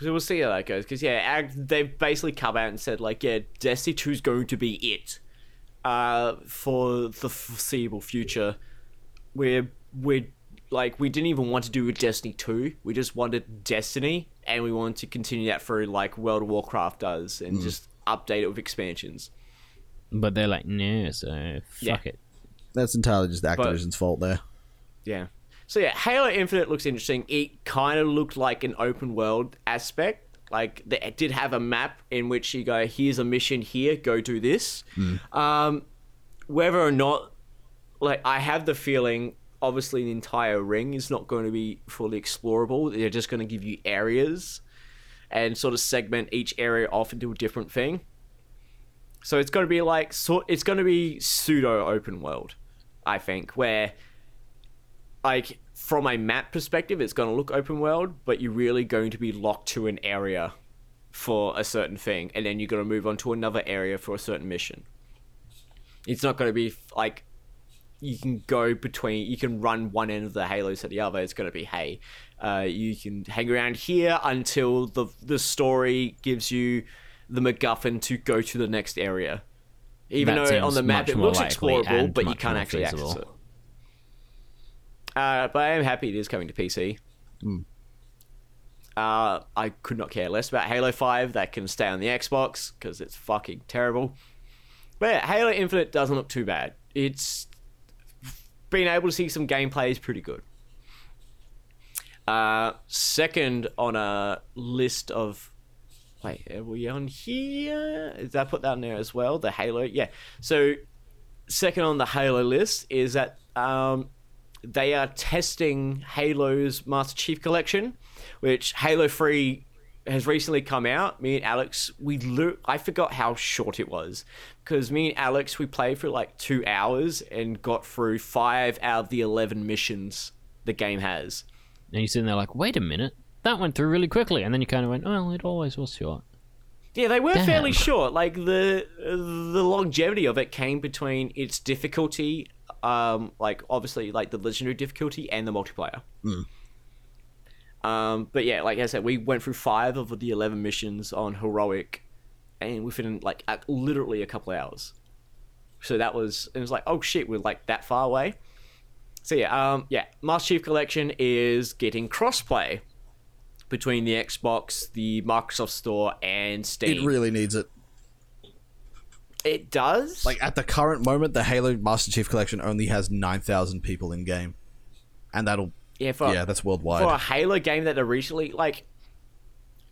E: So we'll see how that goes. Because yeah, Act- they've basically come out and said like, yeah, Destiny Two is going to be it, uh, for the foreseeable future. We're we're like we didn't even want to do a Destiny Two. We just wanted Destiny, and we wanted to continue that through like World of Warcraft does, and just update it with expansions.
G: But they're like, no, so fuck
E: Yeah.
G: it.
F: That's entirely just Activision's fault there.
E: Yeah. So yeah, Halo Infinite looks interesting. It kind of looked like an open world aspect. Like they it did have a map in which you go, here's a mission here, go do this. Um, whether or not, like I have the feeling, obviously the entire ring is not going to be fully explorable. They're just going to give you areas and sort of segment each area off into a different thing. So it's going to be like so it's going to be pseudo open world, I think, where like from a map perspective, it's going to look open world, but you're really going to be locked to an area for a certain thing, and then you're going to move on to another area for a certain mission. It's not going to be like you can go between, you can run one end of the Halo to the other. It's going to be, hey, uh, you can hang around here until the the story gives you the MacGuffin to go to the next area. Even
G: That
E: though on the map it looks explorable, but you can't actually
G: feasible.
E: access it. Uh, but I am happy it is coming to PC. Uh, I could not care less about Halo 5. That can stay on the Xbox because it's fucking terrible. But yeah, Halo Infinite doesn't look too bad. It's been able to see some gameplay is pretty good. Uh, second on a list of. Wait, are we on here? Did I put that in there as well? The Halo, yeah. So second on the Halo list is that um, they are testing Halo's Master Chief Collection, which Halo 3 has recently come out. Me and Alex, we lo- I forgot how short it was because me and Alex we played for like two hours and got through five out of the eleven missions the game has.
G: And you're sitting there like, wait a minute, that went through really quickly. And then you kind of went, well, it always was short.
E: Yeah, they were
G: Damn.
E: fairly short. Like the the longevity of it came between its difficulty, um, like obviously like the legendary difficulty and the multiplayer. Um, but yeah, like I said, we went through five of the eleven missions on heroic, and within like literally a couple hours. So that was it was like oh shit, we're like that far away. So yeah, um, yeah, Master Chief Collection is getting crossplay between the Xbox, the Microsoft Store, and Steam.
F: It really needs it.
E: It does.
F: Like at the current moment, the Halo Master Chief Collection only has nine thousand people in game, and that'll
E: yeah, for,
F: yeah, that's worldwide.
E: for a Halo game that originally like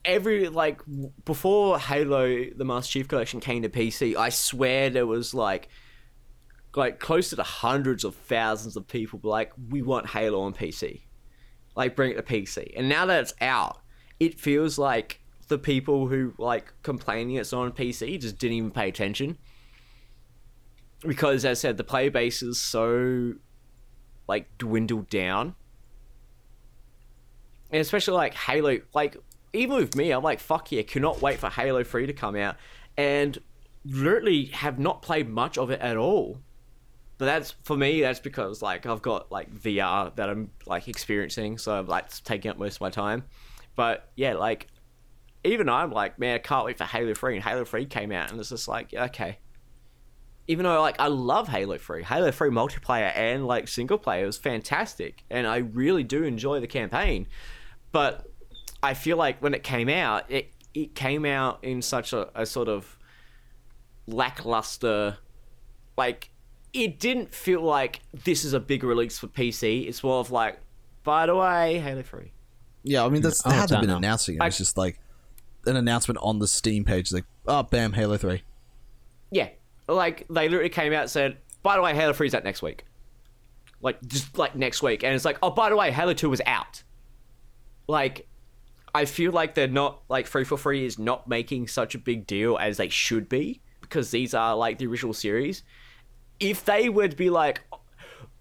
E: every like before Halo the Master Chief Collection came to PC, I swear there was like like close to the hundreds of thousands of people like we want Halo on PC. Like bring it to PC. And now that it's out, it feels like the people who like complaining it's not on PC just didn't even pay attention. Because as I said, the player base is so like dwindled down and especially like Halo, like even with me, I'm like, fuck yeah, cannot wait for Halo 3 to come out, and literally have not played much of it at all. But that's for me. That's because like I've got like VR that I'm like experiencing, so I'm like taking up most of my time. But yeah, like even I'm like, man, I can't wait for Halo 3. And Halo 3 came out, and it's just like, okay. Even though like I love Halo 3, Halo 3 multiplayer and like single player was fantastic, and I really do enjoy the campaign. But I feel like when it came out, it it came out in such a, a sort of lackluster, like it didn't feel like this is a big release for PC. It's more of like, by the way, Halo 3.
F: yeah, I mean that's
G: Oh,
F: how
G: it's
F: they've
G: out
F: been
G: now.
F: announcing it.
E: I-
F: It's just like an announcement on the Steam page, like oh bam, Halo Three.
E: Yeah, like they literally came out and said, by the way, Halo 3 is out next week. Like just like next week, and it's like, oh, by the way, Halo 2 was out. Like, I feel like they're not like Free for Free is not making such a big deal as they should be because these are like the original series. If they would be like,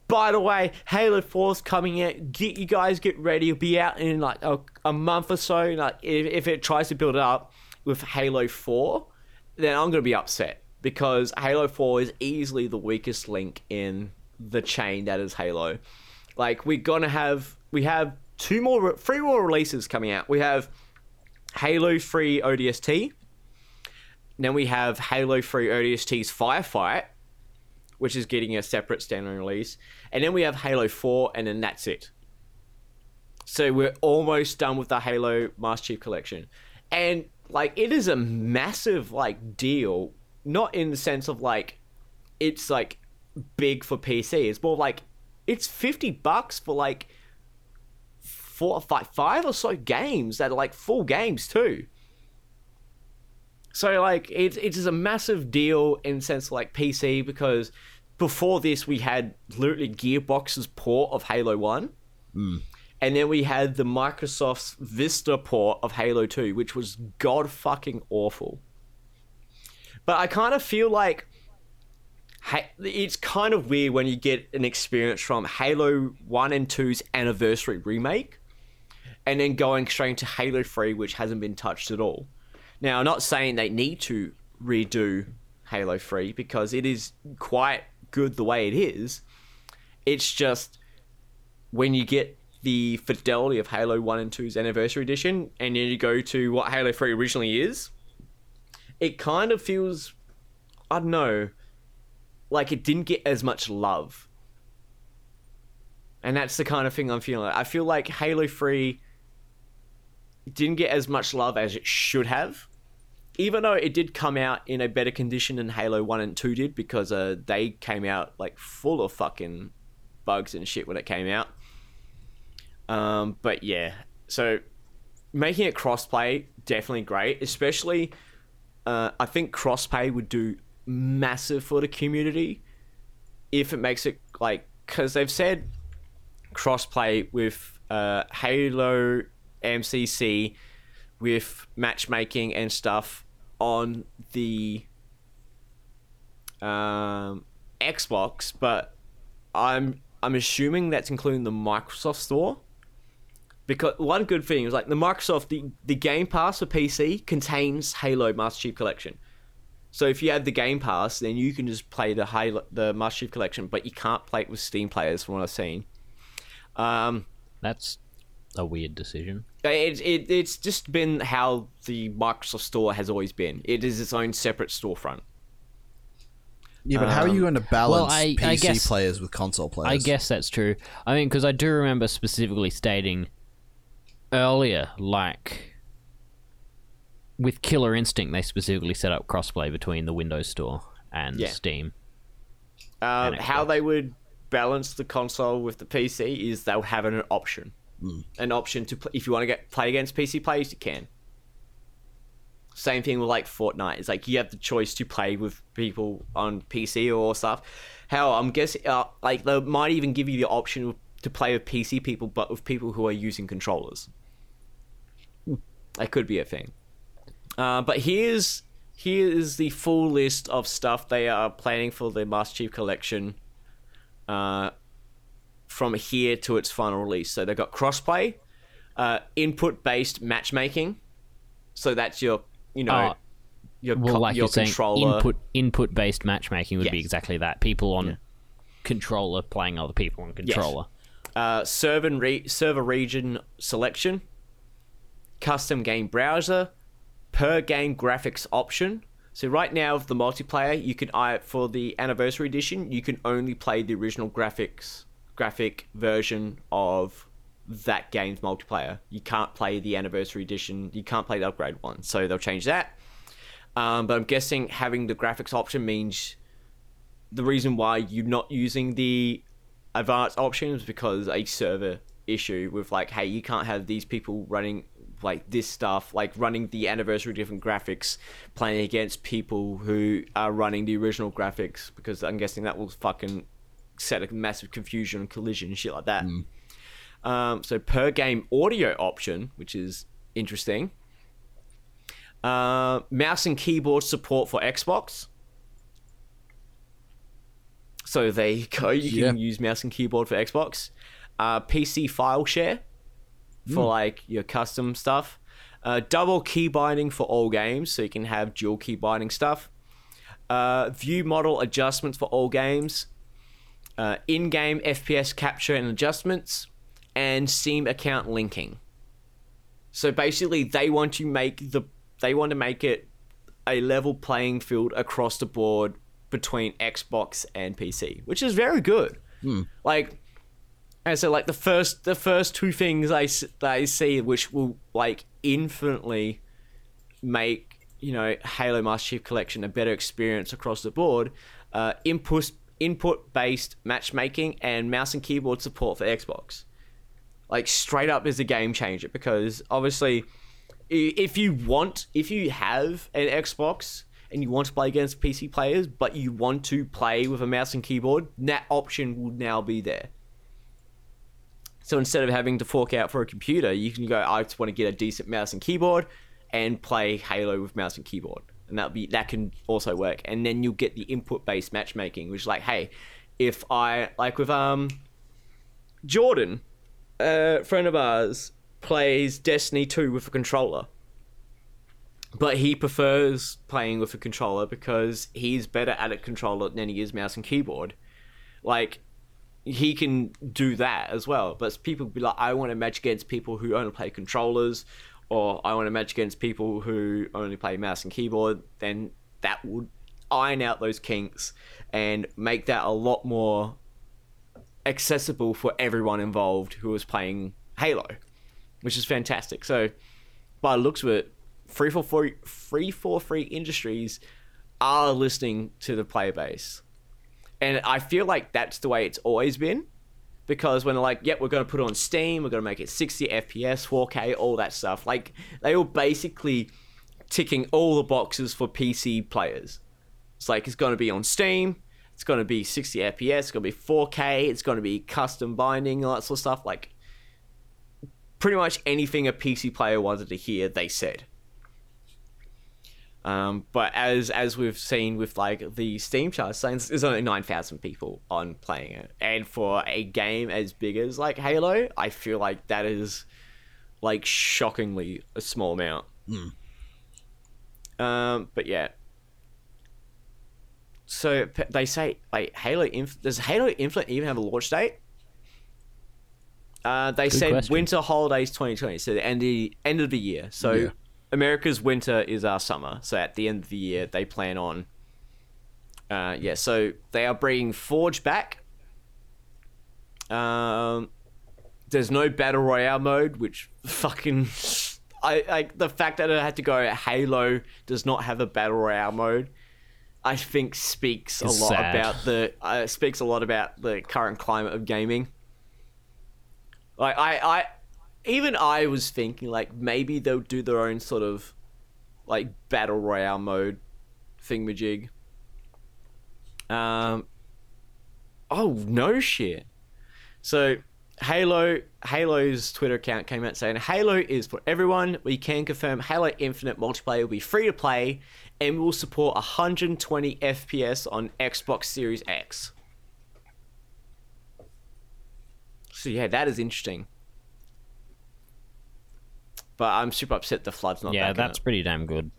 E: by the way, Halo 4's coming out. Get you guys get ready. It'll be out in like a, a month or so. Like if, if it tries to build it up with Halo 4, then I'm gonna be upset because Halo 4 is easily the weakest link in the chain that is Halo. Like we're gonna have we have two more three more releases coming out. We have Halo 3 ODST. Then we have Halo 3 ODST's Firefight, which is getting a separate standalone release. And then we have Halo 4, and then that's it. So we're almost done with the Halo Master Chief Collection. And like it is a massive like deal, not in the sense of like it's like big for PC. It's more like it's fifty bucks for like four, five, five or so games that are like full games too. So like it's it's a massive deal in sense of like PC because before this we had literally Gearbox's port of Halo One, hmm. and then we had the Microsoft's Vista port of Halo Two, which was god fucking awful. But I kind of feel like it's kind of weird when you get an experience from Halo One and 2's anniversary remake, and then going straight into Halo Three, which hasn't been touched at all. Now, I'm not saying they need to redo Halo 3 because it is quite good the way it is. It's just when you get the fidelity of Halo 1 and 2's Anniversary Edition and then you go to what Halo 3 originally is, it kind of feels, I don't know, like it didn't get as much love. And that's the kind of thing I'm feeling. I feel like Halo 3 didn't get as much love as it should have. Even though it did come out in a better condition than Halo 1 and 2 did, because uh, they came out like full of fucking bugs and shit when it came out. Um, but yeah, so making it crossplay definitely great, especially uh, I think crossplay would do massive for the community if it makes it like because they've said crossplay with uh, Halo MCC with matchmaking and stuff on the um, Xbox, but I'm I'm assuming that's including the Microsoft Store. Because one good thing is like the Microsoft the, the Game Pass for PC contains Halo Master Chief Collection. So if you have the Game Pass, then you can just play the Halo the Master Chief Collection, but you can't play it with Steam players from what I've seen. Um,
G: That's a weird decision.
E: it, it, it's just been how the Microsoft Store has always been. It is its own separate storefront.
F: Yeah, but how are you going to balance
G: I-
F: PC
G: I guess-
F: players with console players?
G: I guess that's true. I mean, because I do remember specifically stating earlier, like with Killer Instinct, they specifically set up crossplay between the Windows Store and
E: Yeah.
G: Steam.
E: Um,
G: And
E: how they would balance the console with the PC is they'll have an option, an option to pl- if you want to get play against PC players, you can. Same thing with like Fortnite. It's like you have the choice to play with people on PC or stuff. How I'm guessing, uh, like they might even give you the option to play with PC people, but with people who are using controllers. That could be a thing. Uh, but here's here's the full list of stuff they are planning for the Master Chief Collection. Uh, from here to its final release. So they've got crossplay, uh, input-based matchmaking. So that's your, you know,
G: Uh,
E: your
G: Well,
E: co-
G: like
E: your
G: you're saying,
E: controller.
G: input input based matchmaking would be exactly that. People on controller playing other people on controller.
E: uh, server re- server region selection, custom game browser, per game graphics option. So right now, for the multiplayer, you can I for the anniversary edition, you can only play the original graphics graphic version of that game's multiplayer. You can't play the anniversary edition. You can't play the upgrade one. So they'll change that. Um, but I'm guessing having the graphics option means the reason why you're not using the advanced option is because a server issue with like, hey, you can't have these people running like this stuff, like running the anniversary different graphics, playing against people who are running the original graphics because I'm guessing that will fucking set a massive confusion and collision and shit like that. Um, so per game audio option, which is interesting. Uh, mouse and keyboard support for Xbox. So there you go. You can use mouse and keyboard for Xbox. Uh, PC file share for like your custom stuff. Uh, double key binding for all games, so you can have dual key binding stuff. Uh, view model adjustments for all games. Uh, in-game FPS capture and adjustments, and Steam account linking. So basically, they want to make the they want to make it a level playing field across the board between Xbox and PC, which is very good. Like, and so like the first the first two things I, that I see, which will like infinitely make you know Halo Master Chief Collection a better experience across the board. Uh, input input based matchmaking and mouse and keyboard support for Xbox. Like straight up is a game changer because obviously, if you want, if you have an Xbox and you want to play against PC players, but you want to play with a mouse and keyboard, that option will now be there. So instead of having to fork out for a computer, you can go, I just want to get a decent mouse and keyboard and play Halo with mouse and keyboard. And that be that can also work. And then you'll get the input based matchmaking, which is like, hey, if I like with um Jordan, a friend of ours, plays Destiny 2 with a controller. But he prefers playing with a controller because he's better at a controller than he is mouse and keyboard. Like he can do that as well. But people be like, I want to match against people who only play controllers, or I want to match against people who only play mouse and keyboard. Then that would iron out those kinks and make that a lot more accessible for everyone involved who is playing Halo, which is fantastic. So, by looks of it, free for free, 343 Industries are listening to the player base. And I feel like that's the way it's always been. Because when they're like, yep, we're going to put it on Steam, we're going to make it 60 FPS, 4K, all that stuff. Like, they were basically ticking all the boxes for PC players. It's like, it's going to be on Steam, it's going to be 60 FPS, it's going to be 4K, it's going to be custom binding, all that sort of stuff. Like, pretty much anything a PC player wanted to hear, they said. Um, but as as we've seen with like the Steam charts, saying there's only nine thousand people on playing it, and for a game as big as like Halo, I feel like that is like shockingly a small amount. Um, but yeah. So they say like Halo Inf- does Halo Infinite even have a launch date? Uh, they said
G: question.
E: winter holidays 2020, so the end of the end of the year. So
F: Yeah.
E: America's winter is our summer. So at the end of the year, they plan on. Uh, yeah, so they are bringing Forge back. Um, there's no battle royale mode, which fucking, I like the fact that I had to go. Halo does not have a battle royale mode. I think speaks
G: It's
E: a lot
G: sad.
E: about the uh, speaks a lot about the current climate of gaming. Like I, I, even I was thinking like maybe they'll do their own sort of like battle royale mode thingamajig. Um. Oh no shit. So Halo Halo's Twitter account came out saying Halo is for everyone. We can confirm Halo Infinite multiplayer will be free to play and will support 120 FPS on Xbox Series X. So yeah, that is interesting. But I'm super upset the flood's not
G: yeah, that's
E: it.
G: pretty damn good.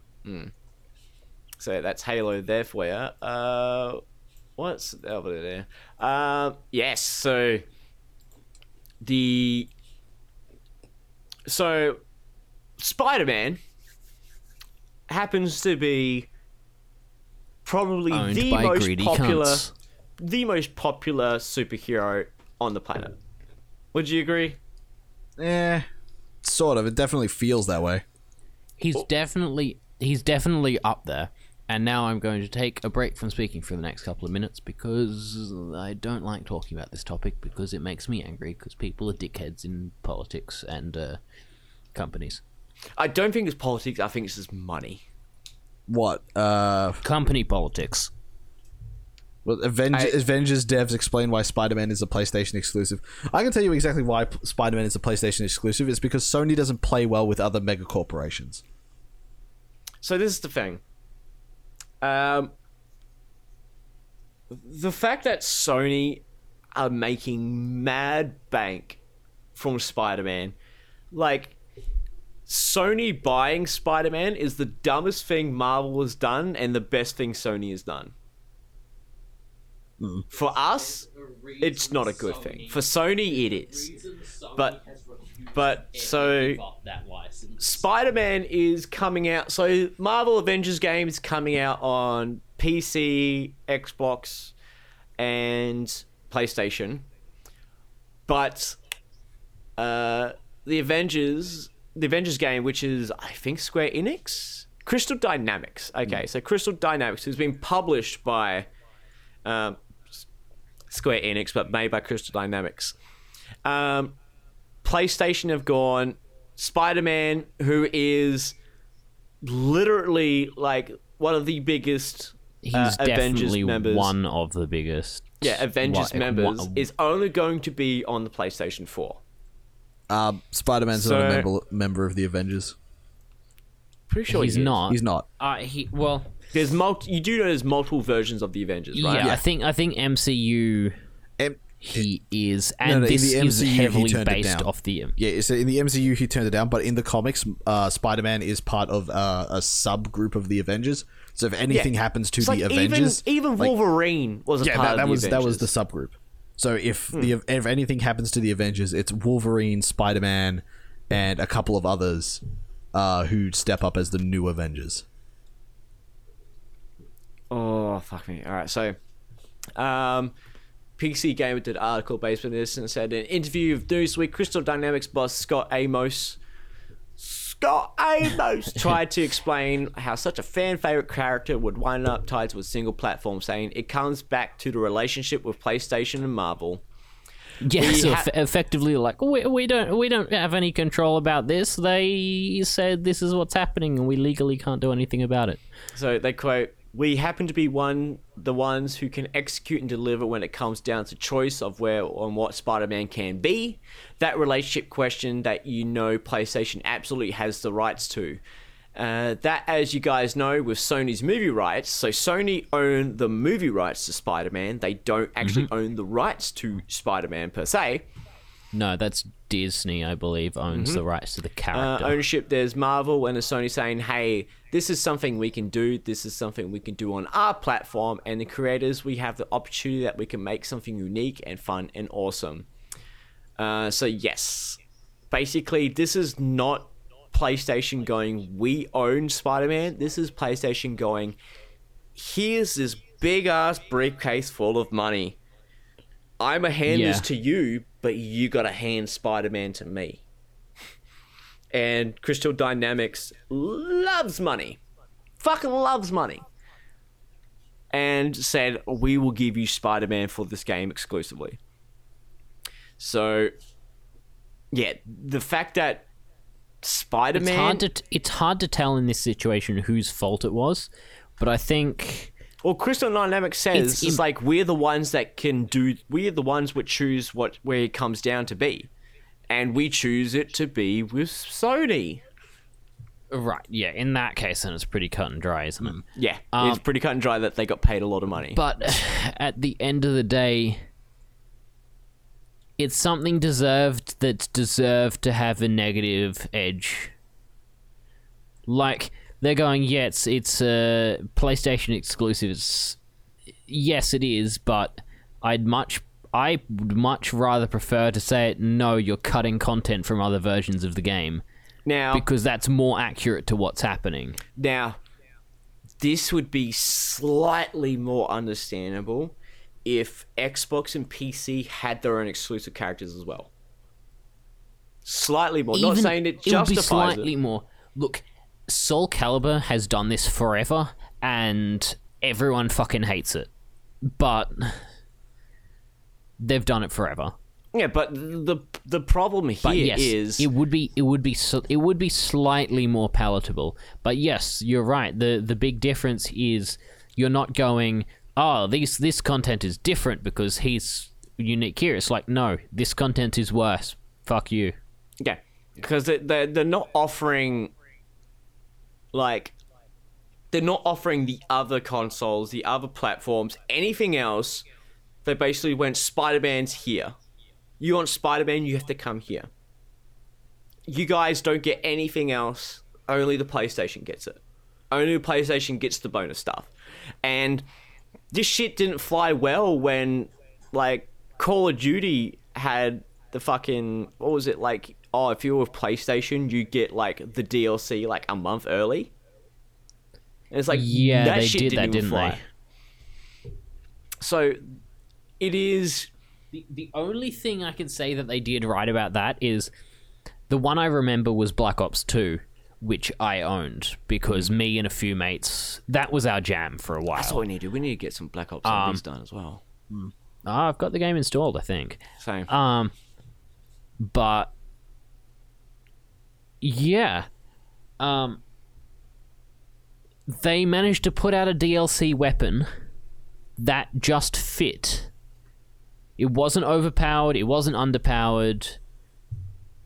E: So that's Halo there for you. Uh, what's over there? Um, yes. So the so Spider-Man happens to be probably
G: Owned
E: the most popular,
G: cunts.
E: the most popular superhero on the planet. Would you agree?
F: Eh, sort of. It definitely feels that way.
G: He's definitely he's definitely up there. And now I'm going to take a break from speaking for the next couple of minutes because I don't like talking about this topic because it makes me angry because people are dickheads in politics and uh, companies.
E: I don't think it's politics. I think it's just money.
F: What? Uh,
G: Company politics.
F: Well, Avenge-
E: I-
F: Avengers devs explain why Spider-Man is a PlayStation exclusive. I can tell you exactly why P- Spider-Man is a PlayStation exclusive. It's because Sony doesn't play well with other mega corporations.
E: So this is the thing. Um, the fact that Sony are making mad bank from Spider-Man, like Sony buying Spider-Man is the dumbest thing Marvel has done and the best thing Sony has done. For us, it's not a good thing. For Sony, it is. But but so Spider-Man is coming out. So Marvel Avengers game is coming out on PC, Xbox, and PlayStation. But uh, the Avengers, the Avengers game, which is I think Square Enix, Crystal Dynamics. Okay, so Crystal Dynamics has been published by um, Square Enix, but made by Crystal Dynamics. Um, PlayStation have gone Spider Man, who is literally like one of the biggest
G: He's
E: uh, Avengers
G: definitely
E: members.
G: one of the biggest.
E: yeah, Avengers
G: One-
E: members
G: one-
E: is only going to be on the PlayStation 4.
F: Um, Spider Man's not a member member of the Avengers.
E: Pretty sure
G: he's
E: he
G: not.
F: He's not.
G: Uh, he well,
E: There's multi- You do know there's multiple versions of the Avengers, right?
G: yeah, I think I think MCU
F: M-
G: he is,
F: no,
G: and
F: in
G: this
F: the
G: is
F: MCU he
G: heavily
F: turned
G: based off the.
F: Yeah, so in the MCU he turned it down, but in the comics, uh, Spider Man is part of uh, a subgroup of the Avengers. So if anything
E: Yeah.
F: happens to
E: It's
F: the
E: like
F: Avengers,
E: even even
F: like-
E: Wolverine was a
F: yeah,
E: part
F: that,
E: of
F: that
E: the
F: was that was the
E: Avengers.
F: subgroup. So if the if anything happens to the Avengers, it's Wolverine, Spider Man, and a couple of others uh, who step up as the new Avengers.
E: Oh fuck me! All right, so um, PC Gamer did an article based on this and said in an interview with Newsweek, Crystal Dynamics boss Scott Amos. Scott Amos tried to explain how such a fan favorite character would wind up tied to a single platform, saying it comes back to the relationship with PlayStation and Marvel.
G: Yeah, so
E: ha-
G: effectively, like we, we don't we don't have any control about this. They said this is what's happening, and we legally can't do anything about it.
E: So they quote, "We happen to be one the ones who can execute and deliver when it comes down to choice of where and what Spider-Man can be. That relationship question that you know PlayStation absolutely has the rights to. Uh, that, as you guys know, with Sony's movie rights, so Sony own the movie rights to Spider-Man. They don't actually own the rights to Spider-Man per se.
G: No, that's Disney, I believe, owns the rights to the
E: uh,
G: character.
E: ownership. There's Marvel and there's Sony saying, "Hey, this is something we can do. This is something we can do on our platform." And the creators, we have the opportunity that we can make something unique and fun and awesome. Uh, so yes, basically, this is not PlayStation going. We own Spider-Man. This is PlayStation going. Here's this big ass briefcase full of money. I'm a hand this to you, but you got to hand Spider-Man to me and Crystal Dynamics loves money, fucking loves money, and said we will give you Spider-Man for this game exclusively. So, yeah, the fact that Spider-Man,
G: hard to it's hard to tell in this situation whose fault it was, but I think
E: well, Crystal Dynamics says
G: It's
E: it's, like we're the ones that can do. We're the ones which choose what where it comes down to be, and we choose it to be with Sony.
G: right, yeah. In that case, then it's pretty cut and dry, isn't it?
E: Yeah,
G: Um,
E: it's pretty cut and dry that they got paid a lot of money.
G: But at the end of the day, it's something deserved that's deserved to have a negative edge. Like they're going, yeah, it's it's a PlayStation exclusive. It's, yes, it is, but I'd much I would much rather prefer to say it. No, you're cutting content from other versions of the game
E: now,
G: because that's more accurate to what's happening.
E: Now, this would be slightly more understandable if Xbox and PC had their own exclusive characters as well. Slightly more. Not saying it
G: would be slightly
E: it.
G: more. Look, Soul Calibur has done this forever, and everyone fucking hates it. But they've done it forever.
E: Yeah, but the the problem here
G: But
E: is
G: it would be it would be it would be slightly more palatable. But yes, you're right. the The big difference is you're not going. Ah, oh, these this content is different because he's unique here. It's like no, this content is worse. Fuck you.
E: yeah, because they they're, they're not offering like they're not offering the other consoles, the other platforms, anything else. They basically went Spider Man's here. You want Spider Man, you have to come here. You guys don't get anything else. Only the PlayStation gets it. Only the PlayStation gets the bonus stuff. And this shit didn't fly well when, like, Call of Duty had the fucking. What was it? Like, oh, if you're with PlayStation, you get, like, the DLC, like, a month early. And it's like,
G: Yeah,
E: that
G: they
E: shit
G: did
E: didn't
G: that, didn't
E: fly.
G: they?
E: So, it is.
G: The, the only thing I can say that they did right about that is the one I remember was Black Ops 2, which I owned because me and a few mates that was our jam for a while.
E: That's what we need to do. We need to get some Black Ops
G: Um,
E: Zombies done as well.
G: Ah, I've got the game installed, I think.
E: Same.
G: Um, but yeah, um, they managed to put out a DLC weapon that just fit. It wasn't overpowered. It wasn't underpowered.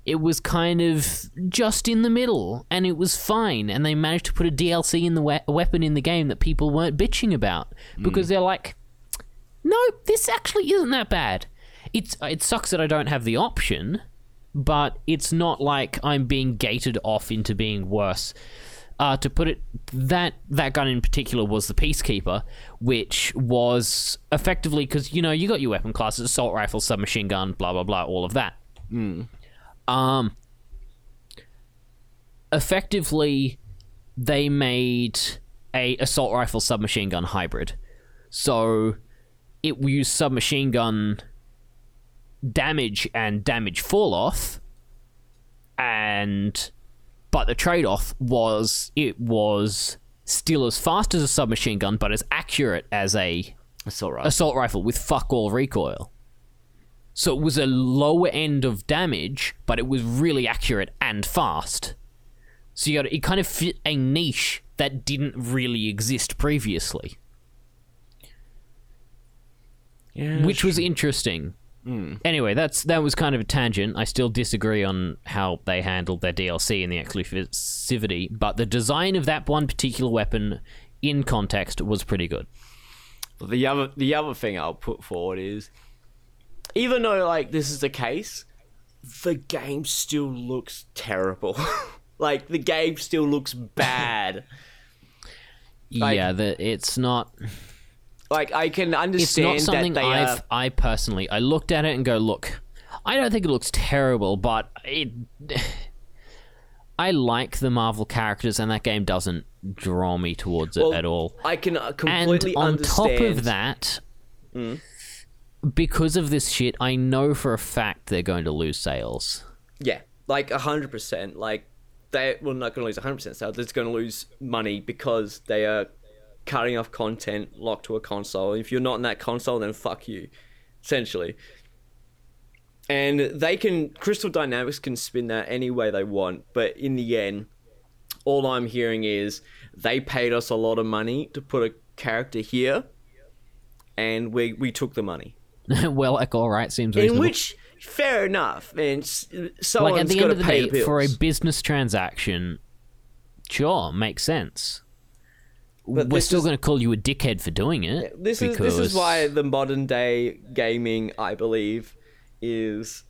G: It was kind of just in the middle, and it was fine. And they managed to put a DLC in the we- weapon in the game that people weren't bitching about hmm. because they're like, no, this actually isn't that bad. It's it sucks that I don't have the option, but it's not like I'm being gated off into being worse. Uh, to put it, that that gun in particular was the Peacekeeper, which was effectively because you know you got your weapon classes, assault rifle, submachine gun, blah blah blah, all of that. Um, effectively, they made a assault rifle submachine gun hybrid, so it used submachine gun damage and damage fall off and but the trade-off was it was still as fast as a submachine gun but as accurate as a
E: all right.
G: assault rifle with fuck all recoil so it was a lower end of damage but it was really accurate and fast so you got it kind of fit a niche that didn't really exist previously
E: yeah,
G: which was interesting. Hmm. Anyway, that's that was kind of a tangent. I still disagree on how they handled their DLC and the exclusivity, but the design of that one particular weapon in context was pretty good.
E: the other the other thing I'll put forward is, even though like this is the case, the game still looks terrible. like the game still looks bad. Like-
G: yeah, the, it's not
E: like I can understand
G: it's
E: understand
G: not something
E: that they
G: I've
E: are.
G: I personally I looked at it and go, look, I don't think it looks terrible, but it I like the Marvel characters and that game doesn't draw me towards it
E: Well,
G: at all.
E: I can uh,
G: and on
E: understand.
G: top of that, because of this shit, I know for a fact they're going to lose sales.
E: Yeah, like hundred percent. Like they well not going to lose hundred percent sales. They're just going to lose money because they are cutting off content locked to a console. If you're not in that console, then fuck you, essentially. And they can Crystal Dynamics can spin that any way they want, but in the end, all I'm hearing is they paid us a lot of money to put a character here, and we we took the money.
G: well, like, all right, seems reasonable.
E: In which, fair enough, and s- someone's
G: like at the end of the day,
E: the
G: for a business transaction, sure, makes sense.
E: But
G: We're still going to call you a dickhead for doing it.
E: This is this is why the modern day gaming, I believe, is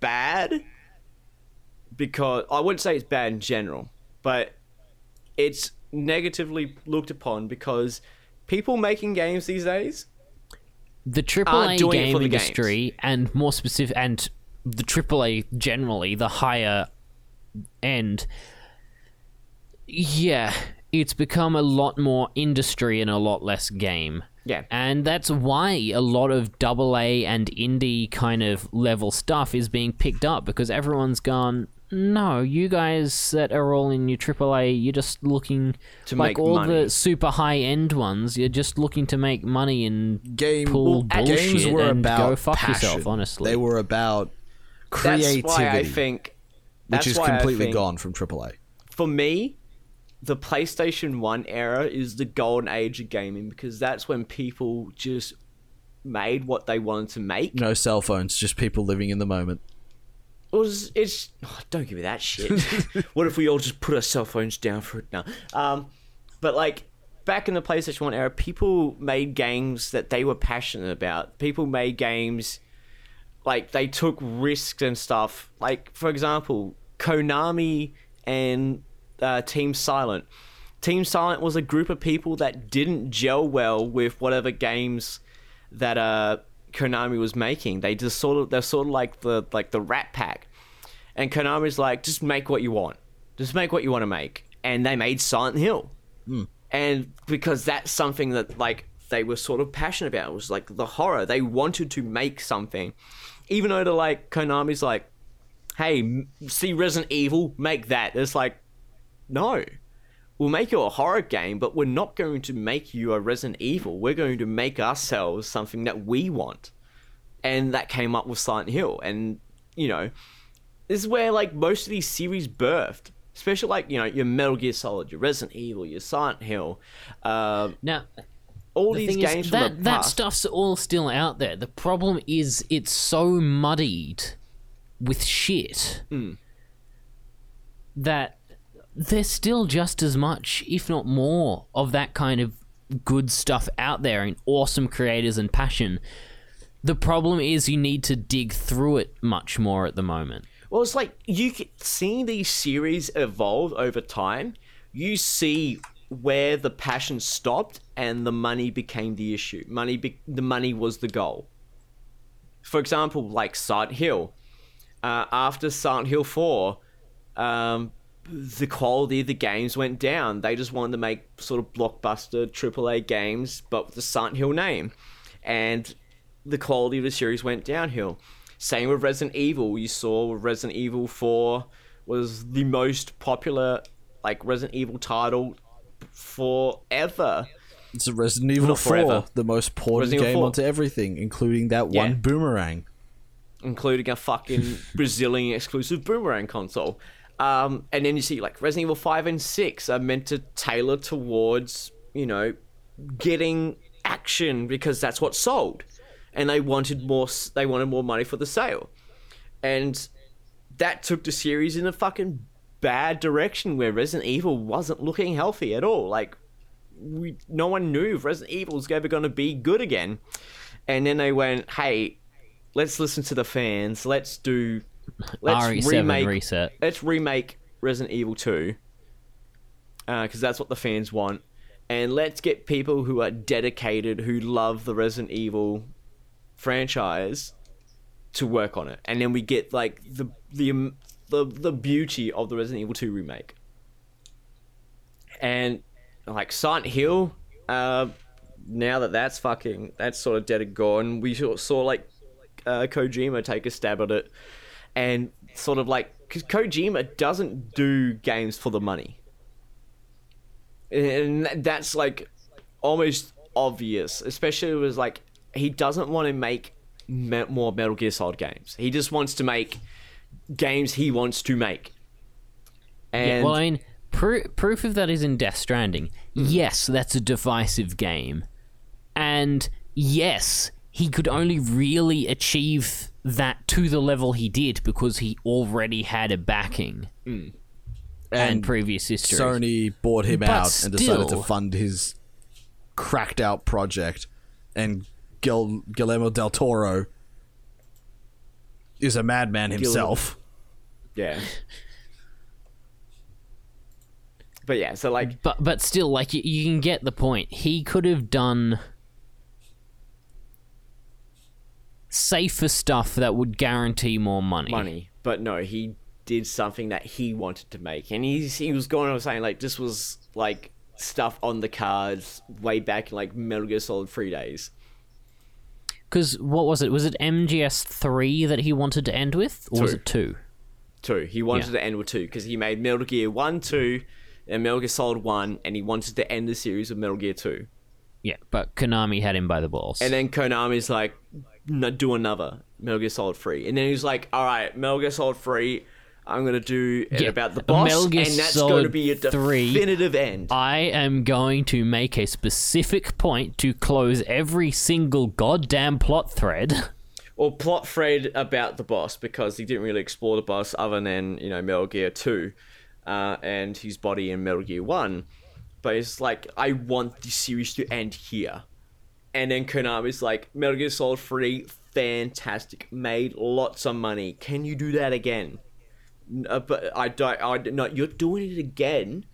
E: bad. Because I wouldn't say it's bad in general, but it's negatively looked upon because people making games these days
G: the AAA game
E: the games.
G: industry, and more specific, and the AAA generally, the higher end, yeah, it's become a lot more industry and a lot less game.
E: Yeah.
G: And that's why a lot of AA and indie kind of level stuff is being picked up because everyone's gone, no, you guys that are all in your AAA, you're just looking
E: To
G: like
E: make
G: all
E: money.
G: the super high end ones. You're just looking to make money and
F: Game
G: pull
F: well,
G: bullshit
F: games were
G: and
F: about
G: go fuck
F: passion.
G: yourself. Honestly,
F: They were about
E: that's
F: creativity,
E: why I think
F: which is
E: why
F: completely
E: think-
F: gone from AAA.
E: for me, the PlayStation 1 era is the golden age of gaming because that's when people just made what they wanted to make.
F: No cell phones, just people living in the moment.
E: It was, it's oh, don't give me that shit. what if we all just put our cell phones down for it now? Um, but like back in the PlayStation 1 era, people made games that they were passionate about. People made games like they took risks and stuff. Like for example, Konami and uh, Team Silent. Team Silent was a group of people that didn't gel well with whatever games that uh, Konami was making. They just sort of they're sort of like the like the Rat Pack, and Konami's like just make what you want, just make what you want to make, and they made Silent Hill, and because that's something that like they were sort of passionate about. It was like the horror. They wanted to make something, even though they're like Konami's like, hey, see Resident Evil, make that. It's like no. We'll make you a horror game, but we're not going to make you a Resident Evil. We're going to make ourselves something that we want. And that came up with Silent Hill. And, you know, this is where, like, most of these series birthed. Especially, like, you know, your Metal Gear Solid, your Resident Evil, your Silent Hill. Uh,
G: Now,
E: all
G: the
E: these games
G: is, that
E: the
G: that stuff's all still out there. The problem is it's so muddied with shit
E: Hmm.
G: that there's still just as much, if not more, of that kind of good stuff out there and awesome creators and passion. The problem is you need to dig through it much more at the moment.
E: Well, it's like you seeing these series evolve over time. You see where the passion stopped and the money became the issue. Money, be- the money was the goal. For example, like Silent Hill. Uh, after Silent Hill Four, um, the quality of the games went down. They just wanted to make sort of blockbuster AAA games, but with the Silent Hill name, and the quality of the series went downhill. Same with Resident Evil. You saw Resident Evil 4 was the most popular like Resident Evil title forever.
F: It's a Resident Evil
E: Not
F: 4,
E: forever.
F: the most ported game
E: 4.
F: onto everything, including that
E: Yeah.
F: one boomerang.
E: including a fucking Brazilian exclusive boomerang console. Um, and then you see like Resident Evil 5 and 6 are meant to tailor towards, you know, getting action because that's what sold. And they wanted more they wanted more money for the sale. And that took the series in a fucking bad direction where Resident Evil wasn't looking healthy at all. Like we no one knew if Resident Evil was ever going to be good again. And then they went, "Hey, let's listen to the fans. Let's do let's
G: RE7
E: remake
G: reset.
E: let's remake Resident Evil 2 because that's what the fans want, and let's get people who are dedicated, who love the Resident Evil franchise, to work on it, and then we get like the the um, the the beauty of the Resident Evil 2 remake, and like Silent Hill. Uh, now that that's fucking that's sort of dead and gone, we saw, saw like uh, Kojima take a stab at it, and sort of like because Kojima doesn't do games for the money, and that's like almost obvious. Especially it was like he doesn't want to make me- more Metal Gear Solid games. He just wants to make games he wants to make. And
G: Yeah, well, I mean, pr- proof of that is in Death Stranding. Hmm. Yes, that's a divisive game. And yes, he could only really achieve that to the level he did because he already had a backing and,
F: And
G: previous history.
F: Sony bought him
G: But
F: out and decided to fund his cracked out project. And Gil- Guillermo del Toro is a madman himself.
E: yeah. But yeah, so like
G: But but still, like you, you can get the point. He could have done safer stuff that would guarantee more money.
E: money, but no, he did something that he wanted to make, and he's he was going on saying like this was like stuff on the cards way back in like Metal Gear Solid Three days.
G: Because what was it? Was it MGS three that he wanted to end with, or was it two?
E: Two, he wanted
G: Yeah.
E: to end with two because he made Metal Gear One, Two, and Metal Gear Solid One, and he wanted to end the series with Metal Gear Two.
G: Yeah, but Konami had him by the balls.
E: And then Konami's like, do another Metal Gear Solid 3. And then he's like, all right, Metal Gear Solid 3, I'm going to do it
G: Yeah,
E: about the boss, and that's going to be a
G: 3.
E: definitive end.
G: I am going to make a specific point to close every single goddamn plot thread.
E: or plot thread about the boss, because he didn't really explore the boss other than, you know, Metal Gear 2 uh, and his body in Metal Gear 1. But it's like, I want the series to end here. And then Konami's like, Metal Gear Solid 3, fantastic, made lots of money. Can you do that again? Uh, but I don't. I no. You're doing it again.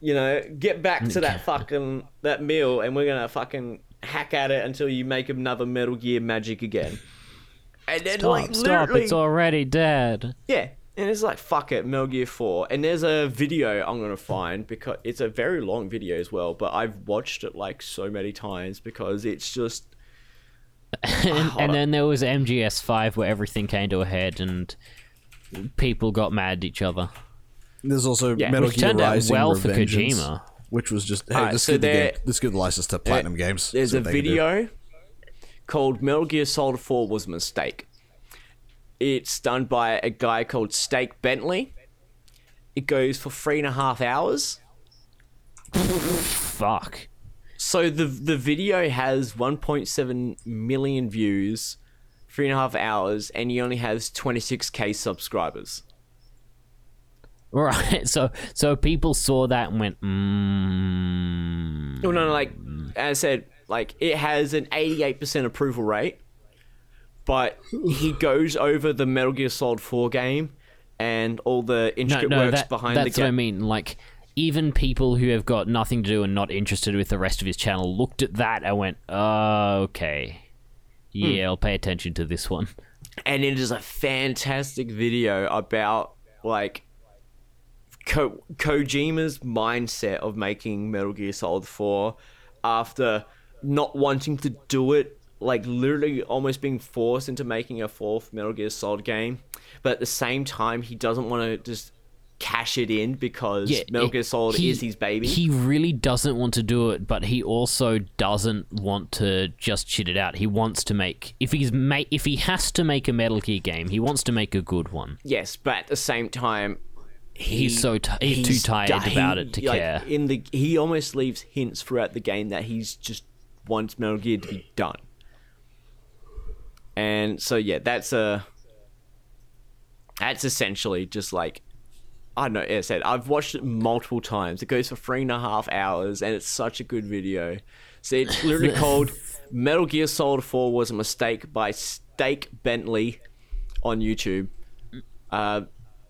E: You know, get back to that fucking that meal, and we're gonna fucking hack at it until you make another Metal Gear magic again. And then like
G: Stop, stop,
E: literally,
G: it's already dead.
E: yeah. And it's like fuck it, Metal Gear Four. And there's a video I'm gonna find because it's a very long video as well. But I've watched it like so many times because it's just
G: and,
E: hold
G: and then there was MGS5 where everything came to a head and people got mad at each other.
F: There's also
E: Yeah,
F: Metal Gear
G: turned out
F: Rising
G: well for
F: Revengeance,
G: Kojima.
F: which was just hey,
E: Alright,
F: let's
E: so
F: give the game,
E: there-
F: let's give the license to Platinum Games.
E: There's
F: See
E: a
F: what they can do.
E: video called Metal Gear Solid 4 was a mistake. It's done by a guy called Steak Bentley. It goes for three and a half hours.
G: Fuck.
E: So the the video has 1.7 million views, three and a half hours, and he only has 26k subscribers.
G: Right. So so people saw that and went, mm,
E: No, no, no, like as I said, like it has an 88% approval rate, but he goes over the Metal Gear Solid 4 game and all the
G: no,
E: intricate
G: no,
E: works
G: that,
E: behind the
G: that's what I mean. Like, even people who have got nothing to do and not interested with the rest of his channel looked at that and went, oh, okay. Yeah, hmm. I'll pay attention to this one.
E: and it is a fantastic video about like Ko- Kojima's mindset of making Metal Gear Solid 4 after not wanting to do it, like literally almost being forced into making a fourth Metal Gear Solid game, but at the same time he doesn't want to just cash it in because Metal Gear Solid
G: he-
E: is his baby.
G: He really doesn't want to do it, but he also doesn't want to just shit it out. He wants to make if he's ma- if he has to make a Metal Gear game, he wants to make a good one.
E: yes, but at the same time he-
G: He's so ti- he's too tired
E: he-
G: about it to
E: like,
G: care.
E: In the he almost leaves hints throughout the game that he's just wants Metal Gear to be done. And so yeah, that's a that's essentially just like I don't know. As I said, I've watched it multiple times. It goes for three and a half hours, and it's such a good video. So it's literally called "Metal Gear Solid 4 Was a Mistake" by Stake Bentley on YouTube. Uh,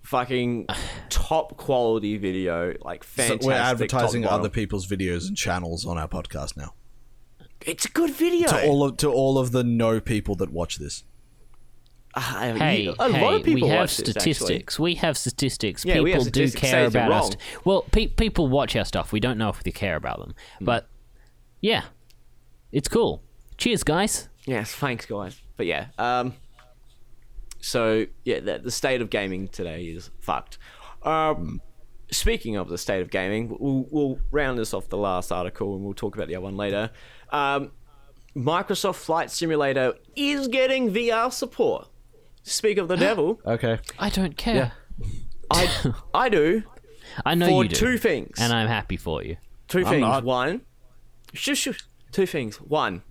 E: fucking top quality video, like
F: So
E: fantastic.
F: we're advertising other people's videos and channels on our podcast now.
E: It's a good video.
F: To all of to all of the no people that watch this.
E: Ah,
G: Hey,
E: a
G: hey,
E: lot of people
G: we have
E: watch this,
G: statistics. we have statistics.
E: Yeah,
G: people
E: have
G: do
E: statistics. Say
G: care about us. Well, pe- people watch our stuff. We don't know if they care about them,
E: Hmm.
G: but yeah, it's cool. Cheers, guys.
E: Yes, thanks, guys. But yeah, um, so yeah, the, the state of gaming today is fucked. Um, speaking of the state of gaming, we'll, we'll round this off the last article and we'll talk about the other one later. Um, Microsoft Flight Simulator is getting VR support. Speak of the devil,
F: Okay.
G: I don't care.
E: I I do
G: I know
E: for
G: you do,
E: two things.
G: and I'm happy for you.
E: Two things.
F: not.
E: One, shush, shush. Two things. One,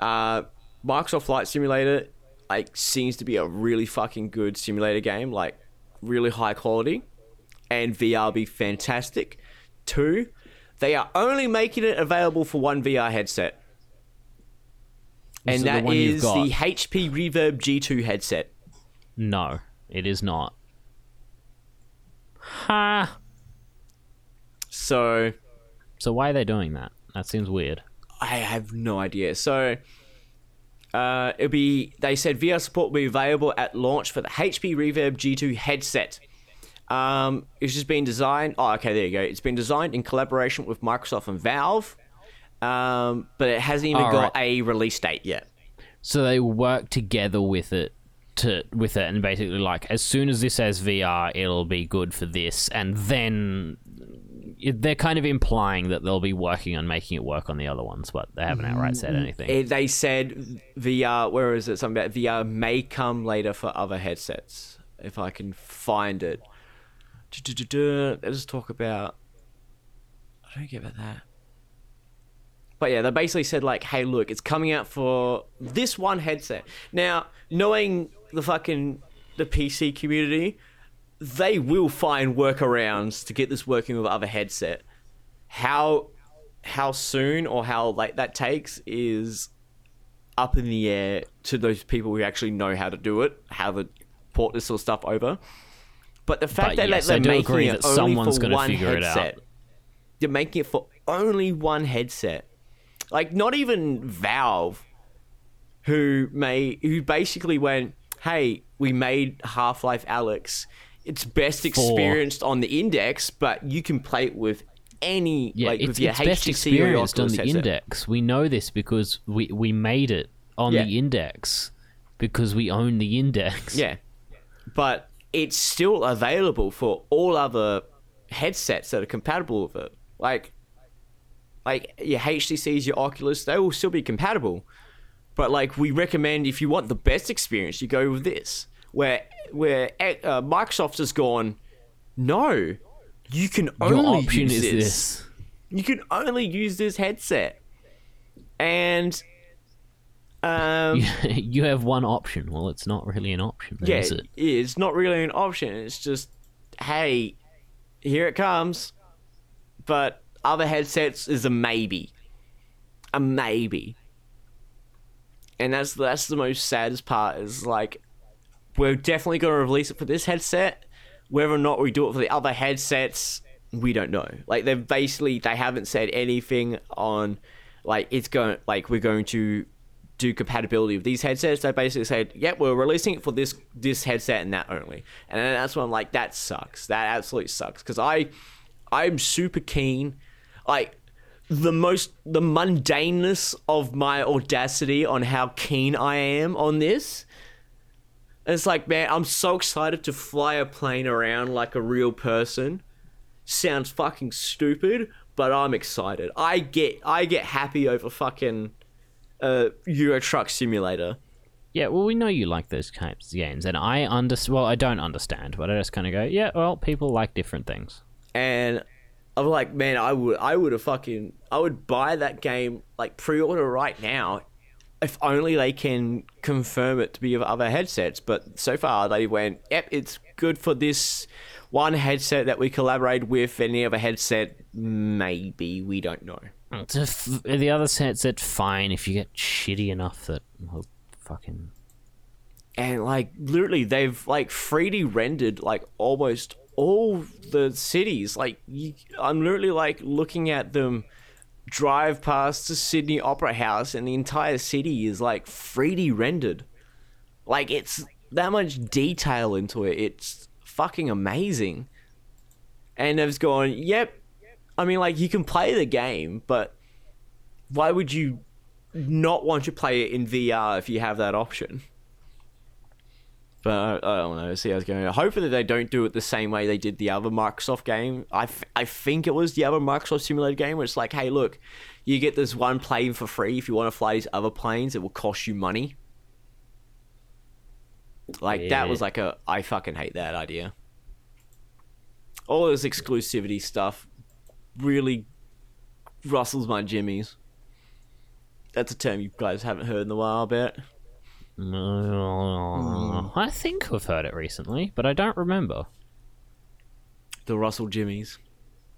E: uh, Microsoft Flight Simulator like seems to be a really fucking good simulator game, like really high quality, and VR be fantastic. Two, they are only making it available for one VR headset, and
G: Is it the
E: that
G: you've
E: is the HP Reverb G2 headset.
G: No, it is not. Ha.
E: So
G: So why are they doing that? That seems weird.
E: I have no idea. So uh, it'll be. They said VR support will be available at launch for the HP Reverb G2 headset. Um, it's just been designed. Oh, okay, there you go. It's been designed in collaboration with Microsoft and Valve, um, but it hasn't even
G: All
E: got
G: right.
E: a release date yet.
G: So they work together with it to with it, and basically like as soon as this has VR, it'll be good for this, and then they're kind of implying that they'll be working on making it work on the other ones, but they haven't outright said anything.
E: It- they said VR. Where is it? Something about VR may come later for other headsets. If I can find it. Let's talk about. I don't get about that. But yeah, they basically said like, "Hey, look, it's coming out for this one headset." Now, knowing the fucking the PC community, they will find workarounds to get this working with other headset. How how soon or how late that takes is up in the air to those people who actually know how to do it, how to port this sort of stuff over. But the fact
G: But
E: that
G: yes,
E: they're
G: I do
E: making
G: agree
E: it
G: that
E: only
G: someone's
E: for
G: gonna
E: one
G: figure it out.
E: headset, they're making it for only one headset. Like not even Valve, who may who basically went, "Hey, we made Half-Life: Alyx. It's best experienced on the Index, but you can play it with any
G: yeah,
E: like
G: it's,
E: with your
G: it's best
E: HTC or your
G: experienced on the
E: headset.
G: index. We know this because we we made it on
E: Yeah.
G: the index because we own the index.
E: Yeah, but it's still available for all other headsets that are compatible with it. Like, like your HTCs, your Oculus, they will still be compatible. But like, we recommend if you want the best experience, you go with this. Where where uh, Microsoft has gone, no, you can
G: Your
E: only
G: option
E: use
G: is
E: this.
G: this.
E: You can only use this headset, and um,
G: you have one option. Well, it's not really an option, then,
E: yeah,
G: is it?
E: it's not really an option. It's just, hey, here it comes. But other headsets is a maybe, a maybe, and that's that's the most saddest part. Is like, we're definitely going to release it for this headset. Whether or not we do it for the other headsets, we don't know. Like they've basically they haven't said anything on like it's going like we're going to do compatibility with these headsets. They basically said, "Yep, we're releasing it for this this headset and that only." And that's when I'm like, "That sucks. That absolutely sucks." Because I I'm super keen, like the most the mundaneness of my audacity on how keen I am on this. It's like, man, I'm so excited to fly a plane around like a real person. Sounds fucking stupid, but I'm excited. I get I get happy over fucking uh Euro Truck Simulator.
G: Yeah, well, we know you like those types of games, and I understand. Well, I don't understand, but I just kind of go, yeah, well, people like different things.
E: and I'm like, man, I would, I would have fucking, I would buy that game like pre-order right now, if only they can confirm it to be of other headsets. But so far, they went, yep, it's good for this one headset that we collaborate with. Any other headset, maybe we don't know.
G: F- the other sets, it's fine if you get shitty enough that well, fucking
E: and like literally they've like 3D rendered like almost all the cities. Like you, I'm literally like looking at them drive past the Sydney Opera House, and the entire city is like 3D rendered. Like it's that much detail into it. It's fucking amazing. And they've gone, yep. I mean, like you can play the game, but why would you not want to play it in VR if you have that option? But I, I don't know. See how it's going. Hopefully they don't do it the same way they did the other Microsoft game. I, f- I think it was the other Microsoft Simulator game where it's like, hey, look, you get this one plane for free. If you want to fly these other planes, it will cost you money. Like that was like a I fucking hate that idea. All this exclusivity stuff really rustles my jimmies. That's a term you guys haven't heard in a while, I bet. Mm.
G: I think I've heard it recently, but I don't remember.
E: The Russell Jimmies.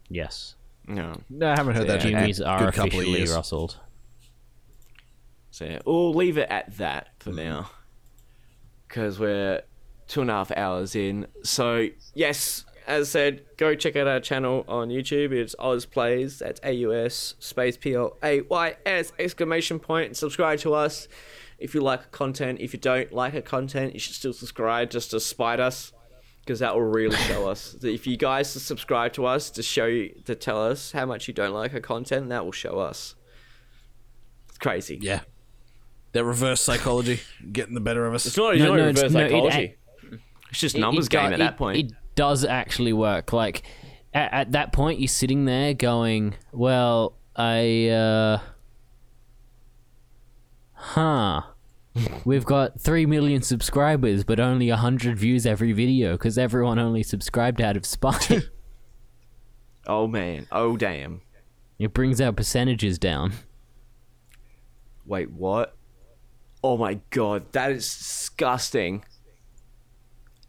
G: Yes,
E: No.
F: No, I haven't heard that. in a
G: Jimmy's are
F: good couple of
G: officially
F: years.
G: rustled.
E: So yeah, we'll leave it at that for mm. now. Because we're two and a half hours in. So, yes, as I said, go check out our channel on YouTube. It's Oz Plays. That's A U S space P L A Y S exclamation point. Subscribe to us if you like content. If you don't like our content, you should still subscribe just to spite us. Because that will really show us. If you guys subscribe to us to show you, to tell us how much you don't like our content, that will show us. It's crazy.
F: Yeah. That reverse psychology getting the better of us.
E: It's not, it's
G: No,
E: not
G: no,
E: reverse
G: it's- no, it
E: psychology. it's just
G: It-
E: numbers
G: it do-
E: game at that point.
G: It does actually work. Like at, at that point, you're sitting there going, "Well, I, uh, huh." We've got 3 million subscribers, but only 100 views every video because everyone only subscribed out of spite.
E: oh man. Oh damn.
G: it brings our percentages down.
E: Wait, what? Oh my god, that is disgusting.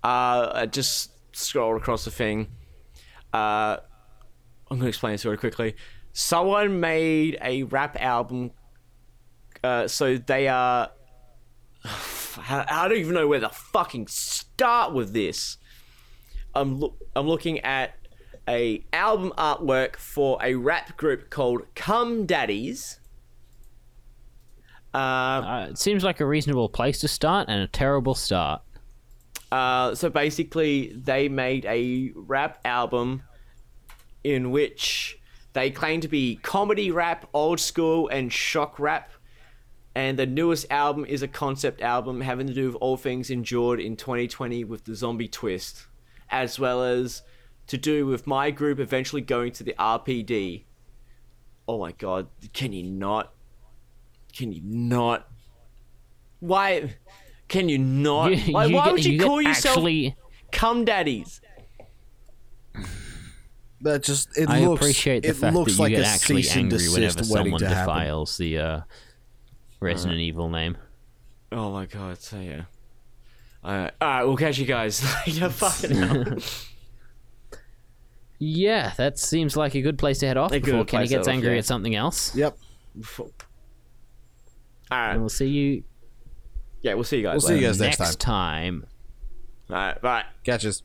E: Uh, just scrolled across the thing. Uh, I'm gonna explain this really quickly. Someone made a rap album. Uh, so they are. I don't even know where to fucking start with this. I'm loo- I'm looking at a album artwork for a rap group called Come Daddies. Uh,
G: Uh, it seems like a reasonable place to start and a terrible start.
E: Uh, so basically, they made a rap album in which they claim to be comedy rap, old school, and shock rap. And the newest album is a concept album having to do with all things endured in 2020 with the zombie twist, as well as to do with my group eventually going to the RPD. Oh my god, can you not? Can you not? Why? Can you not?
G: You-
E: like,
G: you
E: why
G: get-
E: would you,
G: you
E: call yourself
G: actually-
E: cum daddies?
F: That just it
G: I
F: looks
G: appreciate the
F: it
G: fact
F: looks
G: that you
F: like
G: get
F: a
G: actually
F: cease and
G: angry whenever
F: desist waiting
G: someone
F: to happen.
G: defiles the uh, Resident Evil name.
E: Oh my god, so yeah. Alright, alright, we'll catch you guys later. Fucking hell.
G: Yeah, that seems like a good place to head off
E: A
G: before Kenny gets
E: head off,
G: angry
E: yeah.
G: at something else.
F: Yep.
E: Alright,
G: And we'll see you
E: yeah, we'll see you guys
F: We'll see you guys next
G: next
F: time.
G: time.
E: Alright, bye.
F: Catches.